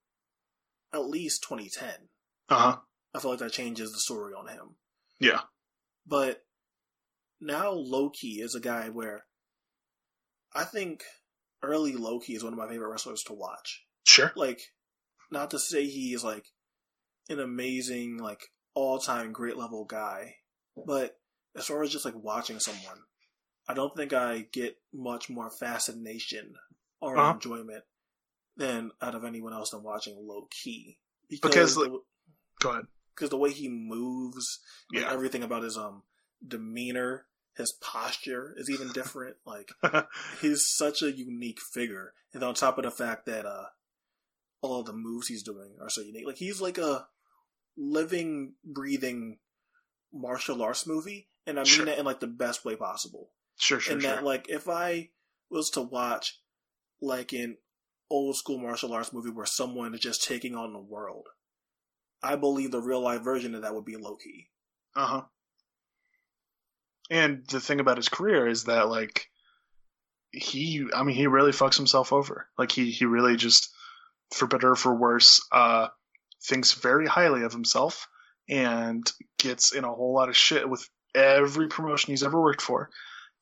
at least 2010, Uh huh. I feel like that changes the story on him. Yeah. But now Low Ki is a guy where I think early Low Ki is one of my favorite wrestlers to watch. Sure. Like, not to say he is like an amazing, like all time great level guy, but as far as just like watching someone, I don't think I get much more fascination or Uh-huh. enjoyment than out of anyone else than watching Low Ki. Key. Because, the- Go ahead. because the way he moves, Yeah. everything about his um demeanor, his posture is even different. *laughs* Like he's such a unique figure, and on top of the fact that uh all the moves he's doing are so unique, like he's like a living, breathing martial arts movie, and I mean Sure. that in like the best way possible. Sure, sure, and sure. that like if I was to watch like an old school martial arts movie where someone is just taking on the world, I believe the real life version of that would be Low Ki. Uh huh. And the thing about his career is that like he, I mean, he really fucks himself over. Like he, he really just, for better or for worse, uh, thinks very highly of himself and gets in a whole lot of shit with every promotion he's ever worked for.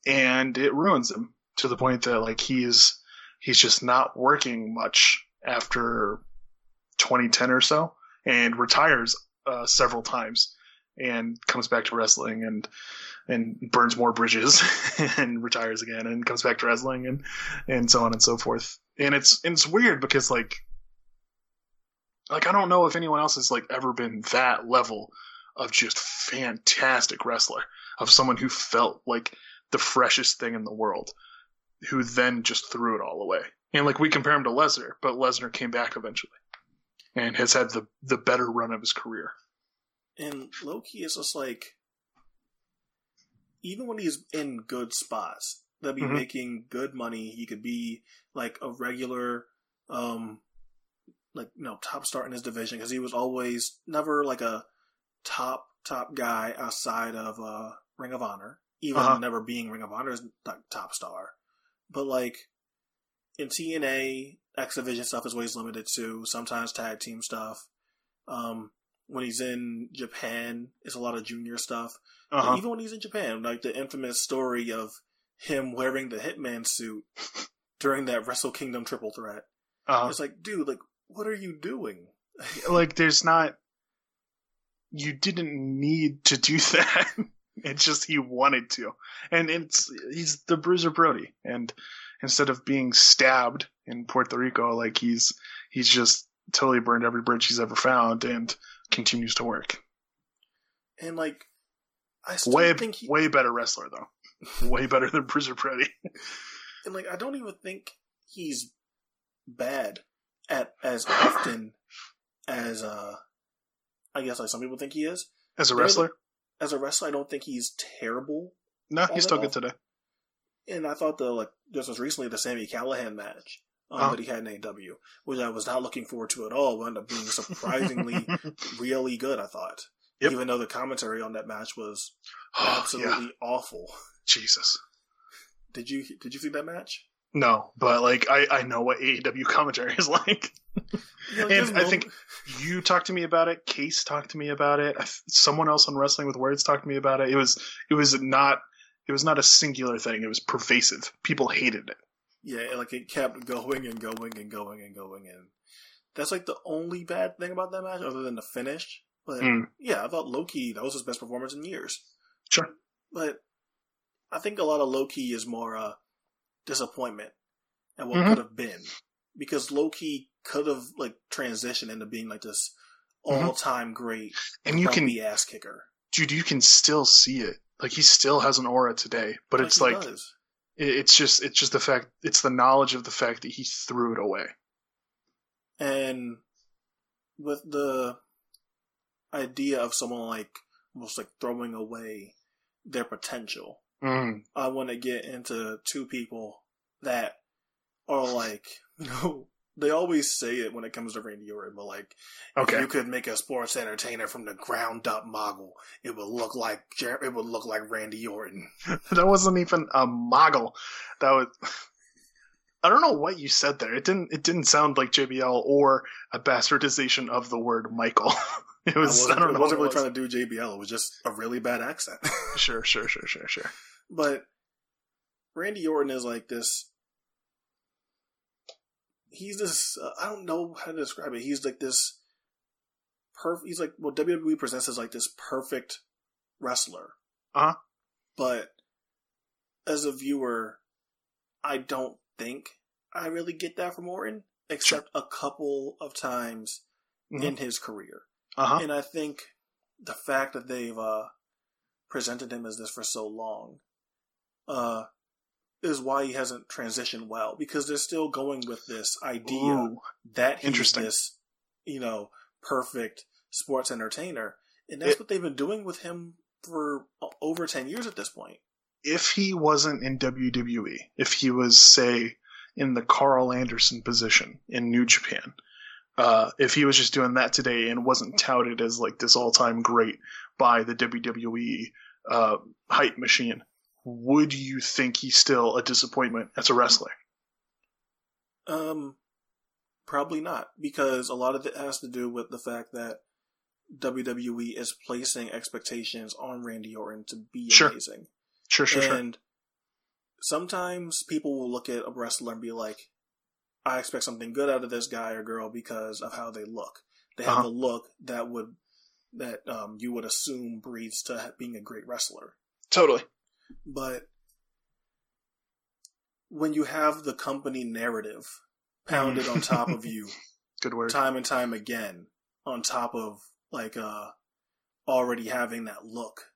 and it ruins him to the point that like he's he's just not working much after 2010 or so, and retires uh, several times, and comes back to wrestling and and burns more bridges *laughs* and retires again and comes back to wrestling and and so on and so forth. And it's it's weird because like like I don't know if anyone else has like ever been that level of just fantastic wrestler of someone who felt like the freshest thing in the world who then just threw it all away. And like we compare him to Lesnar, but Lesnar came back eventually and has had the the better run of his career. And Low Ki is just like, even when he's in good spots, they'll be Mhm. making good money. He could be like a regular, um, like you know, top star in his division because he was always never like a top top guy outside of uh, Ring of Honor. Even Uh-huh. never being Ring of Honor's not top star, but like in TNA, X Division stuff is always limited to sometimes tag team stuff. Um, when he's in Japan, it's a lot of junior stuff. Uh-huh. even when he's in Japan, like the infamous story of him wearing the Hitman suit *laughs* during that Wrestle Kingdom triple threat. Uh-huh. It's like, dude, like, what are you doing? like there's not you didn't need to do *laughs* that. it's just he wanted to. And it's he's the Bruiser Brody. And instead of being stabbed in Puerto Rico, like he's he's just totally burned every bridge he's ever found and continues to work. And like, I still Way think he, way better wrestler though. *laughs* way better than Bruiser Brody. *laughs* and like, I don't even think he's bad at as often as uh, I guess like some people think he is. As a wrestler? as a wrestler, I don't think he's terrible. No, he's still good today. And I thought the like this was recently the Sami Callihan match um, Oh. that he had in AW, which I was not looking forward to at all. Wound up being surprisingly *laughs* really good. I thought, Yep. even though the commentary on that match was Oh, absolutely yeah. awful. Jesus. Did you did you see that match? No, but like I, I know what AAW commentary is *laughs* like. You know, and I think you talked to me about it. Case talked to me about it. Someone else on Wrestling with Words talked to me about it. It was it was not it was not a singular thing. It was pervasive. People hated it. Yeah, like it kept going and going and going and going and that's like the only bad thing about that match, other than the finish. But Mm. yeah, I thought Low Ki that was his best performance in years. Sure. But I think a lot of Low Ki is more uh, disappointment at what Mhm. could have been because Low Ki could have like transitioned into being like this all time great And you can, be ass kicker. dude, you can still see it. Like he still has an aura today, but it's like does. It- it's just it's just the fact it's the knowledge of the fact that he threw it away. and with the idea of someone like almost like throwing away their potential. Mm. I want to get into two people that are like, *laughs* no, they always say it when it comes to Randy Orton, but like, Okay. if you could make a sports entertainer from the ground up model, it would look like Jer- it would look like Randy Orton. *laughs* that wasn't even a moggle. That was. *laughs* I don't know what you said there. It didn't. It didn't sound like JBL or a bastardization of the word Michael. *laughs* It I was. wasn't, I, don't know. I wasn't really it trying to do JBL. It was just a really bad accent. Sure, sure, sure, sure, sure. But Randy Orton is like this. He's this. Uh, I don't know how to describe it. He's like this. Perfect. He's like what WWE presents as like this perfect wrestler. Uh-huh. But as a viewer, I don't think I really get that from Orton, except a couple of times Mhm. in his career. Uh huh. And I think the fact that they've uh, presented him as this for so long uh, is why he hasn't transitioned well because they're still going with this idea Ooh, that he's interesting. this, you know, perfect sports entertainer, and that's It- what they've been doing with him for over ten years at this point. if he wasn't in WWE, if he was, say, in the Karl Anderson position in New Japan, uh, if he was just doing that today and wasn't touted as like this all-time great by the WWE uh, hype machine, would you think he's still a disappointment as a wrestler? Um, probably not because a lot of it has to do with the fact that WWE is placing expectations on Randy Orton to be Sure. amazing. Sure, sure, sure. and sometimes people will look at a wrestler and be like, I expect something good out of this guy or girl because of how they look. They have Uh-huh. a look that would that um, you would assume breeds to being a great wrestler. Totally. But when you have the company narrative pounded on top of you *laughs* Good word. time and time again, on top of like uh already having that look,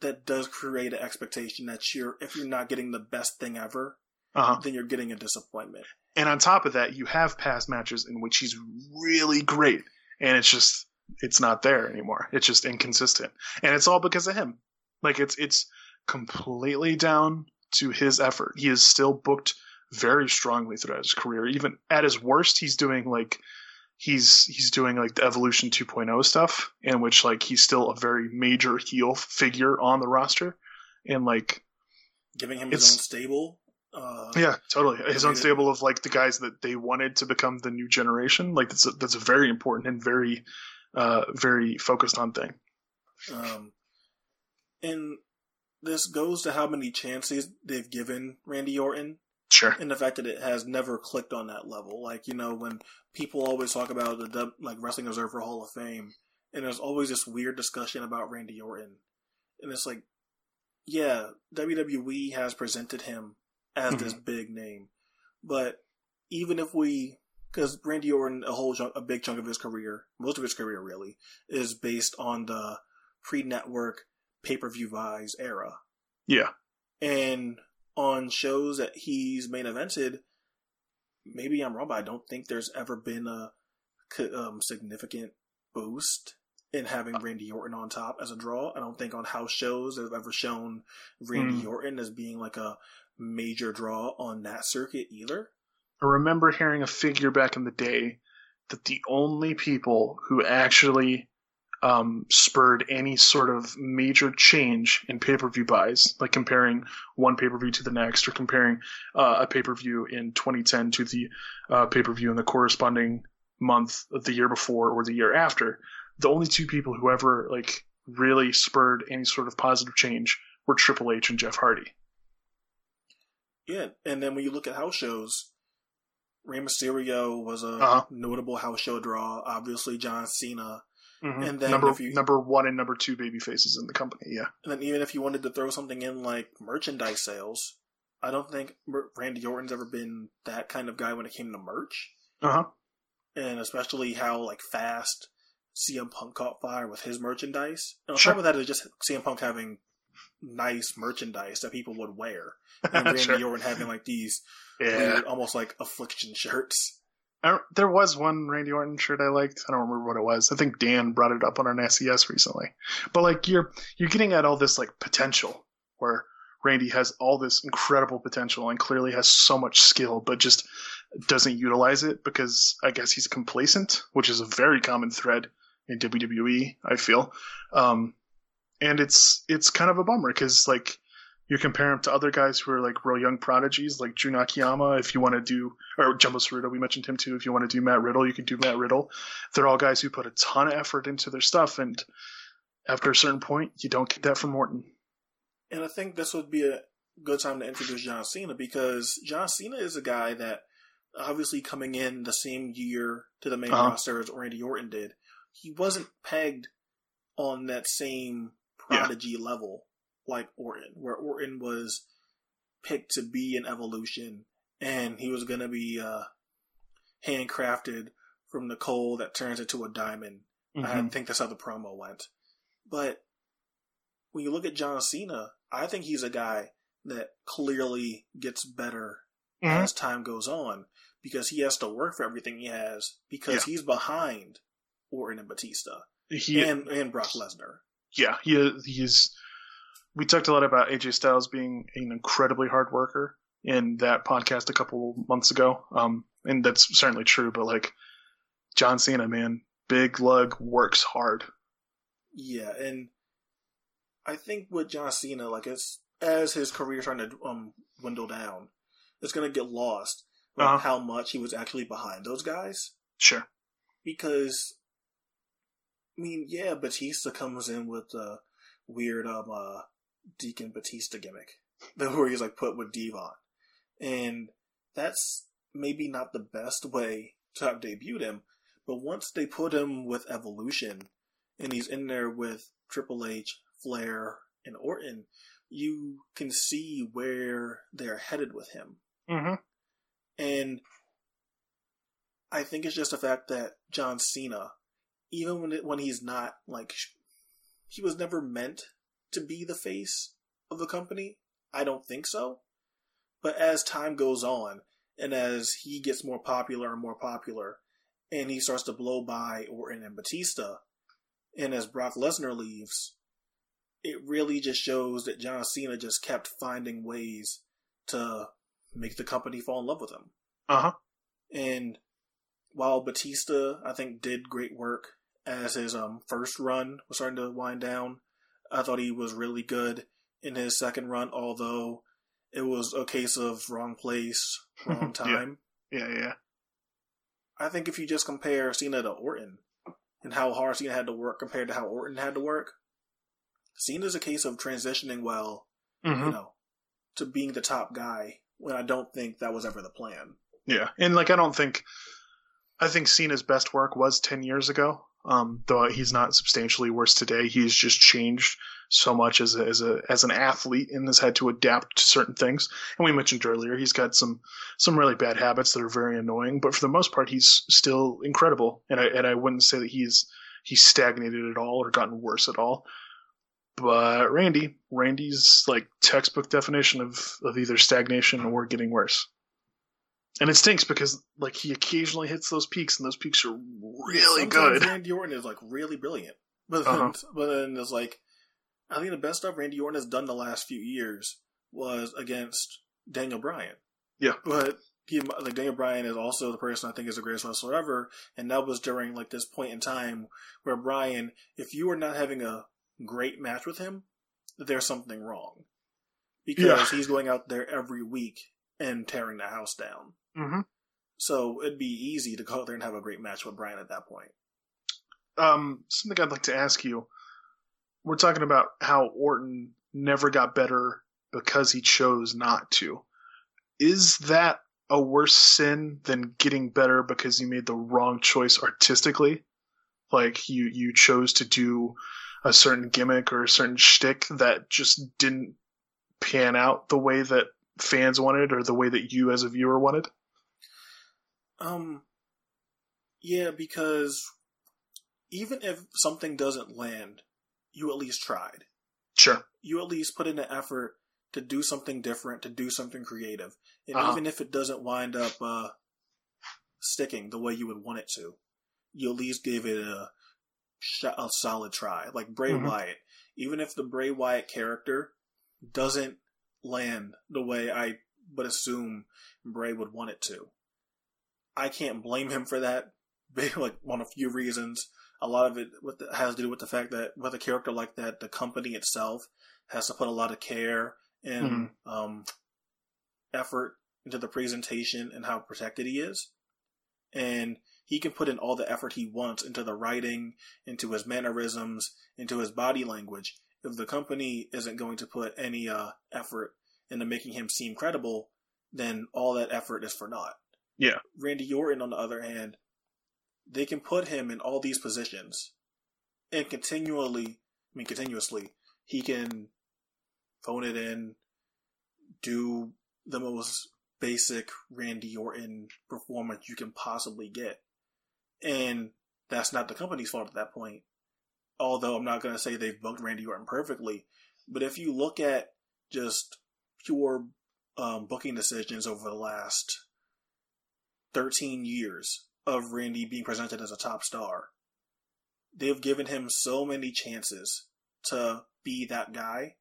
that does create an expectation that you're if you're not getting the best thing ever, Uh-huh. then you're getting a disappointment. And on top of that, you have past matches in which he's really great, and it's just it's not there anymore. It's just inconsistent, and it's all because of him. Like it's it's completely down to his effort. He is still booked very strongly throughout his career. Even at his worst, he's doing like he's he's doing like the Evolution 2.0 stuff, in which like he's still a very major heel figure on the roster, and like Giving him his own stable. Uh, yeah, totally. His own stable of like the guys that they wanted to become the new generation. Like that's a, that's a very important and very, uh, very focused on thing. Um, and this goes to how many chances they've given Randy Orton Sure. and the fact that it has never clicked on that level. Like you know, when people always talk about the like Wrestling Observer Hall of Fame, and there's always this weird discussion about Randy Orton, and it's like, yeah, WWE has presented him as this mm-hmm. big name, but even if we because Randy Orton, a whole chunk, a big chunk of his career, most of his career really, is based on the pre-network pay-per-view buys era Yeah. and on shows that he's main evented, maybe I'm wrong, but I don't think there's ever been a um, significant boost in having Randy Orton on top as a draw. I don't think on house shows that have ever shown Randy Hmm. Orton as being like a major draw on that circuit either. I remember hearing a figure back in the day that the only people who actually um, spurred any sort of major change in pay per view buys, like comparing one pay per view to the next, or comparing uh, a pay per view in 2010 to the uh, pay per view in the corresponding month of the year before or the year after, the only two people who ever like really spurred any sort of positive change were Triple H and Jeff Hardy. Yeah, and then when you look at house shows, Rey Mysterio was a Uh-huh. notable house show draw. Obviously, John Cena. Mhm. And then number you- number one and number two baby faces in the company. Yeah. And then even if you wanted to throw something in like merchandise sales, I don't think Randy Orton's ever been that kind of guy when it came to merch. Uh huh. And especially how like fast CM Punk caught fire with his merchandise. And on Sure. top of that, it's just CM Punk having nice merchandise that people would wear. And *laughs* Randy Sure. Orton having like these Yeah. weird, almost like affliction shirts. There was one Randy Orton shirt I liked. I don't remember what it was. I think Dan brought it up on our SES recently. But like you're you're getting at all this like potential where Randy has all this incredible potential and clearly has so much skill, but just doesn't utilize it because I guess he's complacent, which is a very common thread in WWE. I feel, um, and it's it's kind of a bummer because like you compare him to other guys who are like real young prodigies, like Jun Akiyama. If you want to do, or Jumbo Tsuruta, we mentioned him too. If you want to do Matt Riddle, you can do Matt Riddle. They're all guys who put a ton of effort into their stuff, and after a certain point, you don't get that from Orton. And I think this would be a good time to introduce John Cena because John Cena is a guy that obviously coming in the same year to the main Uh-huh. roster as Randy Orton did, he wasn't pegged on that same Yeah. prodigy level like Orton, where Orton was picked to be an evolution and he was going to be uh, handcrafted from the coal that turns into a diamond. I Mhm. think that's how the promo went. But when you look at John Cena, I think he's a guy that clearly gets better Mhm. as time goes on because he has to work for everything he has because Yeah. he's behind Orton and Batista He, and and Brock Lesnar. yeah, he he's. We talked a lot about AJ Styles being an incredibly hard worker in that podcast a couple months ago, um, and that's certainly true. But like John Cena, man, big lug works hard. Yeah, and I think with John Cena, like as as his career trying to um dwindle down, it's gonna get lost like Uh-huh. how much he was actually behind those guys. Sure. because I mean, yeah, Batista comes in with the weird um uh Deacon Batista gimmick. *laughs* where he's like put with D-Von, and that's maybe not the best way to have debuted him. But once they put him with Evolution, and he's in there with Triple H, Flair, and Orton, you can see where they're headed with him. Mm-hmm. And I think it's just the fact that John Cena, even when it, when he's not like he was never meant to be the face of the company. I don't think so. But as time goes on, and as he gets more popular and more popular, and he starts to blow by Orton and Batista, and as Brock Lesnar leaves, it really just shows that John Cena just kept finding ways to make the company fall in love with him. Uh huh. And while Batista, I think, did great work as his um, first run was starting to wind down, I thought he was really good in his second run, although it was a case of wrong place, *laughs* wrong time. yeah. yeah, yeah. I think if you just compare Cena to Orton and how hard Cena had to work compared to how Orton had to work, Cena's a case of transitioning well, Mm-hmm. you know, to being the top guy when I don't think that was ever the plan. Yeah, and like I don't think, I think Cena's best work was ten years ago. Um, though he's not substantially worse today. He's just changed so much as a, as a as an athlete and has had to adapt to certain things. And we mentioned earlier he's got some some really bad habits that are very annoying, but for the most part he's still incredible. And I and I wouldn't say that he's he's stagnated at all or gotten worse at all. But Randy, Randy's like textbook definition of of either stagnation or getting worse. And it stinks because like he occasionally hits those peaks, and those peaks are really Sometimes good. Randy Orton is like really brilliant, but Uh-huh. then, but then it's like I think the best stuff Randy Orton has done the last few years was against Daniel Bryan. Yeah. but he like Daniel Bryan is also the person I think is the greatest wrestler ever, and that was during like this point in time where Bryan, if you are not having a great match with him, there's something wrong because Yeah. he's going out there every week and tearing the house down. Mm-hmm. So it'd be easy to go out there and have a great match with Bryan at that point. Um, something I'd like to ask you. We're talking about how Orton never got better because he chose not to. Is that a worse sin than getting better because you made the wrong choice artistically? Like you you chose to do a certain gimmick or a certain shtick that just didn't pan out the way that fans wanted or the way that you as a viewer wanted? Um, yeah, because even if something doesn't land, you at least tried. Sure. You at least put in the effort to do something different, to do something creative. And Uh-huh. even if it doesn't wind up uh, sticking the way you would want it to, you at least gave it a, a solid try. Like Bray Mhm. Wyatt. Even if the Bray Wyatt character doesn't land the way I would assume Bray would want it to, I can't blame him for that. *laughs* Like on a few reasons, a lot of it with the, has to do with the fact that with a character like that, the company itself has to put a lot of care and um, effort into the presentation and how protected he is, and he can put in all the effort he wants into the writing, into his mannerisms, into his body language. If the company isn't going to put any uh, effort into making him seem credible, then all that effort is for naught. Yeah. Randy Orton, on the other hand, they can put him in all these positions, and continually, I mean, continuously, he can phone it in, do the most basic Randy Orton performance you can possibly get. And that's not the company's fault at that point. Although I'm not going to say they've booked Randy Orton perfectly, but if you look at just pure um, booking decisions over the last 13 years of Randy being presented as a top star, they've given him so many chances to be that guy.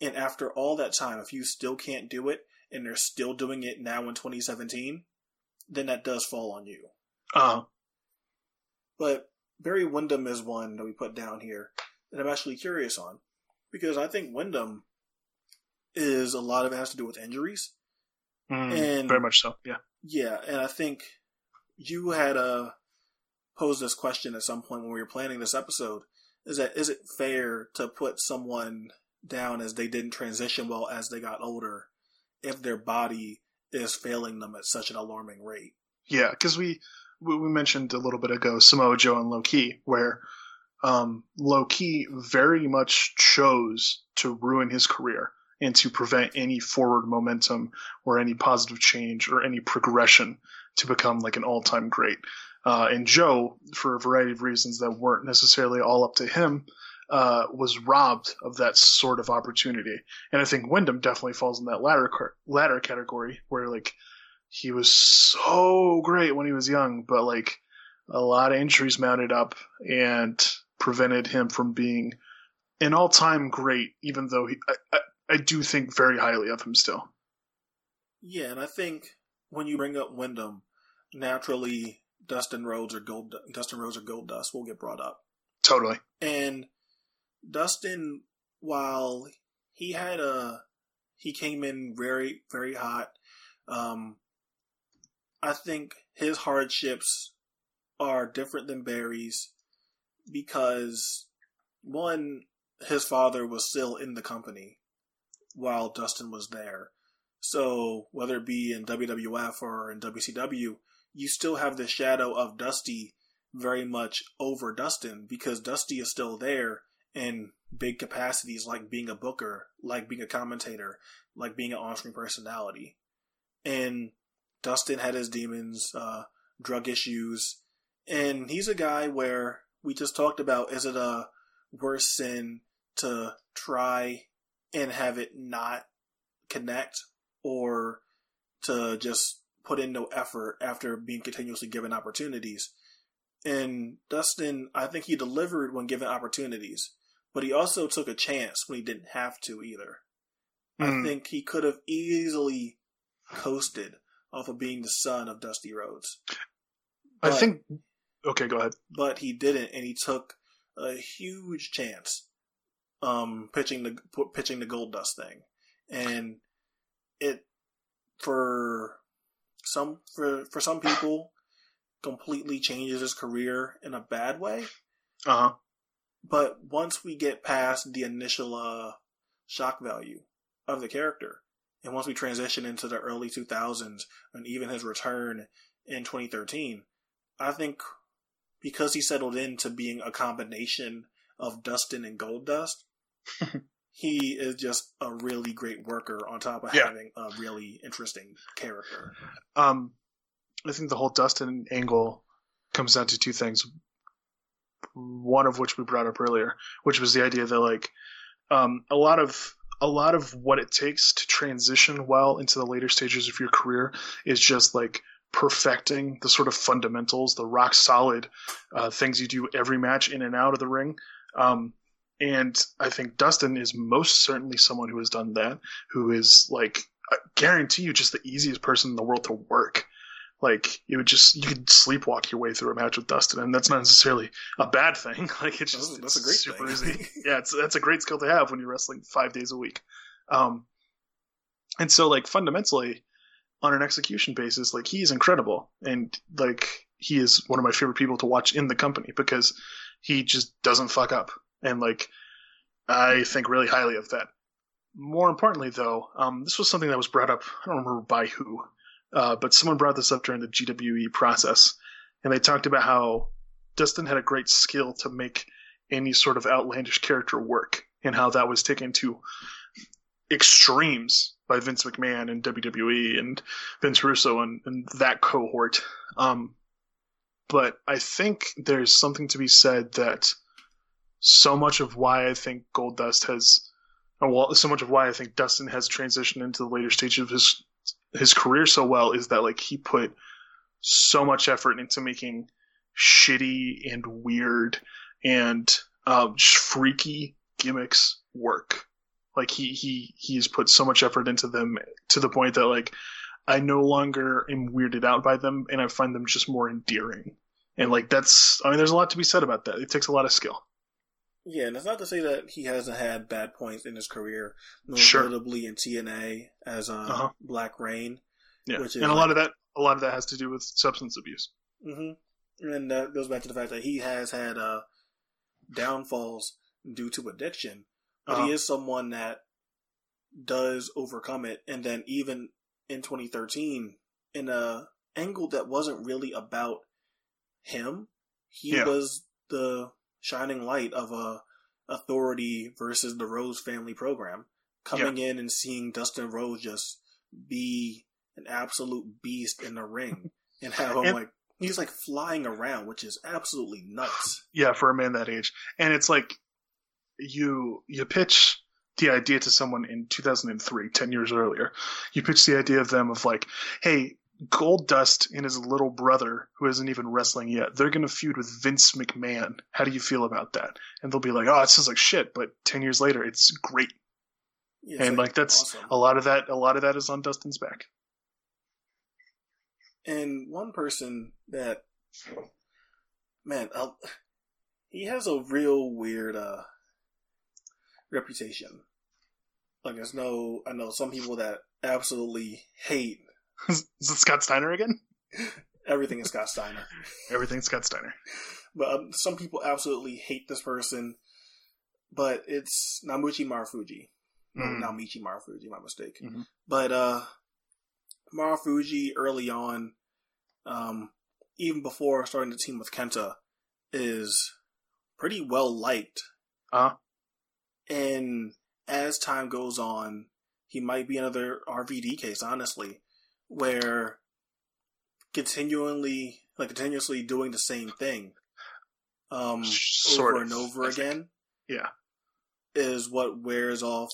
And after all that time, if you still can't do it and they're still doing it now in 2017, then that does fall on you. Uh, But Barry Windham is one that we put down here that I'm actually curious on because I think Windham is a lot of it has to do with injuries. mm, And- very much so. Yeah. Yeah, and I think you had uh, posed this question at some point when we were planning this episode. Is that is it fair to put someone down as they didn't transition well as they got older if their body is failing them at such an alarming rate. Yeah, because we we mentioned a little bit ago Samoa Joe and Low Ki, where um, Low Ki very much chose to ruin his career and to prevent any forward momentum or any positive change or any progression to become like an all-time great. Uh, and Joe, for a variety of reasons that weren't necessarily all up to him, uh, was robbed of that sort of opportunity. And I think Windham definitely falls in that latter latter category where like he was so great when he was young, but like a lot of injuries mounted up and prevented him from being an all-time great. Even though he, I, I, do think very highly of him still. Yeah, and I think when you bring up Windham, naturally Dustin Rhodes or Gold Dustin Rhodes or Goldust will get brought up. Totally. And Dustin, while he had a, he came in very, very hot. Um, I think his hardships are different than Barry's because one, his father was still in the company while Dustin was there. So whether it be in WWF or in WCW, you still have the shadow of Dusty very much over Dustin because Dusty is still there in big capacities like being a booker, like being a commentator, like being an on-screen personality. And Dustin had his demons, uh, drug issues, and he's a guy where we just talked about is it a worse sin to try and have it not connect or to just put in no effort after being continuously given opportunities. And Dustin, I think he delivered when given opportunities but he also took a chance when he didn't have to either. Mm. I hmm. think he could have easily coasted off of being the son of Dusty Rhodes. But, I think. Okay, go ahead. But he didn't, and he took a huge chance, um, pitching the pitching the Goldust thing, and it for some for for some people completely changes his career in a bad way. Uh huh. But once we get past the initial uh, shock value of the character, and once we transition into the early 2000s and even his return in 2013, I think because he settled into being a combination of Dustin and Goldust, *laughs* he is just a really great worker on top of yeah. having a really interesting character. Um, I think the whole Dustin angle comes down to two things one of which we brought up earlier, which was the idea that like um, a lot of a lot of what it takes to transition well into the later stages of your career is just like perfecting the sort of fundamentals, the rock solid uh, things you do every match in and out of the ring. Um, and I think Dustin is most certainly someone who has done that, who is like, I guarantee you, just the easiest person in the world to work like you would just you could sleepwalk your way through a match with Dustin, and that's not necessarily a bad thing. *laughs* Like it's just that's, that's a great super thing. easy. *laughs* yeah, it's that's a great skill to have when you're wrestling five days a week. Um, and so like fundamentally, on an execution basis, like he's incredible, and like he is one of my favorite people to watch in the company because he just doesn't fuck up, and like I think really highly of that. More importantly, though, um, this was something that was brought up. I don't remember by who, uh, but someone brought this up during the GWE process, and they talked about how Dustin had a great skill to make any sort of outlandish character work, and how that was taken to extremes by Vince McMahon and WWE and Vince Russo and, and that cohort. Um, but I think there's something to be said that so much of why I think Goldust has, well, so much of why I think Dustin has transitioned into the later stages of his his career so well is that like he put so much effort into making shitty and weird and um, just freaky gimmicks work. Like he he he's put so much effort into them to the point that like I no longer am weirded out by them and I find them just more endearing. And like that's I mean there's a lot to be said about that. It takes a lot of skill. Yeah, and it's not to say that he hasn't had bad points in his career, sure. notably in TNA as uh, uh-huh. Black Rain. Yeah, which is and a lot of that, a lot of that has to do with substance abuse. Mm-hmm. And that goes back to the fact that he has had uh, downfalls due to addiction, but Uh-huh. he is someone that does overcome it. And then even in 2013, in a angle that wasn't really about him, he Yeah. was the shining light of a authority versus the Rhodes family program. Coming in and seeing Dustin Rhodes just be an absolute beast in the ring *laughs* and have him And- like he's like flying around, which is absolutely nuts. Yeah, for a man that age. And it's like you you pitch the idea to someone in 2003, 10 years earlier. You pitch the idea of them of like, hey, Goldust and his little brother, who isn't even wrestling yet, they're going to feud with Vince McMahon. How do you feel about that? And they'll be like, oh, it sounds like shit. But 10 years later, it's great. Yeah, it's, and like, that's awesome. a lot of that. A lot of that is on Dustin's back. And one person that, man, I'll, he has a real weird uh, reputation. Like, there's no, I know some people that absolutely hate is it Scott Steiner again? everything is Scott Steiner, *laughs* Everything's Scott Steiner. but um, some people absolutely hate this person. But it's Namuchi Marufuji, Mm. Naomichi Marufuji, my mistake. Mhm. But uh, Marufuji early on, um, even before starting the team with Kenta, is pretty well liked. Uh, And as time goes on, he might be another RVD case, honestly, where continually, like continuously doing the same thing, um, Sort over of, and over I think. again, yeah. is what wears off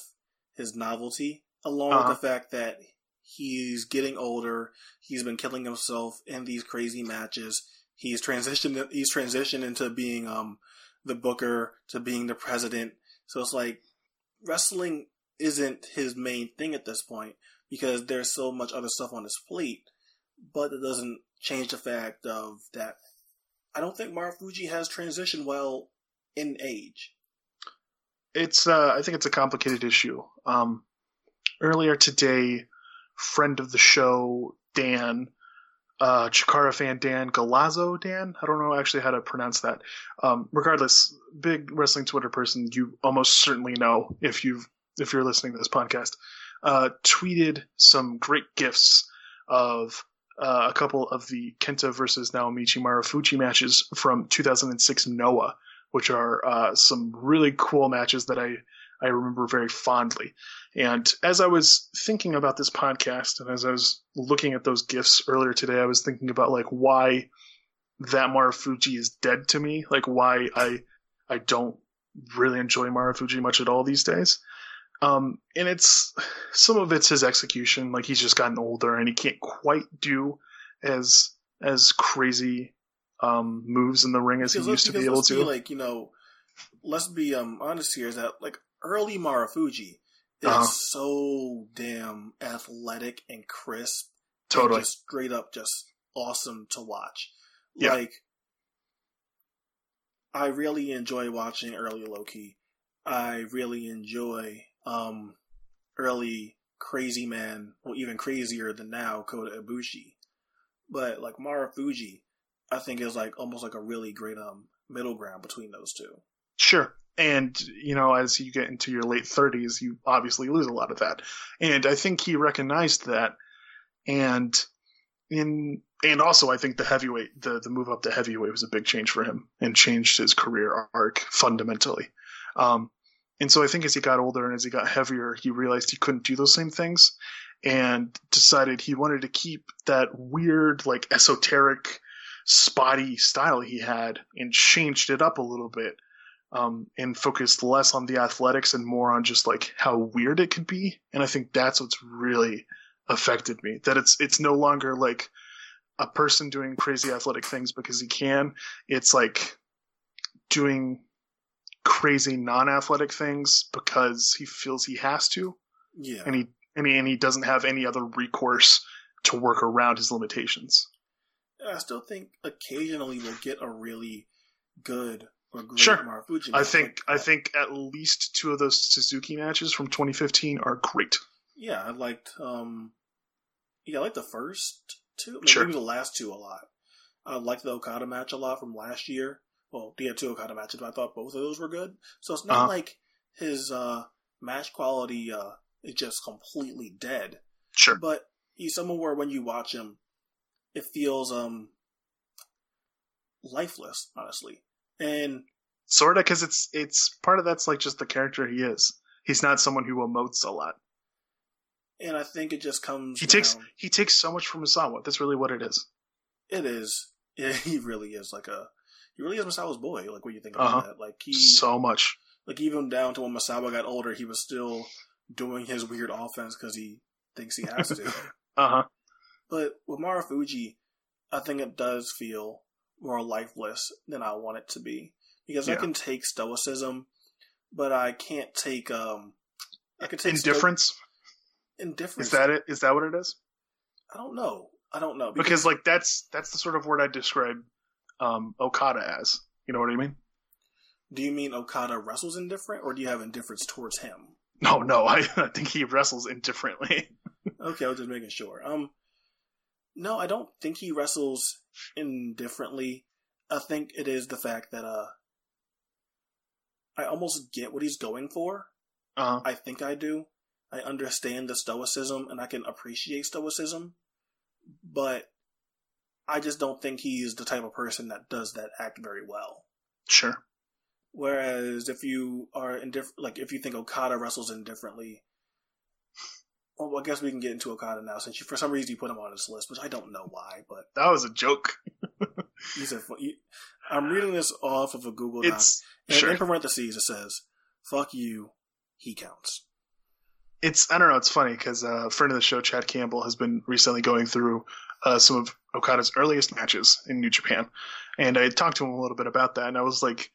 his novelty, along Uh-huh. with the fact that he's getting older. He's been killing himself in these crazy matches. He's transitioned. He's transitioned into being um the booker to being the president. So it's like wrestling isn't his main thing at this point because there's so much other stuff on his plate. But it doesn't change the fact of that. I don't think Marufuji has transitioned well in age. it's uh, I think it's a complicated issue. Um, earlier today, friend of the show Dan, uh, Chikara fan Dan Galazzo Dan, I don't know actually how to pronounce that. Um, regardless, big wrestling Twitter person, you almost certainly know if you've if you're listening to this podcast, uh, tweeted some great gifs of uh, a couple of the Kenta versus Naomichi Marufuji matches from 2006 Noah which are uh, some really cool matches that I, I remember very fondly. And as I was thinking about this podcast and as I was looking at those gifts earlier today, I was thinking about like why that Marufuji is dead to me, like why I I don't really enjoy Marufuji much at all these days. Um, and it's some of it's his execution, like he's just gotten older and he can't quite do as as crazy um, moves in the ring as he used to be able to. like you know, let's be um honest here. Is that like early Marufuji is Uh-huh. so damn athletic and crisp, and Totally. just straight up just awesome to watch. Yeah. Like, I really enjoy watching early Low Ki. I really enjoy um early Crazy Man, well even crazier than now Kota Ibushi. But like Marufuji, I think is like almost like a really great um middle ground between those two. Sure. And, you know, as you get into your late 30s, you obviously lose a lot of that. And I think he recognized that. And in, and also I think the heavyweight, the, the move up to heavyweight was a big change for him and changed his career arc fundamentally. Um, and so I think as he got older and as he got heavier, he realized he couldn't do those same things and decided he wanted to keep that weird, like esoteric, spotty style he had and changed it up a little bit um, and focused less on the athletics and more on just like how weird it could be. And I think that's what's really affected me. That it's it's no longer like a person doing crazy athletic things because he can. It's like doing crazy non-athletic things because he feels he has to, Yeah. and he and he, and he doesn't have any other recourse to work around his limitations. I still think occasionally we'll get a really good or great Sure. Marufuji. I think Like, I think at least two of those Suzuki matches from 2015 are great. yeah, I liked um yeah, I liked the first two, maybe Sure. the last two a lot. I liked the Okada match a lot from last year. Well, had two Okada matches, but I thought both of those were good. So it's not Uh-huh. like his uh, match quality uh, is just completely dead. Sure. But he's someone where when you watch him, it feels um lifeless, honestly. And Sort of, because it's it's part of that's like just the character he is. He's not someone who emotes a lot. and I think it just comes. He takes down- he takes so much from Misawa. That's really what it is. It is. Yeah, *laughs* he really is like a. He really is Misawa's boy. Like when you think about Uh-huh. that, like he, So much. like even down to when Masawa got older, he was still doing his weird offense because he thinks he has to. *laughs* Uh huh. but with Marufuji, I think it does feel more lifeless than I want it to be because I can take stoicism, but I can't take um. I can take sto- Indifference. indifference. Is that it? Is that what it is? I don't know. I don't know Because like that's that's the sort of word I describe um, Okada as. You know what I mean? do you mean Okada wrestles indifferent, or do you have indifference towards him? No, no. I, *laughs* I think he wrestles indifferently. *laughs* Okay, I was just making sure. Um, no, I don't think he wrestles indifferently. I think it is the fact that uh, I almost get what he's going for. Uh, I think I do. I understand the stoicism and I can appreciate stoicism, but I just don't think he's the type of person that does that act very well. sure. Whereas if you are indifferent, like if you think Okada wrestles indifferently, well, I guess we can get into Okada now since you, for some reason you put him on this list, which I don't know why, but That was a joke. *laughs* he's a. he- I'm reading this off of a Google Doc, It's and sure. in parentheses it says, "Fuck you, he counts." it's I don't know. It's funny because uh, a friend of the show, Chad Campbell, has been recently going through uh, some of Okada's earliest matches in New Japan, and I talked to him a little bit about that, and I was like,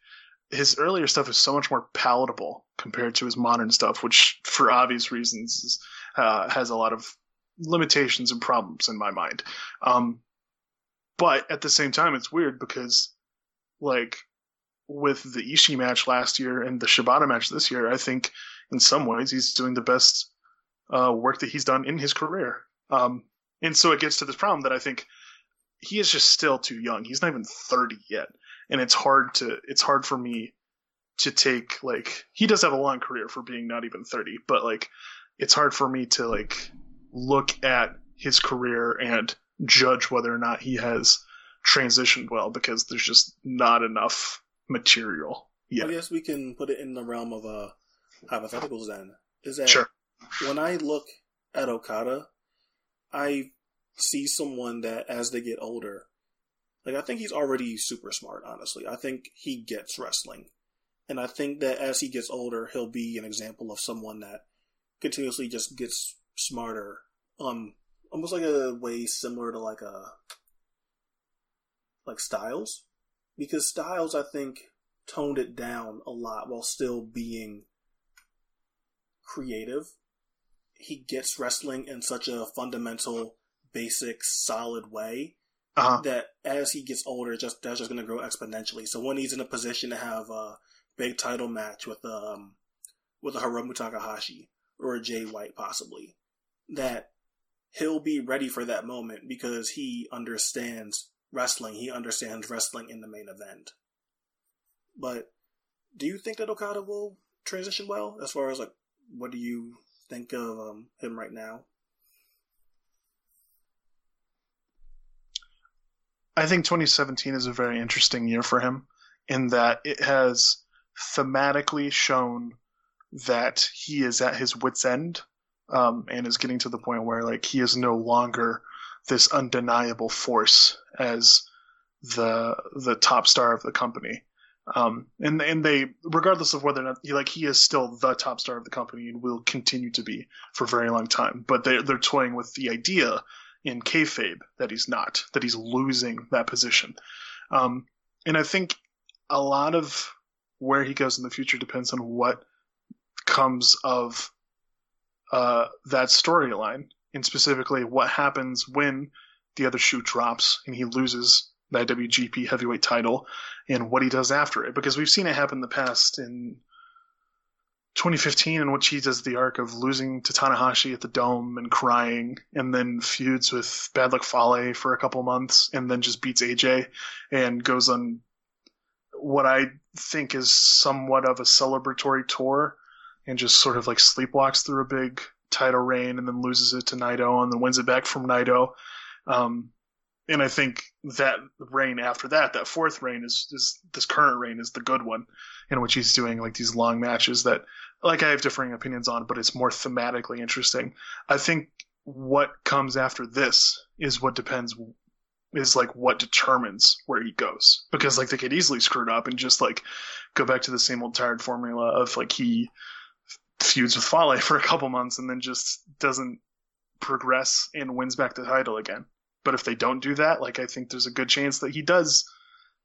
his earlier stuff is so much more palatable compared to his modern stuff, which, for obvious reasons, is, uh, has a lot of limitations and problems in my mind. Um, but at the same time, it's weird because, like, with the Ishii match last year and the Shibata match this year, I think in some ways he's doing the best uh, work that he's done in his career. Um, and so it gets to this problem that I think he is just still too young. He's not even 30 yet. And it's hard to, it's hard for me to take, like, he does have a long career for being not even 30, but like, it's hard for me to like look at his career and judge whether or not he has transitioned well because there's just not enough material yet. I guess we can put it in the realm of uh, hypotheticals. Then is that Sure. when I look at Okada, I see someone that as they get older, like I think he's already super smart. Honestly, I think he gets wrestling, and I think that as he gets older, he'll be an example of someone that continuously just gets smarter. Um, almost like a way similar to like a like Styles, because Styles I think toned it down a lot while still being creative. He gets wrestling in such a fundamental, basic, solid way Uh-huh. that as he gets older, just that's just going to grow exponentially. So when he's in a position to have a big title match with um with a Hiromu Takahashi or a Jay White possibly, that he'll be ready for that moment because he understands wrestling. He understands wrestling in the main event. But do you think that Okada will transition well? As far as like, what do you think of um, him right now? I think 2017 is a very interesting year for him in that it has thematically shown that he is at his wits' end um, and is getting to the point where like he is no longer this undeniable force as the the top star of the company. Um, and and they, regardless of whether or not he like he is still the top star of the company and will continue to be for a very long time. But they they're toying with the idea in kayfabe that he's not, that he's losing that position. Um, and I think a lot of where he goes in the future depends on what comes of uh, that storyline, and specifically what happens when the other shoe drops and he loses that IWGP heavyweight title and what he does after it. Because we've seen it happen in the past in 2015 in which he does the arc of losing to Tanahashi at the Dome and crying, and then feuds with Bad Luck Fale for a couple months, and then just beats AJ and goes on what I think is somewhat of a celebratory tour and just sort of like sleepwalks through a big title reign and then loses it to Naito and then wins it back from Naito. Um, and I think that reign after that, that fourth reign is, is this current reign is the good one in which he's doing like these long matches that like I have differing opinions on, but it's more thematically interesting. I think what comes after this is what depends is like what determines where he goes because like they could easily screw it up and just like go back to the same old tired formula of like he feuds with Fale *laughs* for a couple months and then just doesn't progress and wins back the title again. But if they don't do that, like I think there's a good chance that he does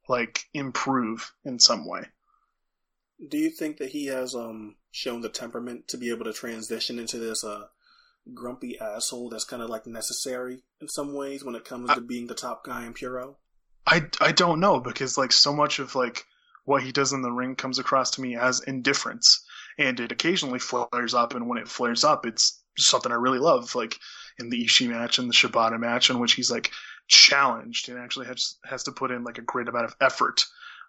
like improve in some way. Do you think that he has um shown the temperament to be able to transition into this uh grumpy asshole that's kind of like necessary in some ways when it comes I, to being the top guy in Puro? I I don't know because like so much of like what he does in the ring comes across to me as indifference and it occasionally flares up and when it flares up it's something I really love like in the Ishii match and the Shibata match in which he's like challenged and actually has has to put in like a great amount of effort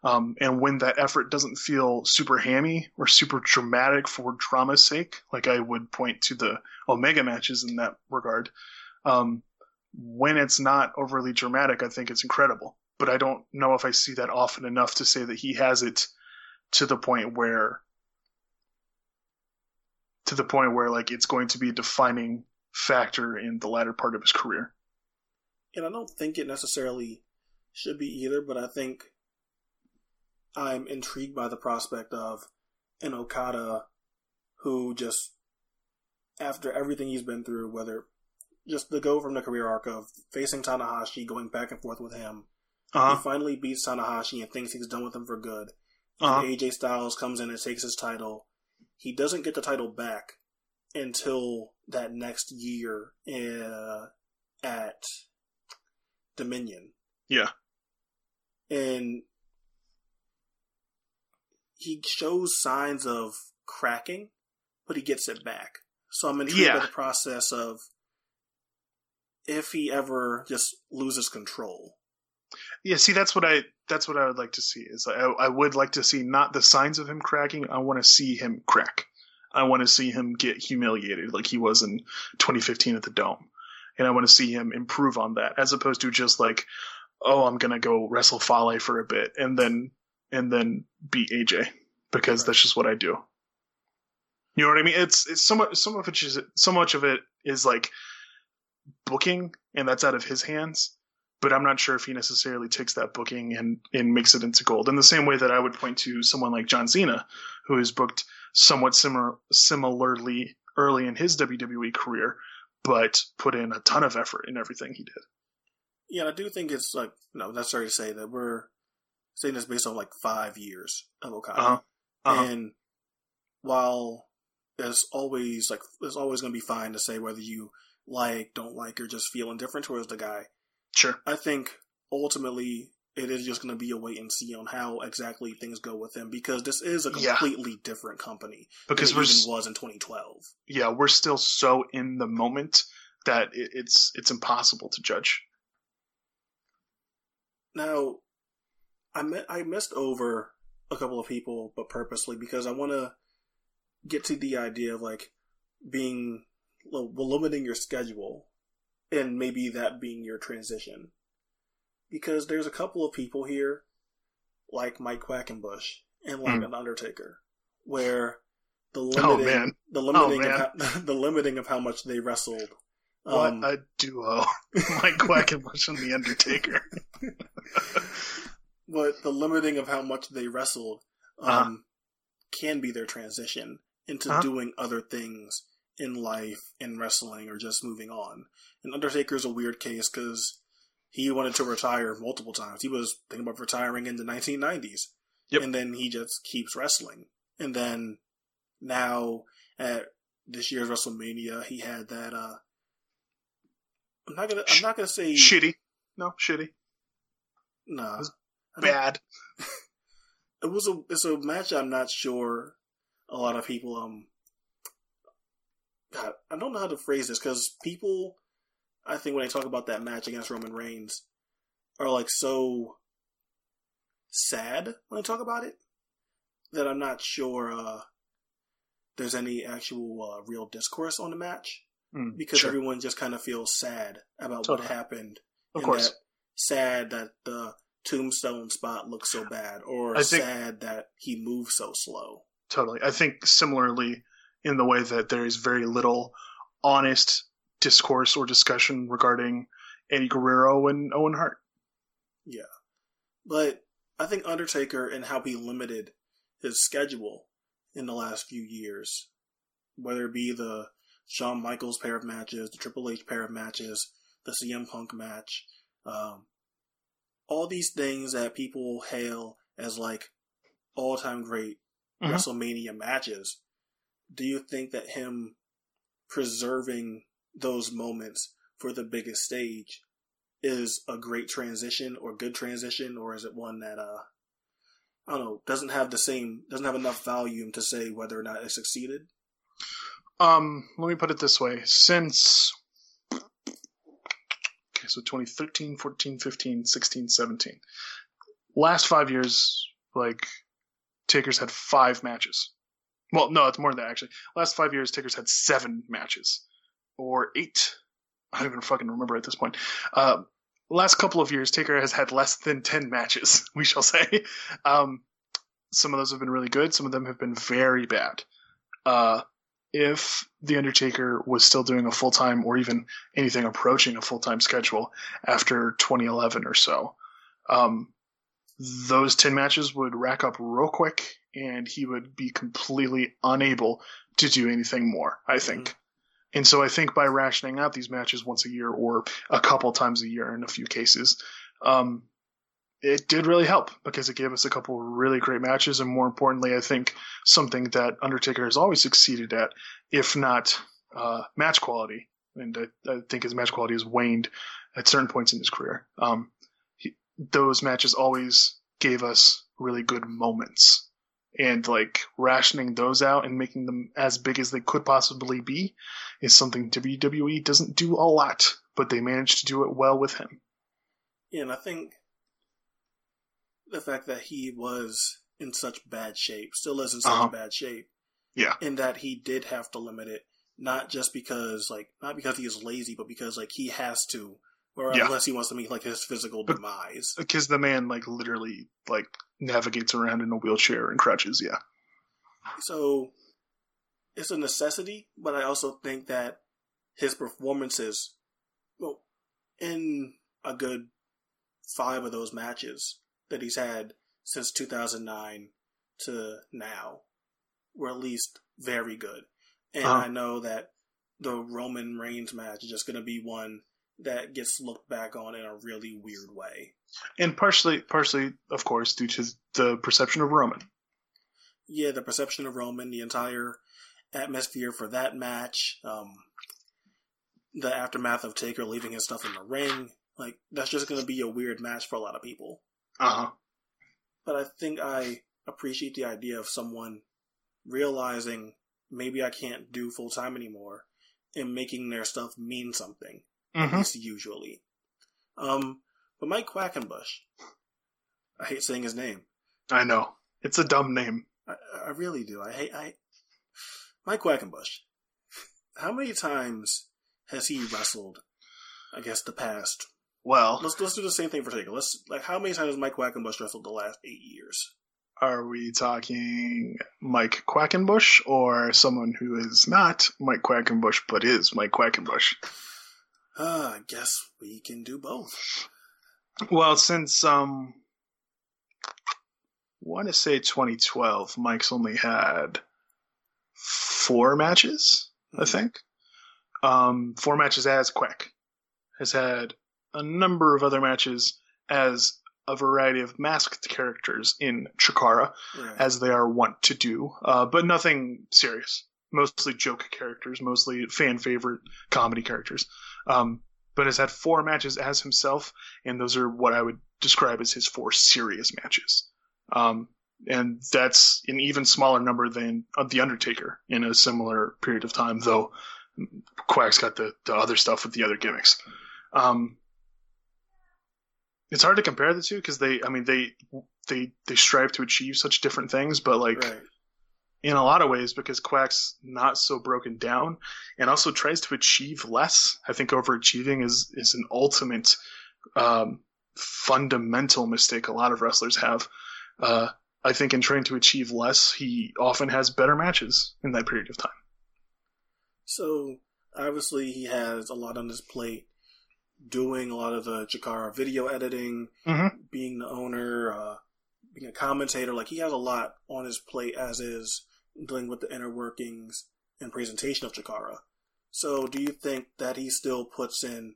um, and when that effort doesn't feel super hammy or super dramatic for drama's sake, like I would point to the Omega matches in that regard, um, when it's not overly dramatic, I think it's incredible. But I don't know if I see that often enough to say that he has it to the point where to the point where like it's going to be defining factor in the latter part of his career. And I don't think it necessarily should be either, but I think I'm intrigued by the prospect of an Okada who just, after everything he's been through, whether just the go from the career arc of facing Tanahashi, going back and forth with him, uh-huh. he finally beats Tanahashi and thinks he's done with him for good. Uh-huh. AJ Styles comes in and takes his title. He doesn't get the title back until that next year uh, at Dominion. Yeah. And he shows signs of cracking, but he gets it back. So I'm intrigued yeah. by the process of if he ever just loses control. Yeah, see, that's what I that's what I would like to see. Is I, I would like to see not the signs of him cracking. I want to see him crack. I want to see him get humiliated like he was in 2015 at the Dome, and I want to see him improve on that, as opposed to just like, oh, I'm gonna go wrestle Fale for a bit and then and then beat AJ because right. that's just what I do. You know what I mean? It's it's so much so much is so much of it is like booking, and that's out of his hands. But I'm not sure if he necessarily takes that booking and and makes it into gold. In the same way that I would point to someone like John Cena, who is booked somewhat similar similarly early in his WWE career, but put in a ton of effort in everything he did. Yeah, I do think it's like no necessary to say that we're saying this based on like five years of Okada. Uh-huh. Uh-huh. And while there's always like there's always going to be fine to say whether you like, don't like, or just feel indifferent towards the guy. Sure. I think ultimately it is just going to be a wait and see on how exactly things go with them because this is a completely yeah. different company because than it even was in 2012. Yeah, we're still so in the moment that it's it's impossible to judge. Now, I I missed over a couple of people, but purposely because I want to get to the idea of like being well, limiting your schedule and maybe that being your transition. Because there's a couple of people here, like Mike Quackenbush and like mm. an Undertaker, where the limiting, oh, the limiting, oh, of how, *laughs* the limiting of how much they wrestled. What um, a duo, *laughs* Mike Quackenbush and the Undertaker. *laughs* but the limiting of how much they wrestled uh-huh. um, uh-huh. can be their transition into uh-huh. doing other things in life, in wrestling, or just moving on. And Undertaker's a weird case because he wanted to retire multiple times. He was thinking about retiring in the 1990s. Yep. And then he just keeps wrestling. And then now at this year's WrestleMania, he had that. Uh, I'm not gonna. I'm not gonna say shitty. No, shitty. No, bad. *laughs* it was a it's a match I'm not sure a lot of people um God, I don't know how to phrase this because people I think when I talk about that match against Roman Reigns are like so sad when I talk about it that I'm not sure uh there's any actual uh, real discourse on the match Mm, because sure. everyone just kind of feels sad about Totally. what happened. Of and course. that sad that the tombstone spot looks so bad, or I think- sad that he moves so slow. Totally. I think similarly in the way that there is very little honest discourse or discussion regarding Eddie Guerrero and Owen Hart. Yeah. But I think Undertaker and how he limited his schedule in the last few years, whether it be the Shawn Michaels pair of matches, the Triple H pair of matches, the CM Punk match, um, all these things that people hail as like all time great Mhm. WrestleMania matches. Do you think that him preserving those moments for the biggest stage is a great transition or good transition, or is it one that uh I don't know doesn't have the same doesn't have enough volume to say whether or not it succeeded? Um, let me put it this way. Since okay, so 2013, 14, 15, 16, 17. Last 5 years like Taker's had 5 matches. Well, no, it's more than that actually. Last 5 years Taker's had 7 matches or 8. I don't even fucking remember at this point. Uh, last couple of years Taker has had less than 10 matches, *laughs* we shall say. Um, some of those have been really good, some of them have been very bad. Uh if The Undertaker was still doing a full time or even anything approaching a full time schedule after 2011 or so, um, those 10 matches would rack up real quick and he would be completely unable to do anything more, I think. And so I think by rationing out these matches once a year or a couple times a year in a few cases, um, it did really help because it gave us a couple really great matches, and more importantly, I think something that Undertaker has always succeeded at, if not uh, match quality. And I, I think his match quality has waned at certain points in his career. Um, he, those matches always gave us really good moments, and like rationing those out and making them as big as they could possibly be is something WWE doesn't do a lot, but they managed to do it well with him. Yeah, and I think the fact that he was in such bad shape, still is in such Uh-huh. bad shape, Yeah. in that he did have to limit it, not just because like not because he is lazy, but because like he has to, or Yeah. unless he wants to meet like his physical But- demise. because the man like literally like navigates around in a wheelchair and crutches. Yeah, So it's a necessity, but I also think that his performances, well, in a good five of those matches that he's had since 2009 to now, were at least very good. And Uh-huh. I know that the Roman Reigns match is just going to be one that gets looked back on in a really weird way. and partially, partially, of course, due to the perception of Roman. yeah, the perception of Roman, the entire atmosphere for that match, um, the aftermath of Taker leaving his stuff in the ring, like that's just going to be a weird match for a lot of people. Uh huh. But I think I appreciate the idea of someone realizing maybe I can't do full time anymore and making their stuff mean something. At hmm least usually. Um, but Mike Quackenbush, I hate saying his name. I know it's a dumb name. I, I really do. I hate I Mike Quackenbush. How many times has he wrestled? I guess the past. Well, Let's let's do the same thing for Taker. Let's like how many times has Mike Quackenbush wrestled the last eight years? are we talking Mike Quackenbush or someone who is not Mike Quackenbush but is Mike Quackenbush? Uh, I guess we can do both. Well, since um, want to say 2012, Mike's only had four matches, I Mhm. think. Um, four matches as Quack. Has had a number of other matches as a variety of masked characters in Chikara, Right. as they are wont to do, uh, but nothing serious. Mostly joke characters, mostly fan favorite comedy characters. Um, but has had four matches as himself, and those are what I would describe as his four serious matches. Um, and that's an even smaller number than uh, The Undertaker in a similar period of time, though Quack's got the, the other stuff with the other gimmicks. Um, it's hard to compare the two because they, I mean, they they they strive to achieve such different things, but like right. In a lot of ways because Quack's not so broken down and also tries to achieve less. I think overachieving is is an ultimate um, fundamental mistake a lot of wrestlers have. Uh, I think in trying to achieve less, he often has better matches in that period of time. So obviously he has a lot on his plate, doing a lot of the Chikara video editing, mm-hmm. being the owner, uh, being a commentator. Like he has a lot on his plate as is dealing with the inner workings and presentation of Chikara. So do you think that he still puts in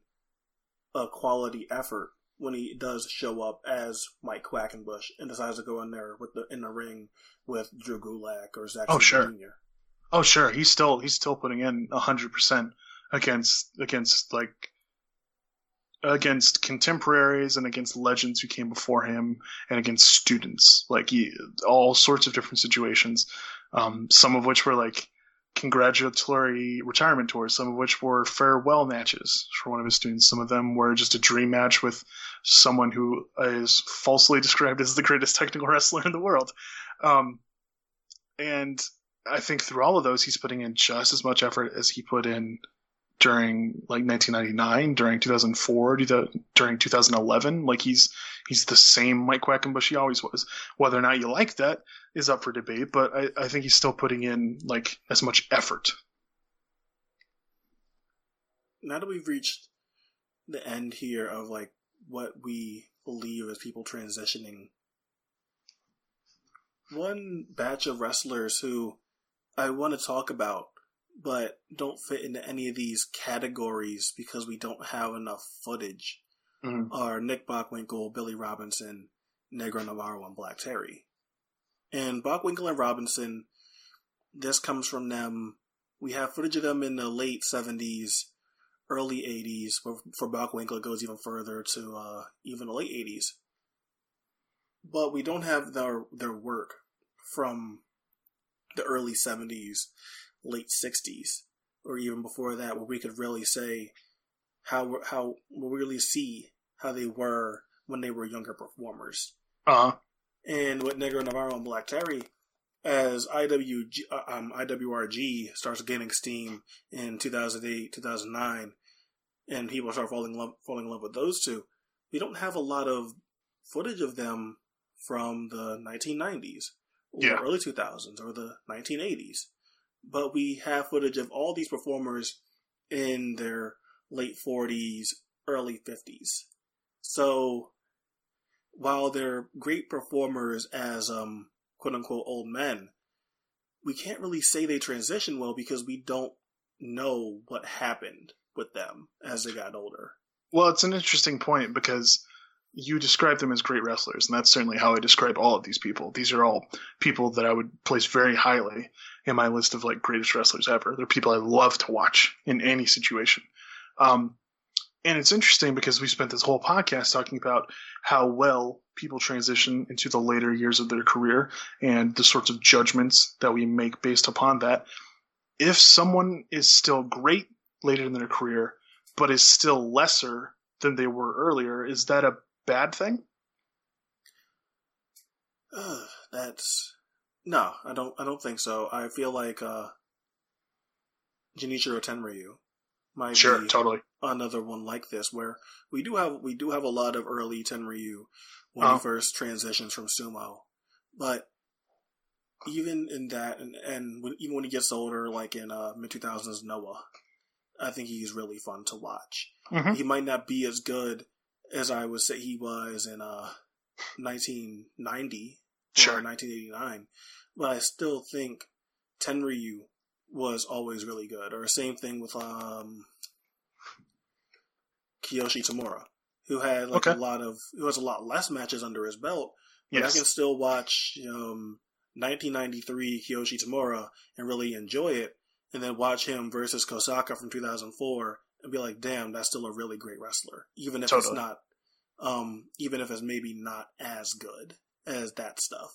a quality effort when he does show up as Mike Quackenbush and decides to go in there with the in the ring with Drew Gulak or Zack oh, sure. Jr. Oh sure, he's still he's still putting in hundred percent against against like against contemporaries and against legends who came before him and against students. Like he, all sorts of different situations. Um, some of which were like congratulatory retirement tours. Some of which were farewell matches for one of his students. Some of them were just a dream match with someone who is falsely *laughs* described as the greatest technical wrestler in the world. Um, and I think through all of those, he's putting in just as much effort as he put in during like 1999, during 2004, during 2011. Like he's he's the same Mike Quackenbush he always was. Whether or not you like that is up for debate, but I, I think he's still putting in like as much effort. Now that we've reached the end here of like what we believe as people transitioning, one batch of wrestlers who I want to talk about, but don't fit into any of these categories because we don't have enough footage. Mm-hmm. Are Nick Bockwinkel, Billy Robinson, Negro Navarro, and Black Terry. And Bockwinkel and Robinson, this comes from them. We have footage of them in the late 70s, early 80s. For, for Bockwinkel, it goes even further to uh, even the late 80s. But we don't have their, their work from the early 70s, late 60s, or even before that, where we could really say how how we really see how they were when they were younger performers. Uh-huh. And with Negro Navarro and Black Terry, as IWG, uh, um, IWRG starts gaining steam in 2008, 2009, and people start falling love, falling in love with those two, we don't have a lot of footage of them from the 1990s or yeah. early 2000s or the 1980s. But we have footage of all these performers in their late 40s, early 50s. So while they're great performers as um, quote unquote old men, we can't really say they transition well because we don't know what happened with them as they got older. Well, it's an interesting point because you describe them as great wrestlers, and that's certainly how I describe all of these people. These are all people that I would place very highly in my list of like greatest wrestlers ever. They're people I love to watch in any situation. Um, and it's interesting because we spent this whole podcast talking about how well people transition into the later years of their career and the sorts of judgments that we make based upon that. If someone is still great later in their career, but is still lesser than they were earlier, is that a bad thing? Uh, that's no, I don't. I don't think so. I feel like uh, Genichiro Tenryu might sure, be totally another one like this, where we do have we do have a lot of early Tenryu when Oh. he first transitions from sumo, but even in that, and, and when, even when he gets older, like in uh, mid two thousands Noah, I think he's really fun to watch. Mhm. He might not be as good as I would say he was in uh, 1990 Sure. 1989, but I still think Tenryu was always really good. Or same thing with um, Kiyoshi Tamura, who had like Okay. a lot of who has a lot less matches under his belt. But Yes. I can still watch um, 1993 Kiyoshi Tamura and really enjoy it, and then watch him versus Kosaka from 2004 and be like, "Damn, that's still a really great wrestler, even if it's not, um, even if it's maybe not as good as that stuff."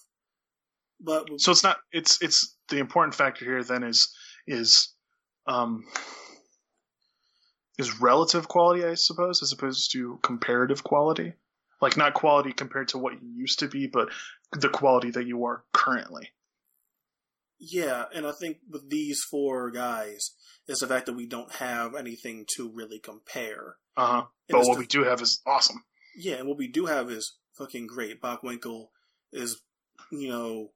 But So it's not. It's it's the important factor here. Then is is um is relative quality, I suppose, as opposed to comparative quality. Like not quality compared to what you used to be, but the quality that you are currently. Yeah, and I think with these four guys, it's the fact that we don't have anything to really compare. Uh huh. But what the- we do have is awesome. Yeah, and what we do have is fucking great. Bockwinkel is, you know,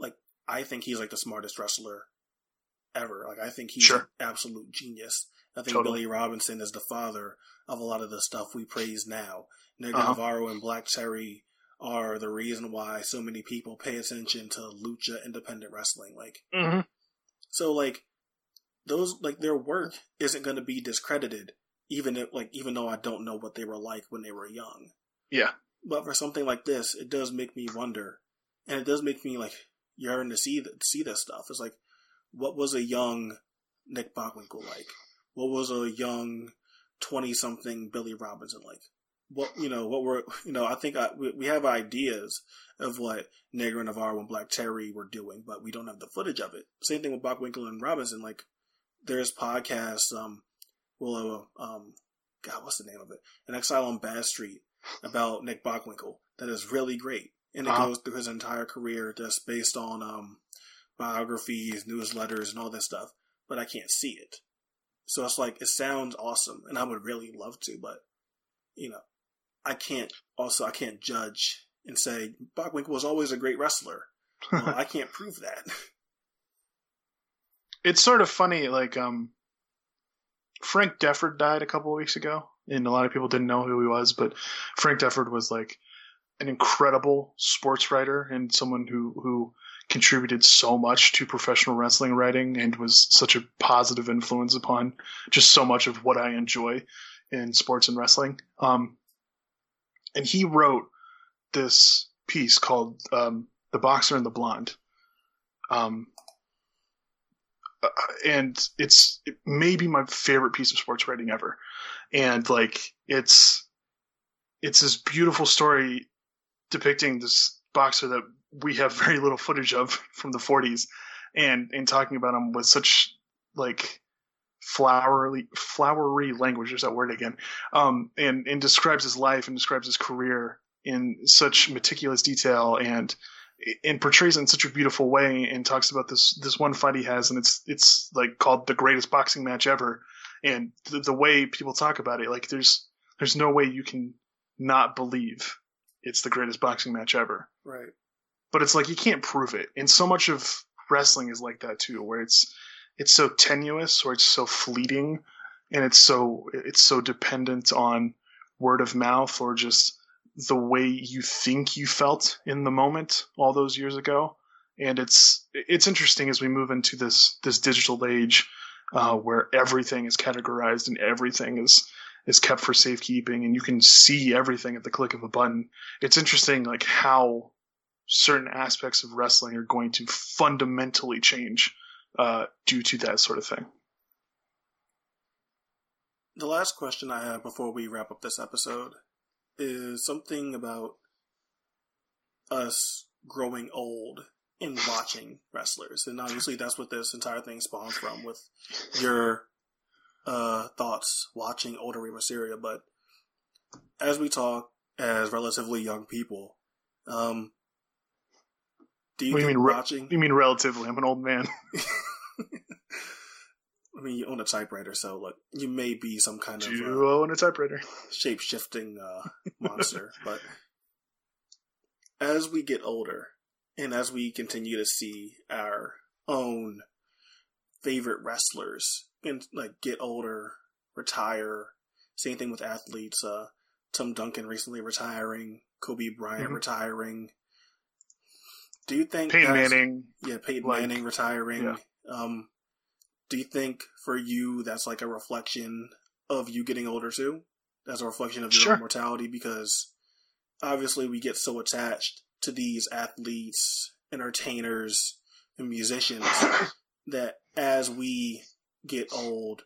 like I think he's like the smartest wrestler ever. Like I think he's Sure. an absolute genius. I think Totally. Billy Robinson is the father of a lot of the stuff we praise now. Negro Uh-huh. Navarro and Black Terry are the reason why so many people pay attention to lucha independent wrestling. Like Mm-hmm. so like those like their work isn't going to be discredited even if like even though I don't know what they were like when they were young. Yeah. But for something like this, it does make me wonder, and it does make me like yearn to see see this stuff. It's like, what was a young Nick Bockwinkel like? What was a young twenty something Billy Robinson like? What you know? What were you know? I think I, we, we have ideas of what Negro Navarro and Black Terry were doing, but we don't have the footage of it. Same thing with Bockwinkel and Robinson. Like, there's podcasts. Um, well, uh, um, God, what's the name of it? An Exile on Bad Street about Nick Bockwinkel that is really great, and it Uh-huh. goes through his entire career, just based on um, biographies, newsletters, and all this stuff. But I can't see it, so it's like it sounds awesome, and I would really love to, but you know, I can't. Also, I can't judge and say Bockwinkel was always a great wrestler. *laughs* Well, I can't prove that. it's sort of funny. Like, um, Frank Deford died a couple of weeks ago, and a lot of people didn't know who he was. But Frank Deford was like an incredible sports writer and someone who who contributed so much to professional wrestling writing and was such a positive influence upon just so much of what I enjoy in sports and wrestling. Um, and he wrote this piece called um, "The Boxer and the Blonde." Um, uh, and it's it may be my favorite piece of sports writing ever. And like it's it's this beautiful story depicting this boxer that we have *laughs* very little footage of from the 40s, and and talking about him with such like flowery flowery language. There's that word again. Um, and and describes his life and describes his career in such meticulous detail and and portrays it in such a beautiful way and talks about this this one fight he has and it's it's like called the greatest boxing match ever. And the, the way people talk about it like there's there's no way you can not believe it's the greatest boxing match ever. Right. but it's like you can't prove it. And so much of wrestling is like that too where it's it's so tenuous or it's so fleeting and it's so it's so dependent on word of mouth or just the way you think you felt in the moment all those years ago. And it's it's interesting as we move into this this digital age uh, where everything is categorized and everything is is kept for safekeeping and you can see everything at the click of a button. It's interesting like how certain aspects of wrestling are going to fundamentally change uh, due to that sort of thing. The last question I have before we wrap up this episode is something about us growing old in watching wrestlers. And obviously that's what this entire thing spawns from with your uh, thoughts watching older Rey Mysterio. But as we talk as relatively young people, um, do you What do you mean, re- watching? you mean relatively i'm an old man *laughs* I mean, you own a typewriter, so look, you may be some kind of uh, duo and a typewriter shape shifting uh, *laughs* monster. but as we get older, and as we continue to see our own favorite wrestlers and like get older, retire, same thing with athletes. Uh, Tim Duncan recently retiring, Kobe Bryant Mhm. retiring. Do you think peyton manning yeah, Peyton Like- Manning retiring. yeah. Um, do you think for you that's like a reflection of you getting older too? That's a reflection of your Sure. own mortality because obviously we get so attached to these athletes, entertainers, and musicians *coughs* that as we get old,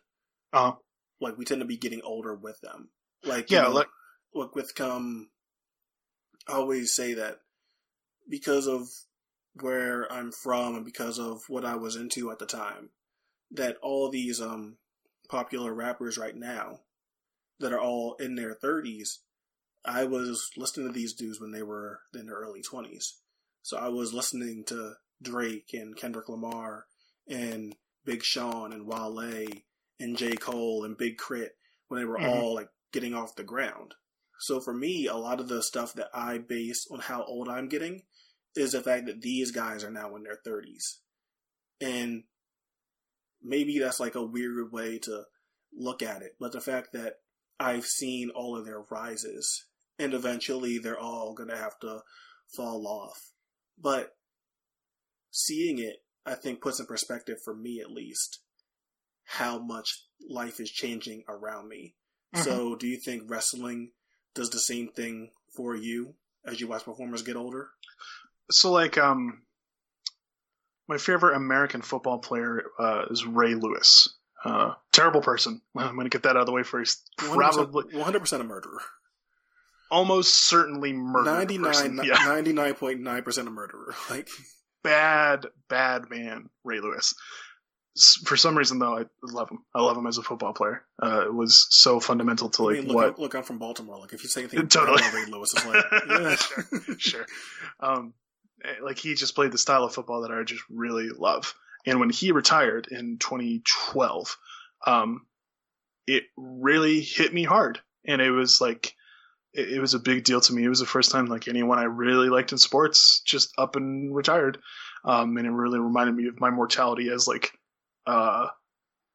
uh, like we tend to be getting older with them. Like you yeah know, like look with come I always say that because of where I'm from and because of what I was into at the time, that all these um popular rappers right now that are all in their thirties, I was listening to these dudes when they were in their early twenties. So I was listening to Drake and Kendrick Lamar and Big Sean and Wale and J. Cole and Big K.R.I.T. when they were Mhm. all like getting off the ground. So for me, a lot of the stuff that I base on how old I'm getting is the fact that these guys are now in their 30s. And maybe that's like a weird way to look at it, but the fact that I've seen all of their rises and eventually they're all going to have to fall off. But seeing it, I think puts in perspective for me at least how much life is changing around me. So, do you think wrestling does the same thing for you as you watch performers get older? So like um my favorite American football player uh, is Ray Lewis. Uh, terrible person. *laughs* I'm going to get that out of the way first. 100%, Probably 100% a murderer. almost certainly murdered 99, person. Yeah. 99.9% a murderer. *laughs* Like, bad, bad man, Ray Lewis. For some reason, though, I love him. I love him as a football player. Uh, it was so fundamental to I like mean, look, what. look, I'm from Baltimore. Like, if you say anything *laughs* Totally. Ray Lewis, it's like, yeah. sure, sure. Um, like he just played the style of football that I just really love. And when he retired in 2012, um, it really hit me hard, and it was like it, it was a big deal to me. It was the first time like anyone I really liked in sports just up and retired, um, and it really reminded me of my mortality as like uh,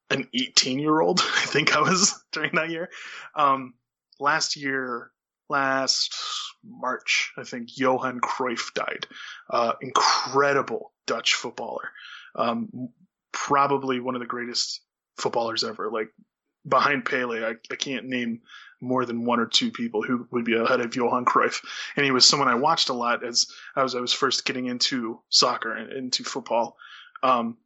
an 18 year old. *laughs* I think I was *laughs* during that year. Um, last year, last March, I think Johan Cruyff died. Uh, incredible Dutch footballer. Um, probably one of the greatest footballers ever. Like behind Pele, I, I can't name more than one or two people who would be ahead of Johan Cruyff. And he was someone I watched a lot as I was I was first getting into soccer and into football. Um,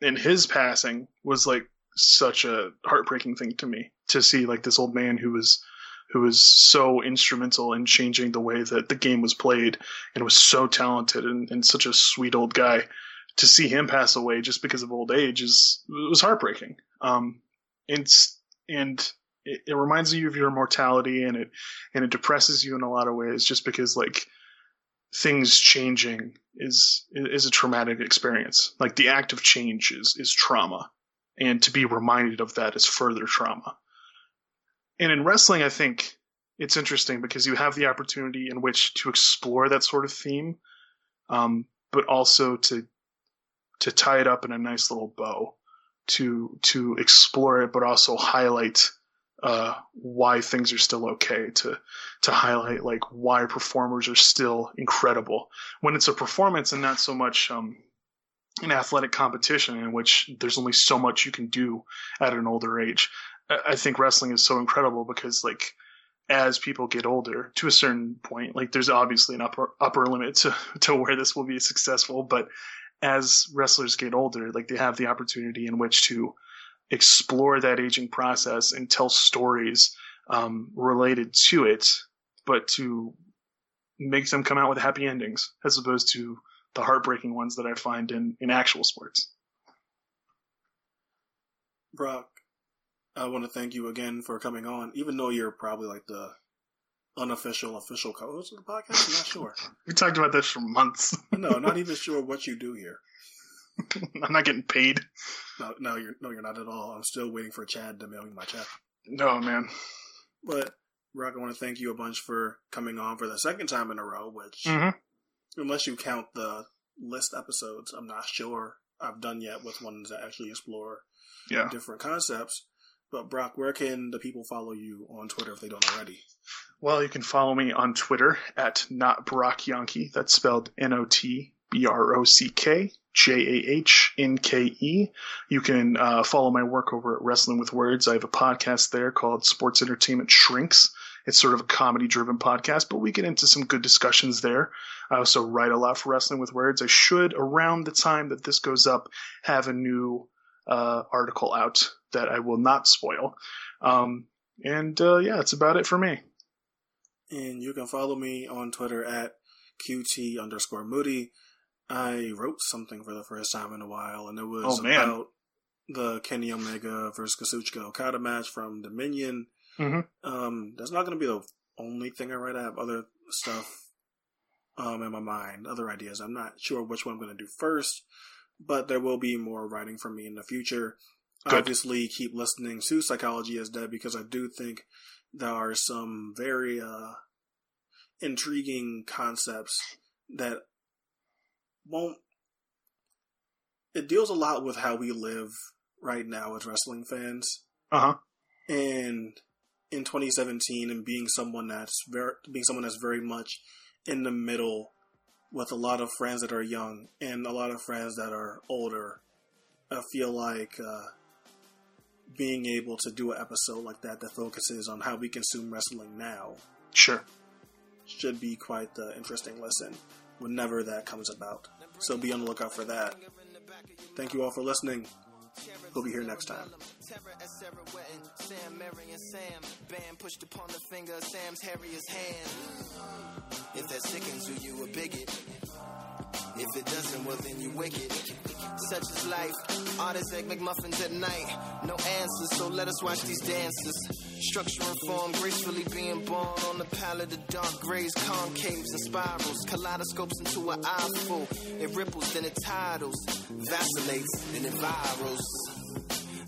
and his passing was like such a heartbreaking thing to me to see like this old man who was who was so instrumental in changing the way that the game was played and was so talented and, and such a sweet old guy to see him pass away just because of old age is was heartbreaking. Um and and it, it reminds you of your mortality and it and it depresses you in a lot of ways just because like things changing is is a traumatic experience. Like the act of change is is trauma. And to be reminded of that is further trauma and in wrestling i think it's interesting because you have the opportunity in which to explore that sort of theme um, but also to to tie it up in a nice little bow to to explore it but also highlight uh, why things are still okay to to highlight like why performers are still incredible when it's a performance and not so much um, an athletic competition in which there's only so much you can do at an older age. I- think wrestling is so incredible because like as people get older to a certain point, like there's obviously an upper upper limit to *laughs* to where this will be successful, but as wrestlers get older, like they have the opportunity in which to explore that aging process and tell stories um, related to it, but to make them come out with happy endings as opposed to the heartbreaking ones that I find in, in actual sports. Brock, I want to thank you again for coming on, even though you're probably like the unofficial official co-host of the podcast. I'm not sure. *laughs* We talked about this for months. *laughs* no, not even sure what you do here. *laughs* I'm not getting paid. No, no, you're no, you're not at all. I'm still waiting for Chad to mail me my check. No, man. But Brock, I want to thank you a bunch for coming on for the second time in a row. Which, Mhm. unless you count the list episodes, I'm not sure I've done yet with ones that actually explore Yeah. different concepts. But Brock, where can the people follow you on Twitter if they don't already? Well, you can follow me on Twitter at not Brock. That's spelled N O T B R O C K J A H N K E. You can uh, follow my work over at Wrestling with Words. I have a podcast there called Sports Entertainment Shrinks. It's sort of a comedy driven podcast, but we get into some good discussions there. I also write a lot for Wrestling with Words. I should, around the time that this goes up, have a new uh, article out that I will not spoil. Um, and uh, yeah, that's about it for me. And you can follow me on Twitter at QT underscore Moody. I wrote something for the first time in a while, and it was Oh, about the Kenny Omega versus Kazuchika Okada match from Dominion. Mhm. Um, that's not going to be the only thing I write. I have other stuff um, in my mind, other ideas. I'm not sure which one I'm going to do first, but there will be more writing from me in the future. Good. Obviously, keep listening to Psychology is Dead because I do think there are some very uh, intriguing concepts that won't. It deals a lot with how we live right now as wrestling fans Uh huh. and in 2017 and being someone that's very being someone that's very much in the middle with a lot of friends that are young and a lot of friends that are older i feel like uh, being able to do an episode like that that focuses on how we consume wrestling now Sure. should be quite the interesting listen whenever that comes about so be on the lookout for that thank you all for listening we'll be here next time Terror as Sarah Wetton, Sam, Mary, and Sam. Bam pushed upon the finger of Sam's Harriet's hand. If that sickens you, you a bigot. If it doesn't, well then you wicked. Such is life. Artists egg McMuffins at night. No answers, so let us watch these dances. Structure and form, gracefully being born on the palette of dark grays, concaves and spirals. Kaleidoscopes into an eye full. It ripples, then it titles. Vacillates, then it virals.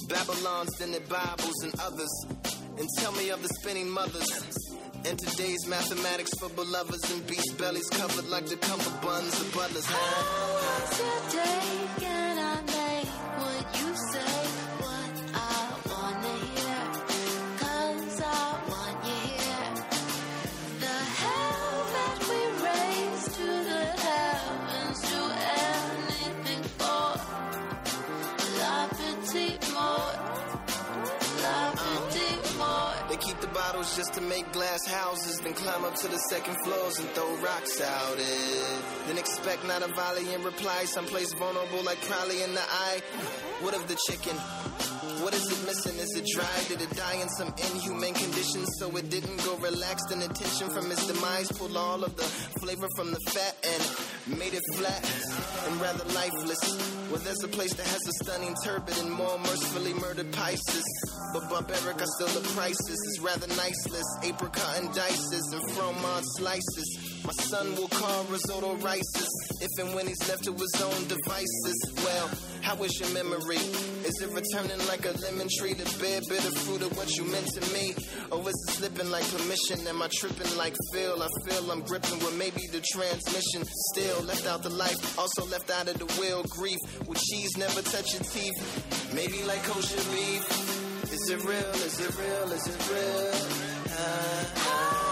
Babylon's, then it Bibles and others. And tell me of the spinning mothers. And today's mathematics for beloveds and beast bellies covered like the cummerbunds of butlers. They just to make glass houses, then climb up to the second floors and throw rocks out it. Then expect not a volley in reply, someplace vulnerable like probably in the eye. What of the chicken? What is it missing? Is it dry? Did it die in some inhumane conditions so it didn't go relaxed? And attention from its demise pulled all of the flavor from the fat and made it flat and rather lifeless. Well, there's a place that has a stunning turbid and more mercifully murdered Pisces. But barbaric are still the prices. It's rather niceless. Apricot and dices and fromage slices. My son will call risotto rices if and when he's left to his own devices. Well, how is your memory? Is it returning like a lemon tree to bear bitter fruit of what you meant to me? Or is it slipping like permission? Am I tripping like Phil? I feel I'm gripping with maybe the transmission. Still left out the life, also left out of the will. Grief with cheese never touch your teeth. Maybe like kosher beef. Is it real? Is it real? Is it real? Ah,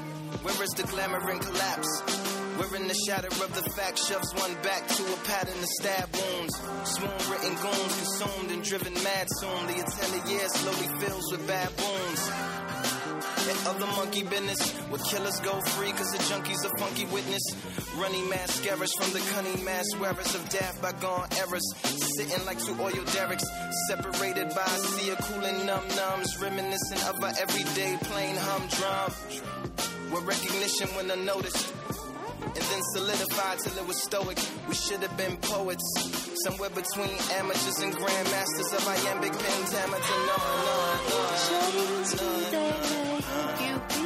Where is the glamour and collapse? We're in the shadow of the fact shoves one back to a pattern of stab wounds. Swoon written goons consumed and driven mad soon. The atelier slowly fills with bad wounds And other monkey business where killers go free cause the junkies a funky witness. Running mascaras from the cunning mass wearers of daft bygone errors. Sitting like two oil derricks, separated by a sea of cooling num nums, reminiscent of our everyday plain humdrum. Where recognition went unnoticed. And then solidified till it was stoic. We should have been poets. Somewhere between amateurs and grandmasters of iambic pentameter. No, no, no, no. You